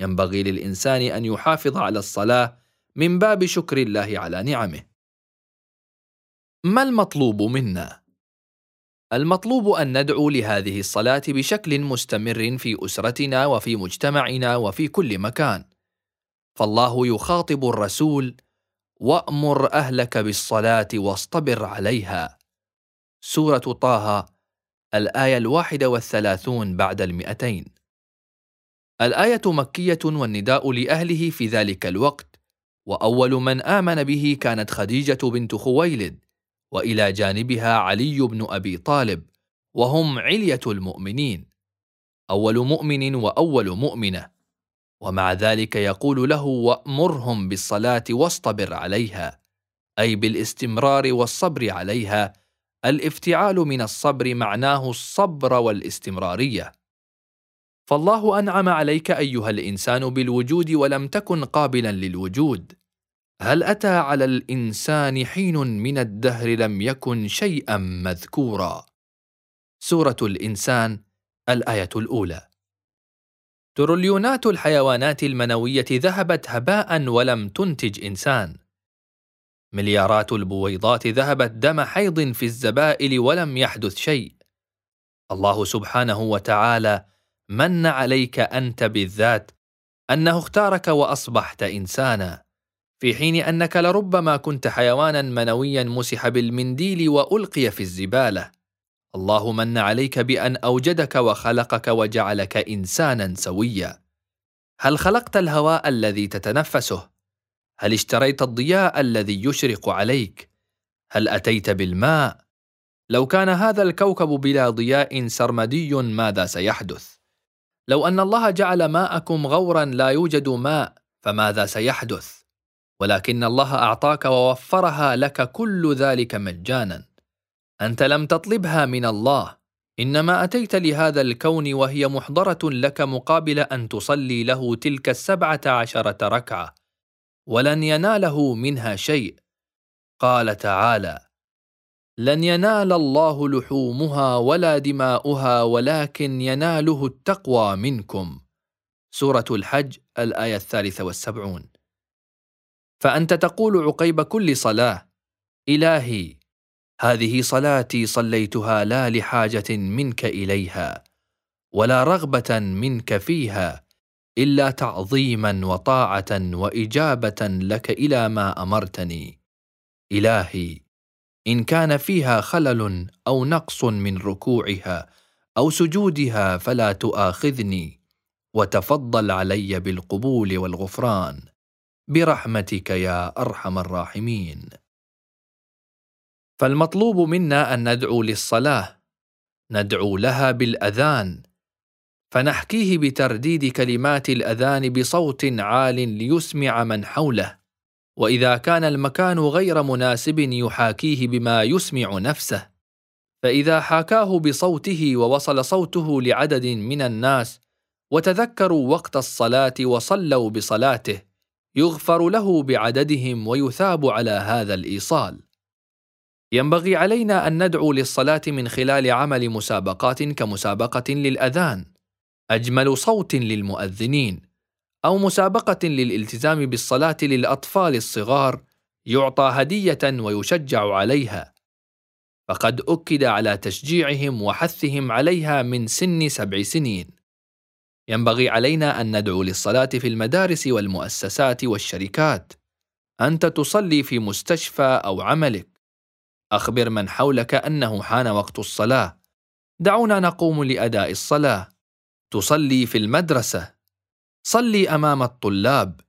ينبغي للإنسان أن يحافظ على الصلاة من باب شكر الله على نعمه. ما المطلوب منا؟ المطلوب أن ندعو لهذه الصلاة بشكل مستمر في أسرتنا وفي مجتمعنا وفي كل مكان. فالله يخاطب الرسول وأمر أهلك بالصلاة واصطبر عليها. سورة طه الآية الواحدة والثلاثون بعد المئتين. الآية مكية والنداء لأهله في ذلك الوقت وأول من آمن به كانت خديجة بنت خويلد وإلى جانبها علي بن أبي طالب وهم علية المؤمنين. أول مؤمن وأول مؤمنة ومع ذلك يقول له وأمرهم بالصلاة واصطبر عليها أي بالاستمرار والصبر عليها الافتعال من الصبر معناه الصبر والاستمرارية. فالله أنعم عليك أيها الإنسان بالوجود ولم تكن قابلا للوجود. هل أتى على الإنسان حين من الدهر لم يكن شيئا مذكورا؟ سورة الإنسان الآية الأولى. تريليونات الحيوانات المنوية ذهبت هباء ولم تنتج إنسان. مليارات البويضات ذهبت دم حيض في الزبائل ولم يحدث شيء. الله سبحانه وتعالى من عليك أنت بالذات أنه اختارك وأصبحت إنسانا. في حين أنك لربما كنت حيوانا منويا مسح بالمنديل وألقي في الزبالة. الله من عليك بأن أوجدك وخلقك وجعلك إنسانا سويا. هل خلقت الهواء الذي تتنفسه؟ هل اشتريت الضياء الذي يشرق عليك؟ هل أتيت بالماء؟ لو كان هذا الكوكب بلا ضياء سرمدي ماذا سيحدث؟ لو أن الله جعل ماءكم غورا لا يوجد ماء فماذا سيحدث؟ ولكن الله أعطاك ووفرها لك كل ذلك مجانا. أنت لم تطلبها من الله. إنما أتيت لهذا الكون وهي محضرة لك مقابل أن تصلي له تلك السبعة عشرة ركعة. ولن يناله منها شيء. قال تعالى لن ينال الله لحومها ولا دماؤها ولكن يناله التقوى منكم. سورة الحج الآية الثالثة والسبعون. فأنت تقول عقيب كل صلاة. إلهي هذه صلاتي صليتها لا لحاجة منك إليها ولا رغبة منك فيها إلا تعظيما وطاعة وإجابة لك إلى ما أمرتني. إلهي إن كان فيها خلل أو نقص من ركوعها أو سجودها فلا تؤاخذني وتفضل علي بالقبول والغفران. برحمتك يا أرحم الراحمين. فالمطلوب منا أن ندعو للصلاة ندعو لها بالأذان فنحكيه بترديد كلمات الأذان بصوت عال ليسمع من حوله وإذا كان المكان غير مناسب يحاكيه بما يسمع نفسه. فإذا حاكاه بصوته ووصل صوته لعدد من الناس وتذكروا وقت الصلاة وصلوا بصلاته يغفر له بعددهم ويثاب على هذا الإيصال. ينبغي علينا أن ندعو للصلاة من خلال عمل مسابقات كمسابقة للأذان أجمل صوت للمؤذنين أو مسابقة للالتزام بالصلاة للأطفال الصغار يعطى هدية ويشجع عليها. فقد أكد على تشجيعهم وحثهم عليها من سن سبع سنين. ينبغي علينا أن ندعو للصلاة في المدارس والمؤسسات والشركات. أنت تصلي في مستشفى أو عملك. أخبر من حولك أنه حان وقت الصلاة. دعونا نقوم لأداء الصلاة. تصلي في المدرسة. صلي أمام الطلاب.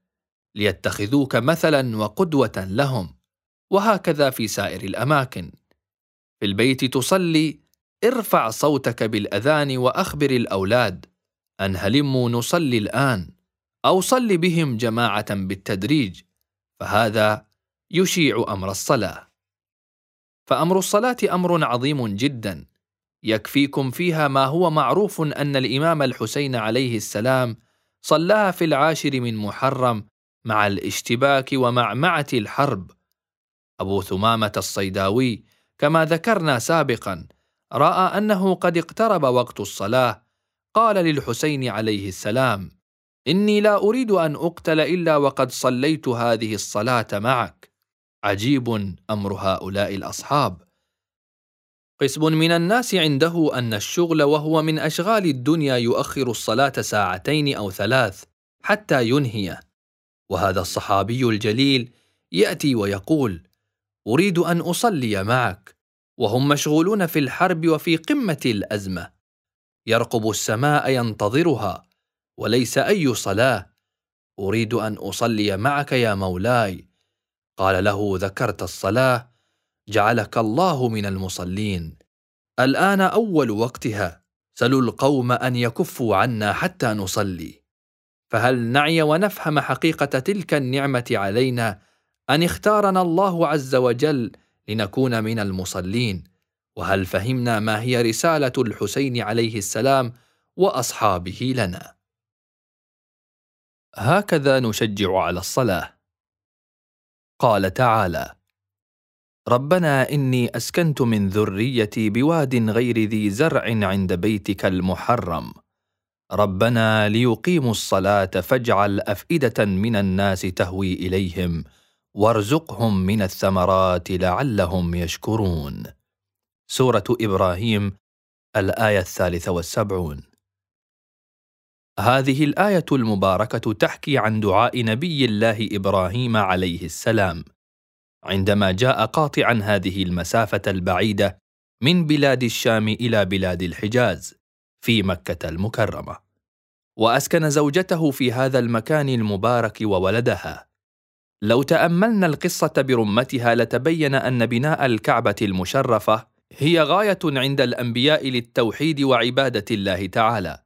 ليتخذوك مثلا وقدوة لهم. وهكذا في سائر الأماكن. في البيت تصلي. ارفع صوتك بالأذان وأخبر الأولاد. أن هلموا نصلي الآن أو صل بهم جماعة بالتدريج فهذا يشيع أمر الصلاة. فأمر الصلاة أمر عظيم جدا يكفيكم فيها ما هو معروف أن الإمام الحسين عليه السلام صلاها في العاشر من محرم مع الاشتباك ومعمعة الحرب. أبو ثمامة الصيداوي كما ذكرنا سابقا رأى أنه قد اقترب وقت الصلاة قال للحسين عليه السلام إني لا أريد أن أقتل إلا وقد صليت هذه الصلاة معك. عجيب أمر هؤلاء الأصحاب. قسم من الناس عنده أن الشغل وهو من أشغال الدنيا يؤخر الصلاة ساعتين أو ثلاث حتى ينهي. وهذا الصحابي الجليل يأتي ويقول أريد أن أصلي معك. وهم مشغولون في الحرب وفي قمة الأزمة. يرقب السماء ينتظرها وليس أي صلاة. أريد أن أصلي معك يا مولاي. قال له ذكرت الصلاة. جعلك الله من المصلين. الآن أول وقتها. سلوا القوم أن يكفوا عنا حتى نصلي. فهل نعي ونفهم حقيقة تلك النعمة علينا أن اختارنا الله عز وجل لنكون من المصلين؟ وهل فهمنا ما هي رسالة الحسين عليه السلام وأصحابه لنا؟ هكذا نشجع على الصلاة. قال تعالى ربنا إني أسكنت من ذريتي بواد غير ذي زرع عند بيتك المحرم. ربنا ليقيموا الصلاة فاجعل أفئدة من الناس تهوي إليهم وارزقهم من الثمرات لعلهم يشكرون. سورة إبراهيم الآية الثالثة والسبعون. هذه الآية المباركة تحكي عن دعاء نبي الله إبراهيم عليه السلام عندما جاء قاطعا هذه المسافة البعيدة من بلاد الشام إلى بلاد الحجاز في مكة المكرمة. وأسكن زوجته في هذا المكان المبارك وولدها. لو تأملنا القصة برمتها لتبين أن بناء الكعبة المشرفة هي غاية عند الأنبياء للتوحيد وعبادة الله تعالى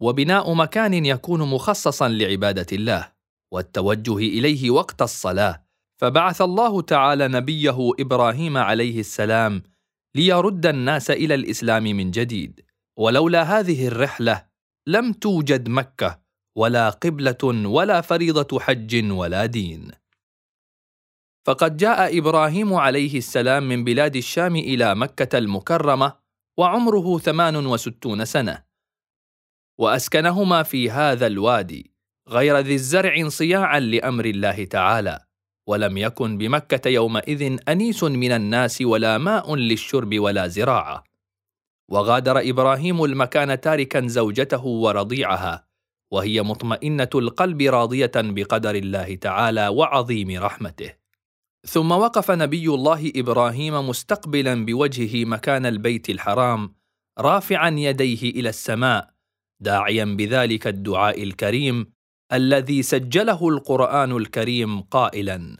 وبناء مكان يكون مخصصا لعبادة الله والتوجه إليه وقت الصلاة فبعث الله تعالى نبيه إبراهيم عليه السلام ليرد الناس إلى الإسلام من جديد. ولولا هذه الرحلة لم توجد مكة ولا قبلة ولا فريضة حج ولا دين. فقد جاء إبراهيم عليه السلام من بلاد الشام إلى مكة المكرمة وعمره ثمان وستون سنة. وأسكنهما في هذا الوادي غير ذي الزرع صياعا لأمر الله تعالى ولم يكن بمكة يومئذ أنيس من الناس ولا ماء للشرب ولا زراعة. وغادر إبراهيم المكان تاركا زوجته ورضيعها وهي مطمئنة القلب راضية بقدر الله تعالى وعظيم رحمته. ثم وقف نبي الله إبراهيم مستقبلا بوجهه مكان البيت الحرام رافعا يديه إلى السماء داعيا بذلك الدعاء الكريم الذي سجله القرآن الكريم قائلا.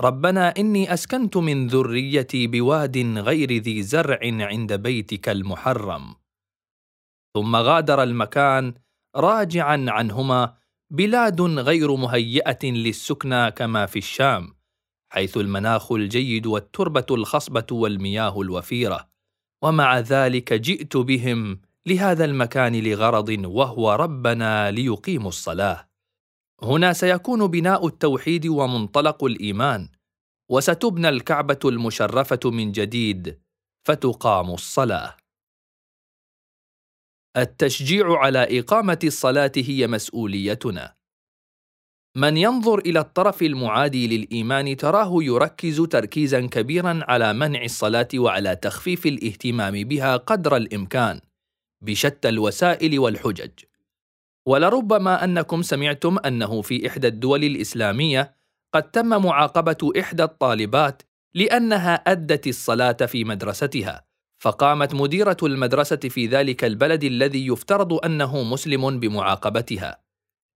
ربنا إني أسكنت من ذريتي بواد غير ذي زرع عند بيتك المحرم. ثم غادر المكان راجعا عنهما بلاد غير مهيئة للسكنى كما في الشام. حيث المناخ الجيد والتربة الخصبة والمياه الوفيرة. ومع ذلك جئت بهم لهذا المكان لغرض وهو ربنا ليقيموا الصلاة. هنا سيكون بناء التوحيد ومنطلق الإيمان. وستبنى الكعبة المشرفة من جديد فتقام الصلاة. التشجيع على إقامة الصلاة هي مسؤوليتنا. من ينظر إلى الطرف المعادي للإيمان تراه يركز تركيزا كبيرا على منع الصلاة وعلى تخفيف الاهتمام بها قدر الإمكان بشتى الوسائل والحجج. ولربما أنكم سمعتم أنه في إحدى الدول الإسلامية قد تم معاقبة إحدى الطالبات لأنها أدت الصلاة في مدرستها فقامت مديرة المدرسة في ذلك البلد الذي يفترض أنه مسلم بمعاقبتها.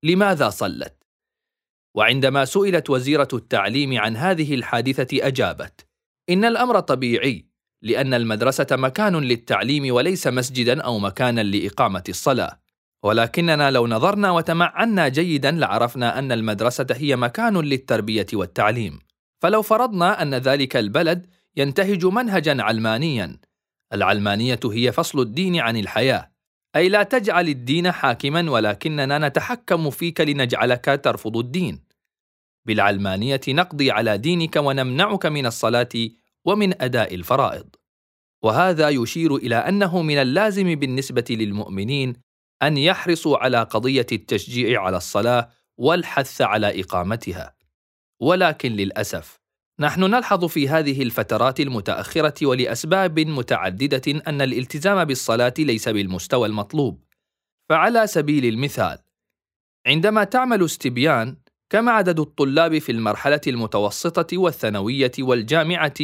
لماذا صلت؟ وعندما سئلت وزيرة التعليم عن هذه الحادثة أجابت إن الأمر طبيعي لأن المدرسة مكان للتعليم وليس مسجدا أو مكانا لإقامة الصلاة. ولكننا لو نظرنا وتمعنا جيدا لعرفنا أن المدرسة هي مكان للتربية والتعليم. فلو فرضنا أن ذلك البلد ينتهج منهجا علمانيا العلمانية هي فصل الدين عن الحياة. أي لا تجعل الدين حاكما ولكننا نتحكم فيك لنجعلك ترفض الدين. بالعلمانية نقضي على دينك ونمنعك من الصلاة ومن أداء الفرائض. وهذا يشير إلى أنه من اللازم بالنسبة للمؤمنين أن يحرصوا على قضية التشجيع على الصلاة والحث على إقامتها. ولكن للأسف نحن نلحظ في هذه الفترات المتأخرة ولأسباب متعددة أن الالتزام بالصلاة ليس بالمستوى المطلوب. فعلى سبيل المثال عندما تعمل استبيان كما عدد الطلاب في المرحلة المتوسطة والثانوية والجامعة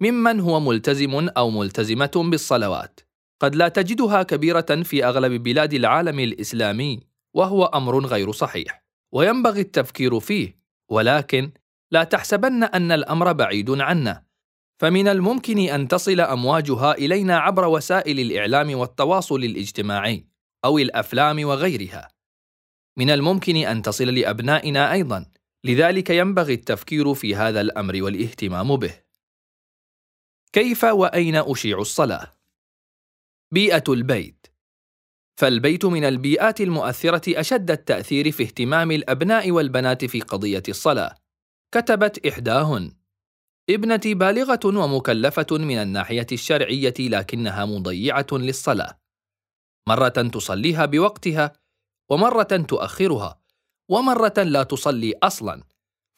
ممن هو ملتزم أو ملتزمة بالصلوات. قد لا تجدها كبيرة في أغلب بلاد العالم الإسلامي، وهو أمر غير صحيح، وينبغي التفكير فيه، ولكن لا تحسبن أن الأمر بعيد عنا، فمن الممكن أن تصل أمواجها إلينا عبر وسائل الإعلام والتواصل الاجتماعي، أو الأفلام وغيرها. من الممكن أن تصل لأبنائنا أيضا. لذلك ينبغي التفكير في هذا الأمر والاهتمام به. كيف وأين أشيع الصلاة؟ بيئة البيت. فالبيت من البيئات المؤثرة أشد التأثير في اهتمام الأبناء والبنات في قضية الصلاة. كتبت إحداهن ابنتي بالغة ومكلفة من الناحية الشرعية لكنها مضيعة للصلاة. مرة تصليها بوقتها ومرة تؤخرها ومرة لا تصلي أصلا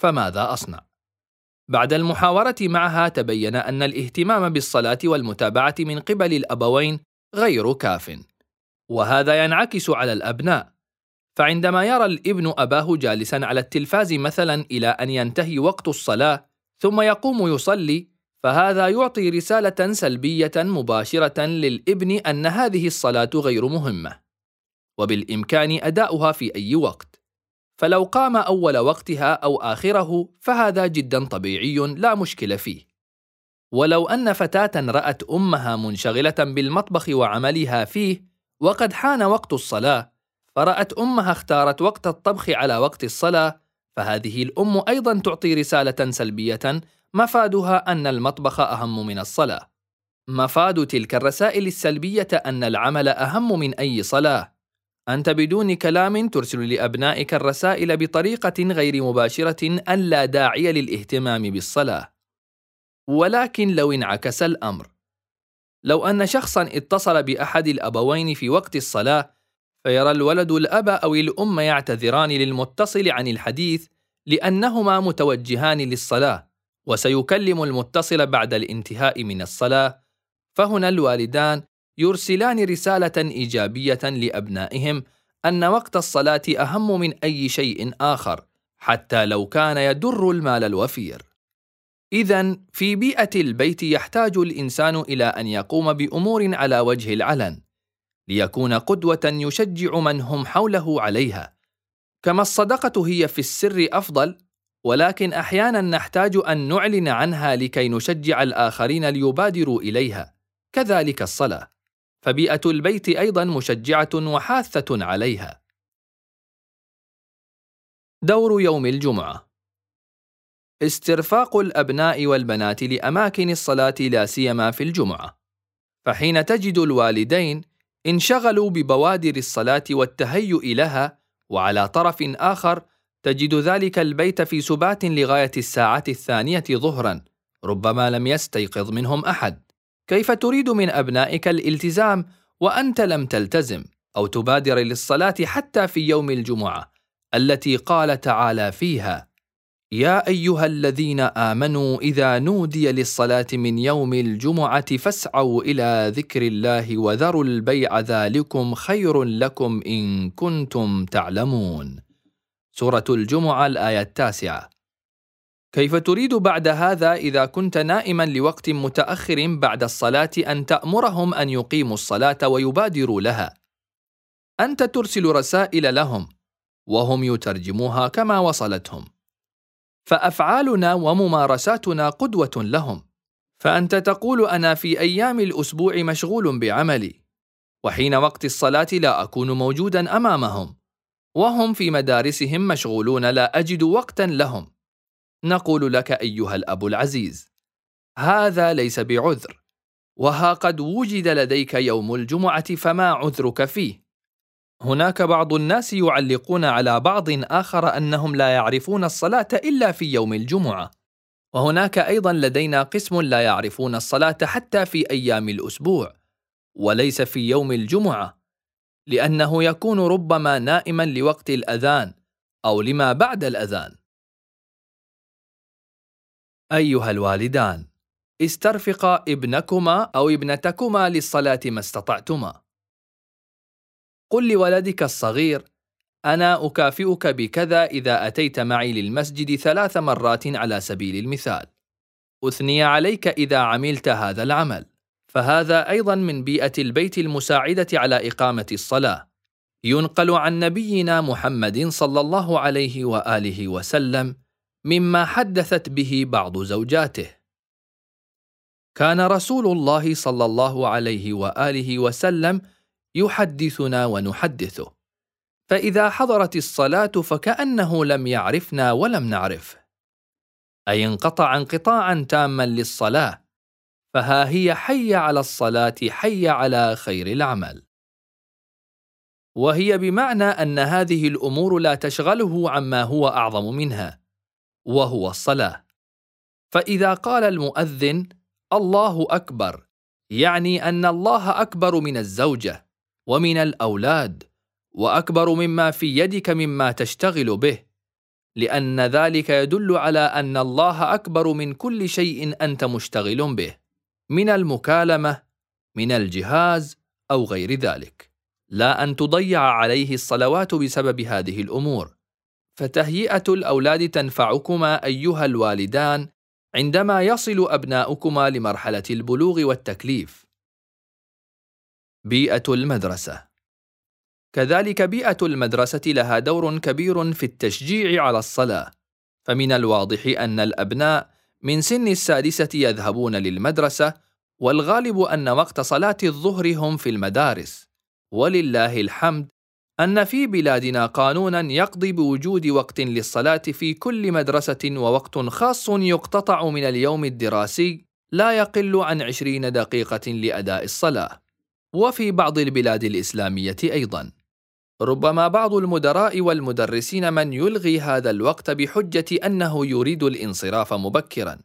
فماذا أصنع؟ بعد المحاورة معها تبين أن الاهتمام بالصلاة والمتابعة من قبل الأبوين غير كاف وهذا ينعكس على الأبناء فعندما يرى الابن أباه جالسا على التلفاز مثلا إلى أن ينتهي وقت الصلاة ثم يقوم يصلي فهذا يعطي رسالة سلبية مباشرة للابن أن هذه الصلاة غير مهمة وبالإمكان أداؤها في أي وقت. فلو قام أول وقتها أو آخره فهذا جدا طبيعي لا مشكلة فيه. ولو أن فتاة رأت أمها منشغلة بالمطبخ وعملها فيه وقد حان وقت الصلاة فرأت أمها اختارت وقت الطبخ على وقت الصلاة فهذه الأم أيضا تعطي رسالة سلبية مفادها أن المطبخ أهم من الصلاة. مفاد تلك الرسائل السلبية أن العمل أهم من أي صلاة. أنت بدون كلام ترسل لأبنائك الرسائل بطريقة غير مباشرة أن لا داعي للاهتمام بالصلاة. ولكن لو انعكس الأمر، لو أن شخصًا اتصل بأحد الأبوين في وقت الصلاة، فيرى الولد الأب أو الأم يعتذران للمتصل عن الحديث لأنهما متوجهان للصلاة وسيكلم المتصل بعد الانتهاء من الصلاة فهنا الوالدان يرسلان رسالة إيجابية لأبنائهم أن وقت الصلاة أهم من أي شيء آخر حتى لو كان يدر المال الوفير. إذا في بيئة البيت يحتاج الإنسان إلى أن يقوم بأمور على وجه العلن ليكون قدوة يشجع من هم حوله عليها. كما الصدقة هي في السر أفضل ولكن أحيانا نحتاج أن نعلن عنها لكي نشجع الآخرين ليبادروا إليها كذلك الصلاة. فبيئة البيت أيضا مشجعة وحاثة عليها. دور يوم الجمعة. استرفاق الأبناء والبنات لأماكن الصلاة لا سيما في الجمعة. فحين تجد الوالدين انشغلوا ببوادر الصلاة والتهيؤ لها وعلى طرف آخر تجد ذلك البيت في سبات لغاية الساعة الثانية ظهرا ربما لم يستيقظ منهم أحد. كيف تريد من أبنائك الالتزام وأنت لم تلتزم أو تبادر للصلاة حتى في يوم الجمعة التي قال تعالى فيها يا أيها الذين آمنوا إذا نودي للصلاة من يوم الجمعة فاسعوا إلى ذكر الله وذروا البيع ذلكم خير لكم إن كنتم تعلمون. سورة الجمعة الآية التاسعة. كيف تريد بعد هذا إذا كنت نائما لوقت متأخر بعد الصلاة أن تأمرهم أن يقيموا الصلاة ويبادروا لها؟ أنت ترسل رسائل لهم وهم يترجموها كما وصلتهم. فأفعالنا وممارساتنا قدوة لهم. فأنت تقول أنا في أيام الأسبوع مشغول بعملي وحين وقت الصلاة لا أكون موجودا أمامهم وهم في مدارسهم مشغولون لا أجد وقتا لهم. نقول لك أيها الأب العزيز هذا ليس بعذر وها قد وجد لديك يوم الجمعة فما عذرك فيه هناك بعض الناس يعلقون على بعض آخر أنهم لا يعرفون الصلاة إلا في يوم الجمعة، وهناك أيضا لدينا قسم لا يعرفون الصلاة حتى في أيام الأسبوع، وليس في يوم الجمعة، لأنه يكون ربما نائما لوقت الأذان أو لما بعد الأذان. أيها الوالدان، استرفقا ابنكما أو ابنتكما للصلاة ما استطعتما. قل لولدك الصغير أنا أكافئك بكذا إذا أتيت معي للمسجد ثلاث مرات على سبيل المثال. أثني عليك إذا عملت هذا العمل، فهذا أيضا من بيئة البيت المساعدة على إقامة الصلاة. ينقل عن نبينا محمد صلى الله عليه وآله وسلم مما حدثت به بعض زوجاته. كان رسول الله صلى الله عليه وآله وسلم يحدثنا ونحدثه. فإذا حضرت الصلاة فكأنه لم يعرفنا ولم نعرفه. أي انقطع انقطاعا تاما للصلاة فها هي حي على الصلاة حي على خير العمل. وهي بمعنى أن هذه الأمور لا تشغله عما هو أعظم منها. وهو الصلاه فإذا قال المؤذن الله أكبر يعني أن الله أكبر من الزوجة ومن الأولاد وأكبر مما في يدك مما تشتغل به لأن ذلك يدل على أن الله أكبر من كل شيء أنت مشتغل به من المكالمة من الجهاز أو غير ذلك. لا أن تضيع عليه الصلوات بسبب هذه الأمور. فتهيئة الأولاد تنفعكما أيها الوالدان عندما يصل أبناؤكما لمرحلة البلوغ والتكليف. بيئة المدرسة. كذلك بيئة المدرسة لها دور كبير في التشجيع على الصلاة، فمن الواضح أن الأبناء من سن السادسة يذهبون للمدرسة، والغالب أن وقت صلاة الظهر هم في المدارس، ولله الحمد أن في بلادنا قانونا يقضي بوجود وقت للصلاة في كل مدرسة ووقت خاص يقتطع من اليوم الدراسي لا يقل عن عشرين دقيقة لأداء الصلاة. وفي بعض البلاد الإسلامية أيضا. ربما بعض المدراء والمدرسين من يلغي هذا الوقت بحجة أنه يريد الانصراف مبكرا،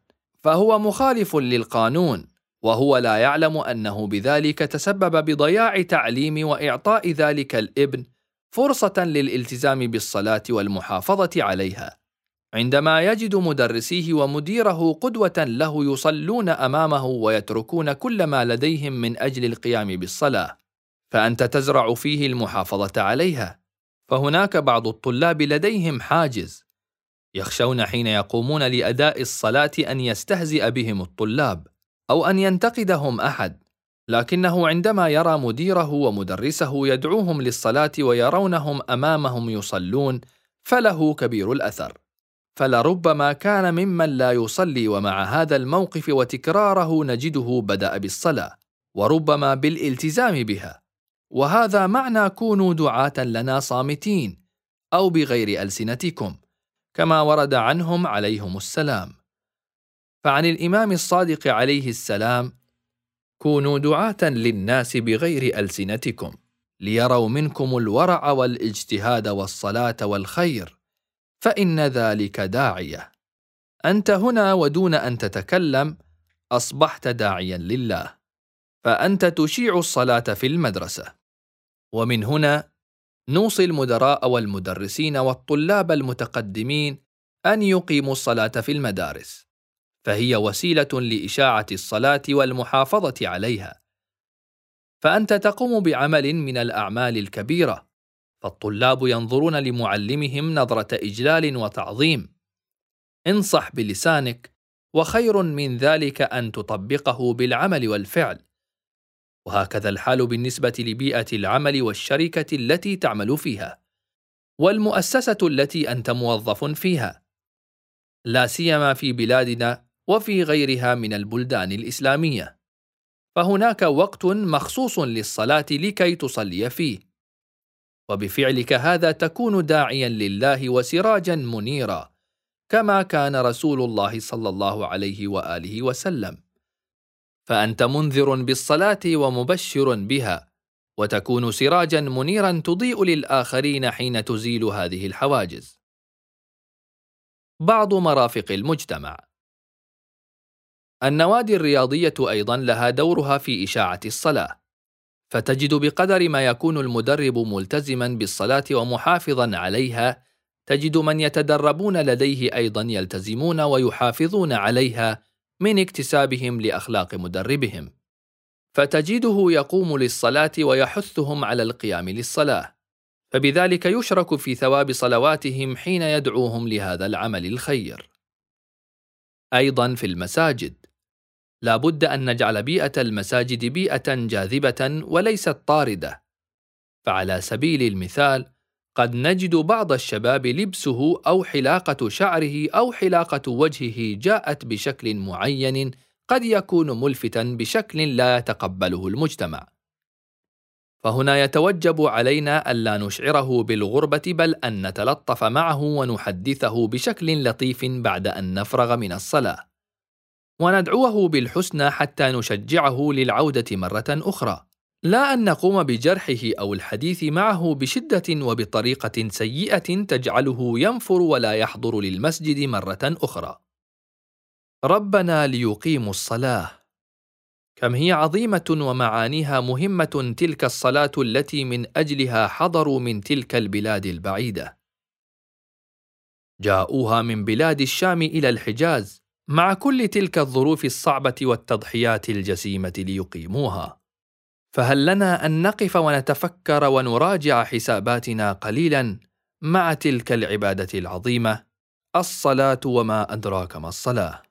فهو مخالف للقانون، وهو لا يعلم أنه بذلك تسبب بضياع تعليم وإعطاء ذلك الإبن فرصة للالتزام بالصلاة والمحافظة عليها. عندما يجد مدرسيه ومديره قدوة له يصلون أمامه ويتركون كل ما لديهم من أجل القيام بالصلاة فأنت تزرع فيه المحافظة عليها فهناك بعض الطلاب لديهم حاجز يخشون حين يقومون لأداء الصلاة أن يستهزئ بهم الطلاب أو أن ينتقدهم أحد لكنه عندما يرى مديره ومدرسه يدعوهم للصلاة ويرونهم أمامهم يصلون فله كبير الأثر. فلربما كان ممن لا يصلي ومع هذا الموقف وتكراره نجده بدأ بالصلاة وربما بالالتزام بها. وهذا معنى كونوا دعاة لنا صامتين أو بغير ألسنتكم كما ورد عنهم عليهم السلام. فعن الإمام الصادق عليه السلام كونوا دعاة للناس بغير ألسنتكم ليروا منكم الورع والاجتهاد والصلاة والخير فإن ذلك داعية. أنت هنا ودون أن تتكلم أصبحت داعيا لله فأنت تشيع الصلاة في المدرسة. ومن هنا نوصي المدراء والمدرسين والطلاب المتقدمين أن يقيموا الصلاة في المدارس. فهي وسيلة لإشاعة الصلاة والمحافظة عليها. فأنت تقوم بعمل من الأعمال الكبيرة. فالطلاب ينظرون لمعلمهم نظرة إجلال وتعظيم. انصح بلسانك وخير من ذلك أن تطبقه بالعمل والفعل. وهكذا الحال بالنسبة لبيئة العمل والشركة التي تعمل فيها والمؤسسة التي أنت موظف فيها. لا سيما في بلادنا وفي غيرها من البلدان الإسلامية. فهناك وقت مخصوص للصلاة لكي تصلي فيه. وبفعلك هذا تكون داعيا لله وسراجا منيرا كما كان رسول الله صلى الله عليه وآله وسلم. فأنت منذر بالصلاة ومبشر بها وتكون سراجا منيرا تضيء للآخرين حين تزيل هذه الحواجز. بعض مرافق المجتمع النوادي الرياضية أيضا لها دورها في إشاعة الصلاة فتجد بقدر ما يكون المدرب ملتزما بالصلاة ومحافظا عليها تجد من يتدربون لديه أيضا يلتزمون ويحافظون عليها من اكتسابهم لأخلاق مدربهم. فتجده يقوم للصلاة ويحثهم على القيام للصلاة فبذلك يشرك في ثواب صلواتهم حين يدعوهم لهذا العمل الخير. أيضا في المساجد. لا بد أن نجعل بيئة المساجد بيئة جاذبة وليست طاردة. فعلى سبيل المثال قد نجد بعض الشباب لبسه أو حلاقة شعره أو حلاقة وجهه جاءت بشكل معين قد يكون ملفتا بشكل لا يتقبله المجتمع. فهنا يتوجب علينا الا نشعره بالغربة بل أن نتلطف معه ونحدثه بشكل لطيف بعد أن نفرغ من الصلاة. وندعوه بالحسنى حتى نشجعه للعودة مرة أخرى. لا أن نقوم بجرحه أو الحديث معه بشدة وبطريقة سيئة تجعله ينفر ولا يحضر للمسجد مرة أخرى. ربنا ليقيموا الصلاة. كم هي عظيمة ومعانيها مهمة تلك الصلاة التي من أجلها حضروا من تلك البلاد البعيدة. جاءوها من بلاد الشام إلى الحجاز. مع كل تلك الظروف الصعبة والتضحيات الجسيمة ليقيموها. فهل لنا أن نقف ونتفكر ونراجع حساباتنا قليلا مع تلك العبادة العظيمة؟ الصلاة وما أدراك ما الصلاة.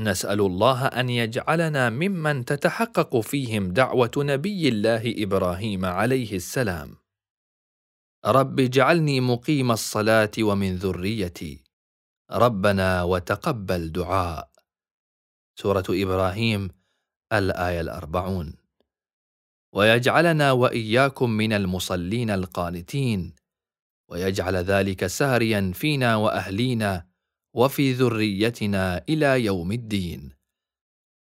نسأل الله أن يجعلنا ممن تتحقق فيهم دعوة نبي الله إبراهيم عليه السلام. رب اجعلني مقيم الصلاة ومن ذريتي. ربنا وتقبل دعاء. سورة إبراهيم الآية الأربعون. ويجعلنا وإياكم من المصلين القانتين. ويجعل ذلك ساريا فينا وأهلينا وفي ذريتنا إلى يوم الدين.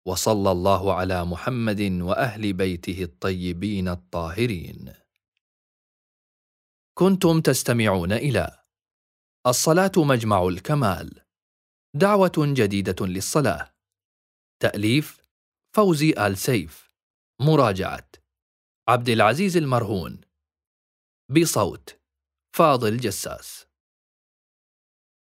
وصلى الله على محمد وأهل بيته الطيبين الطاهرين. كنتم تستمعون إلى الصلاة مجمع الكمال. دعوة جديدة للصلاة. تأليف فوزي آل سيف. مراجعة عبد العزيز المرهون. بصوت فاضل جساس.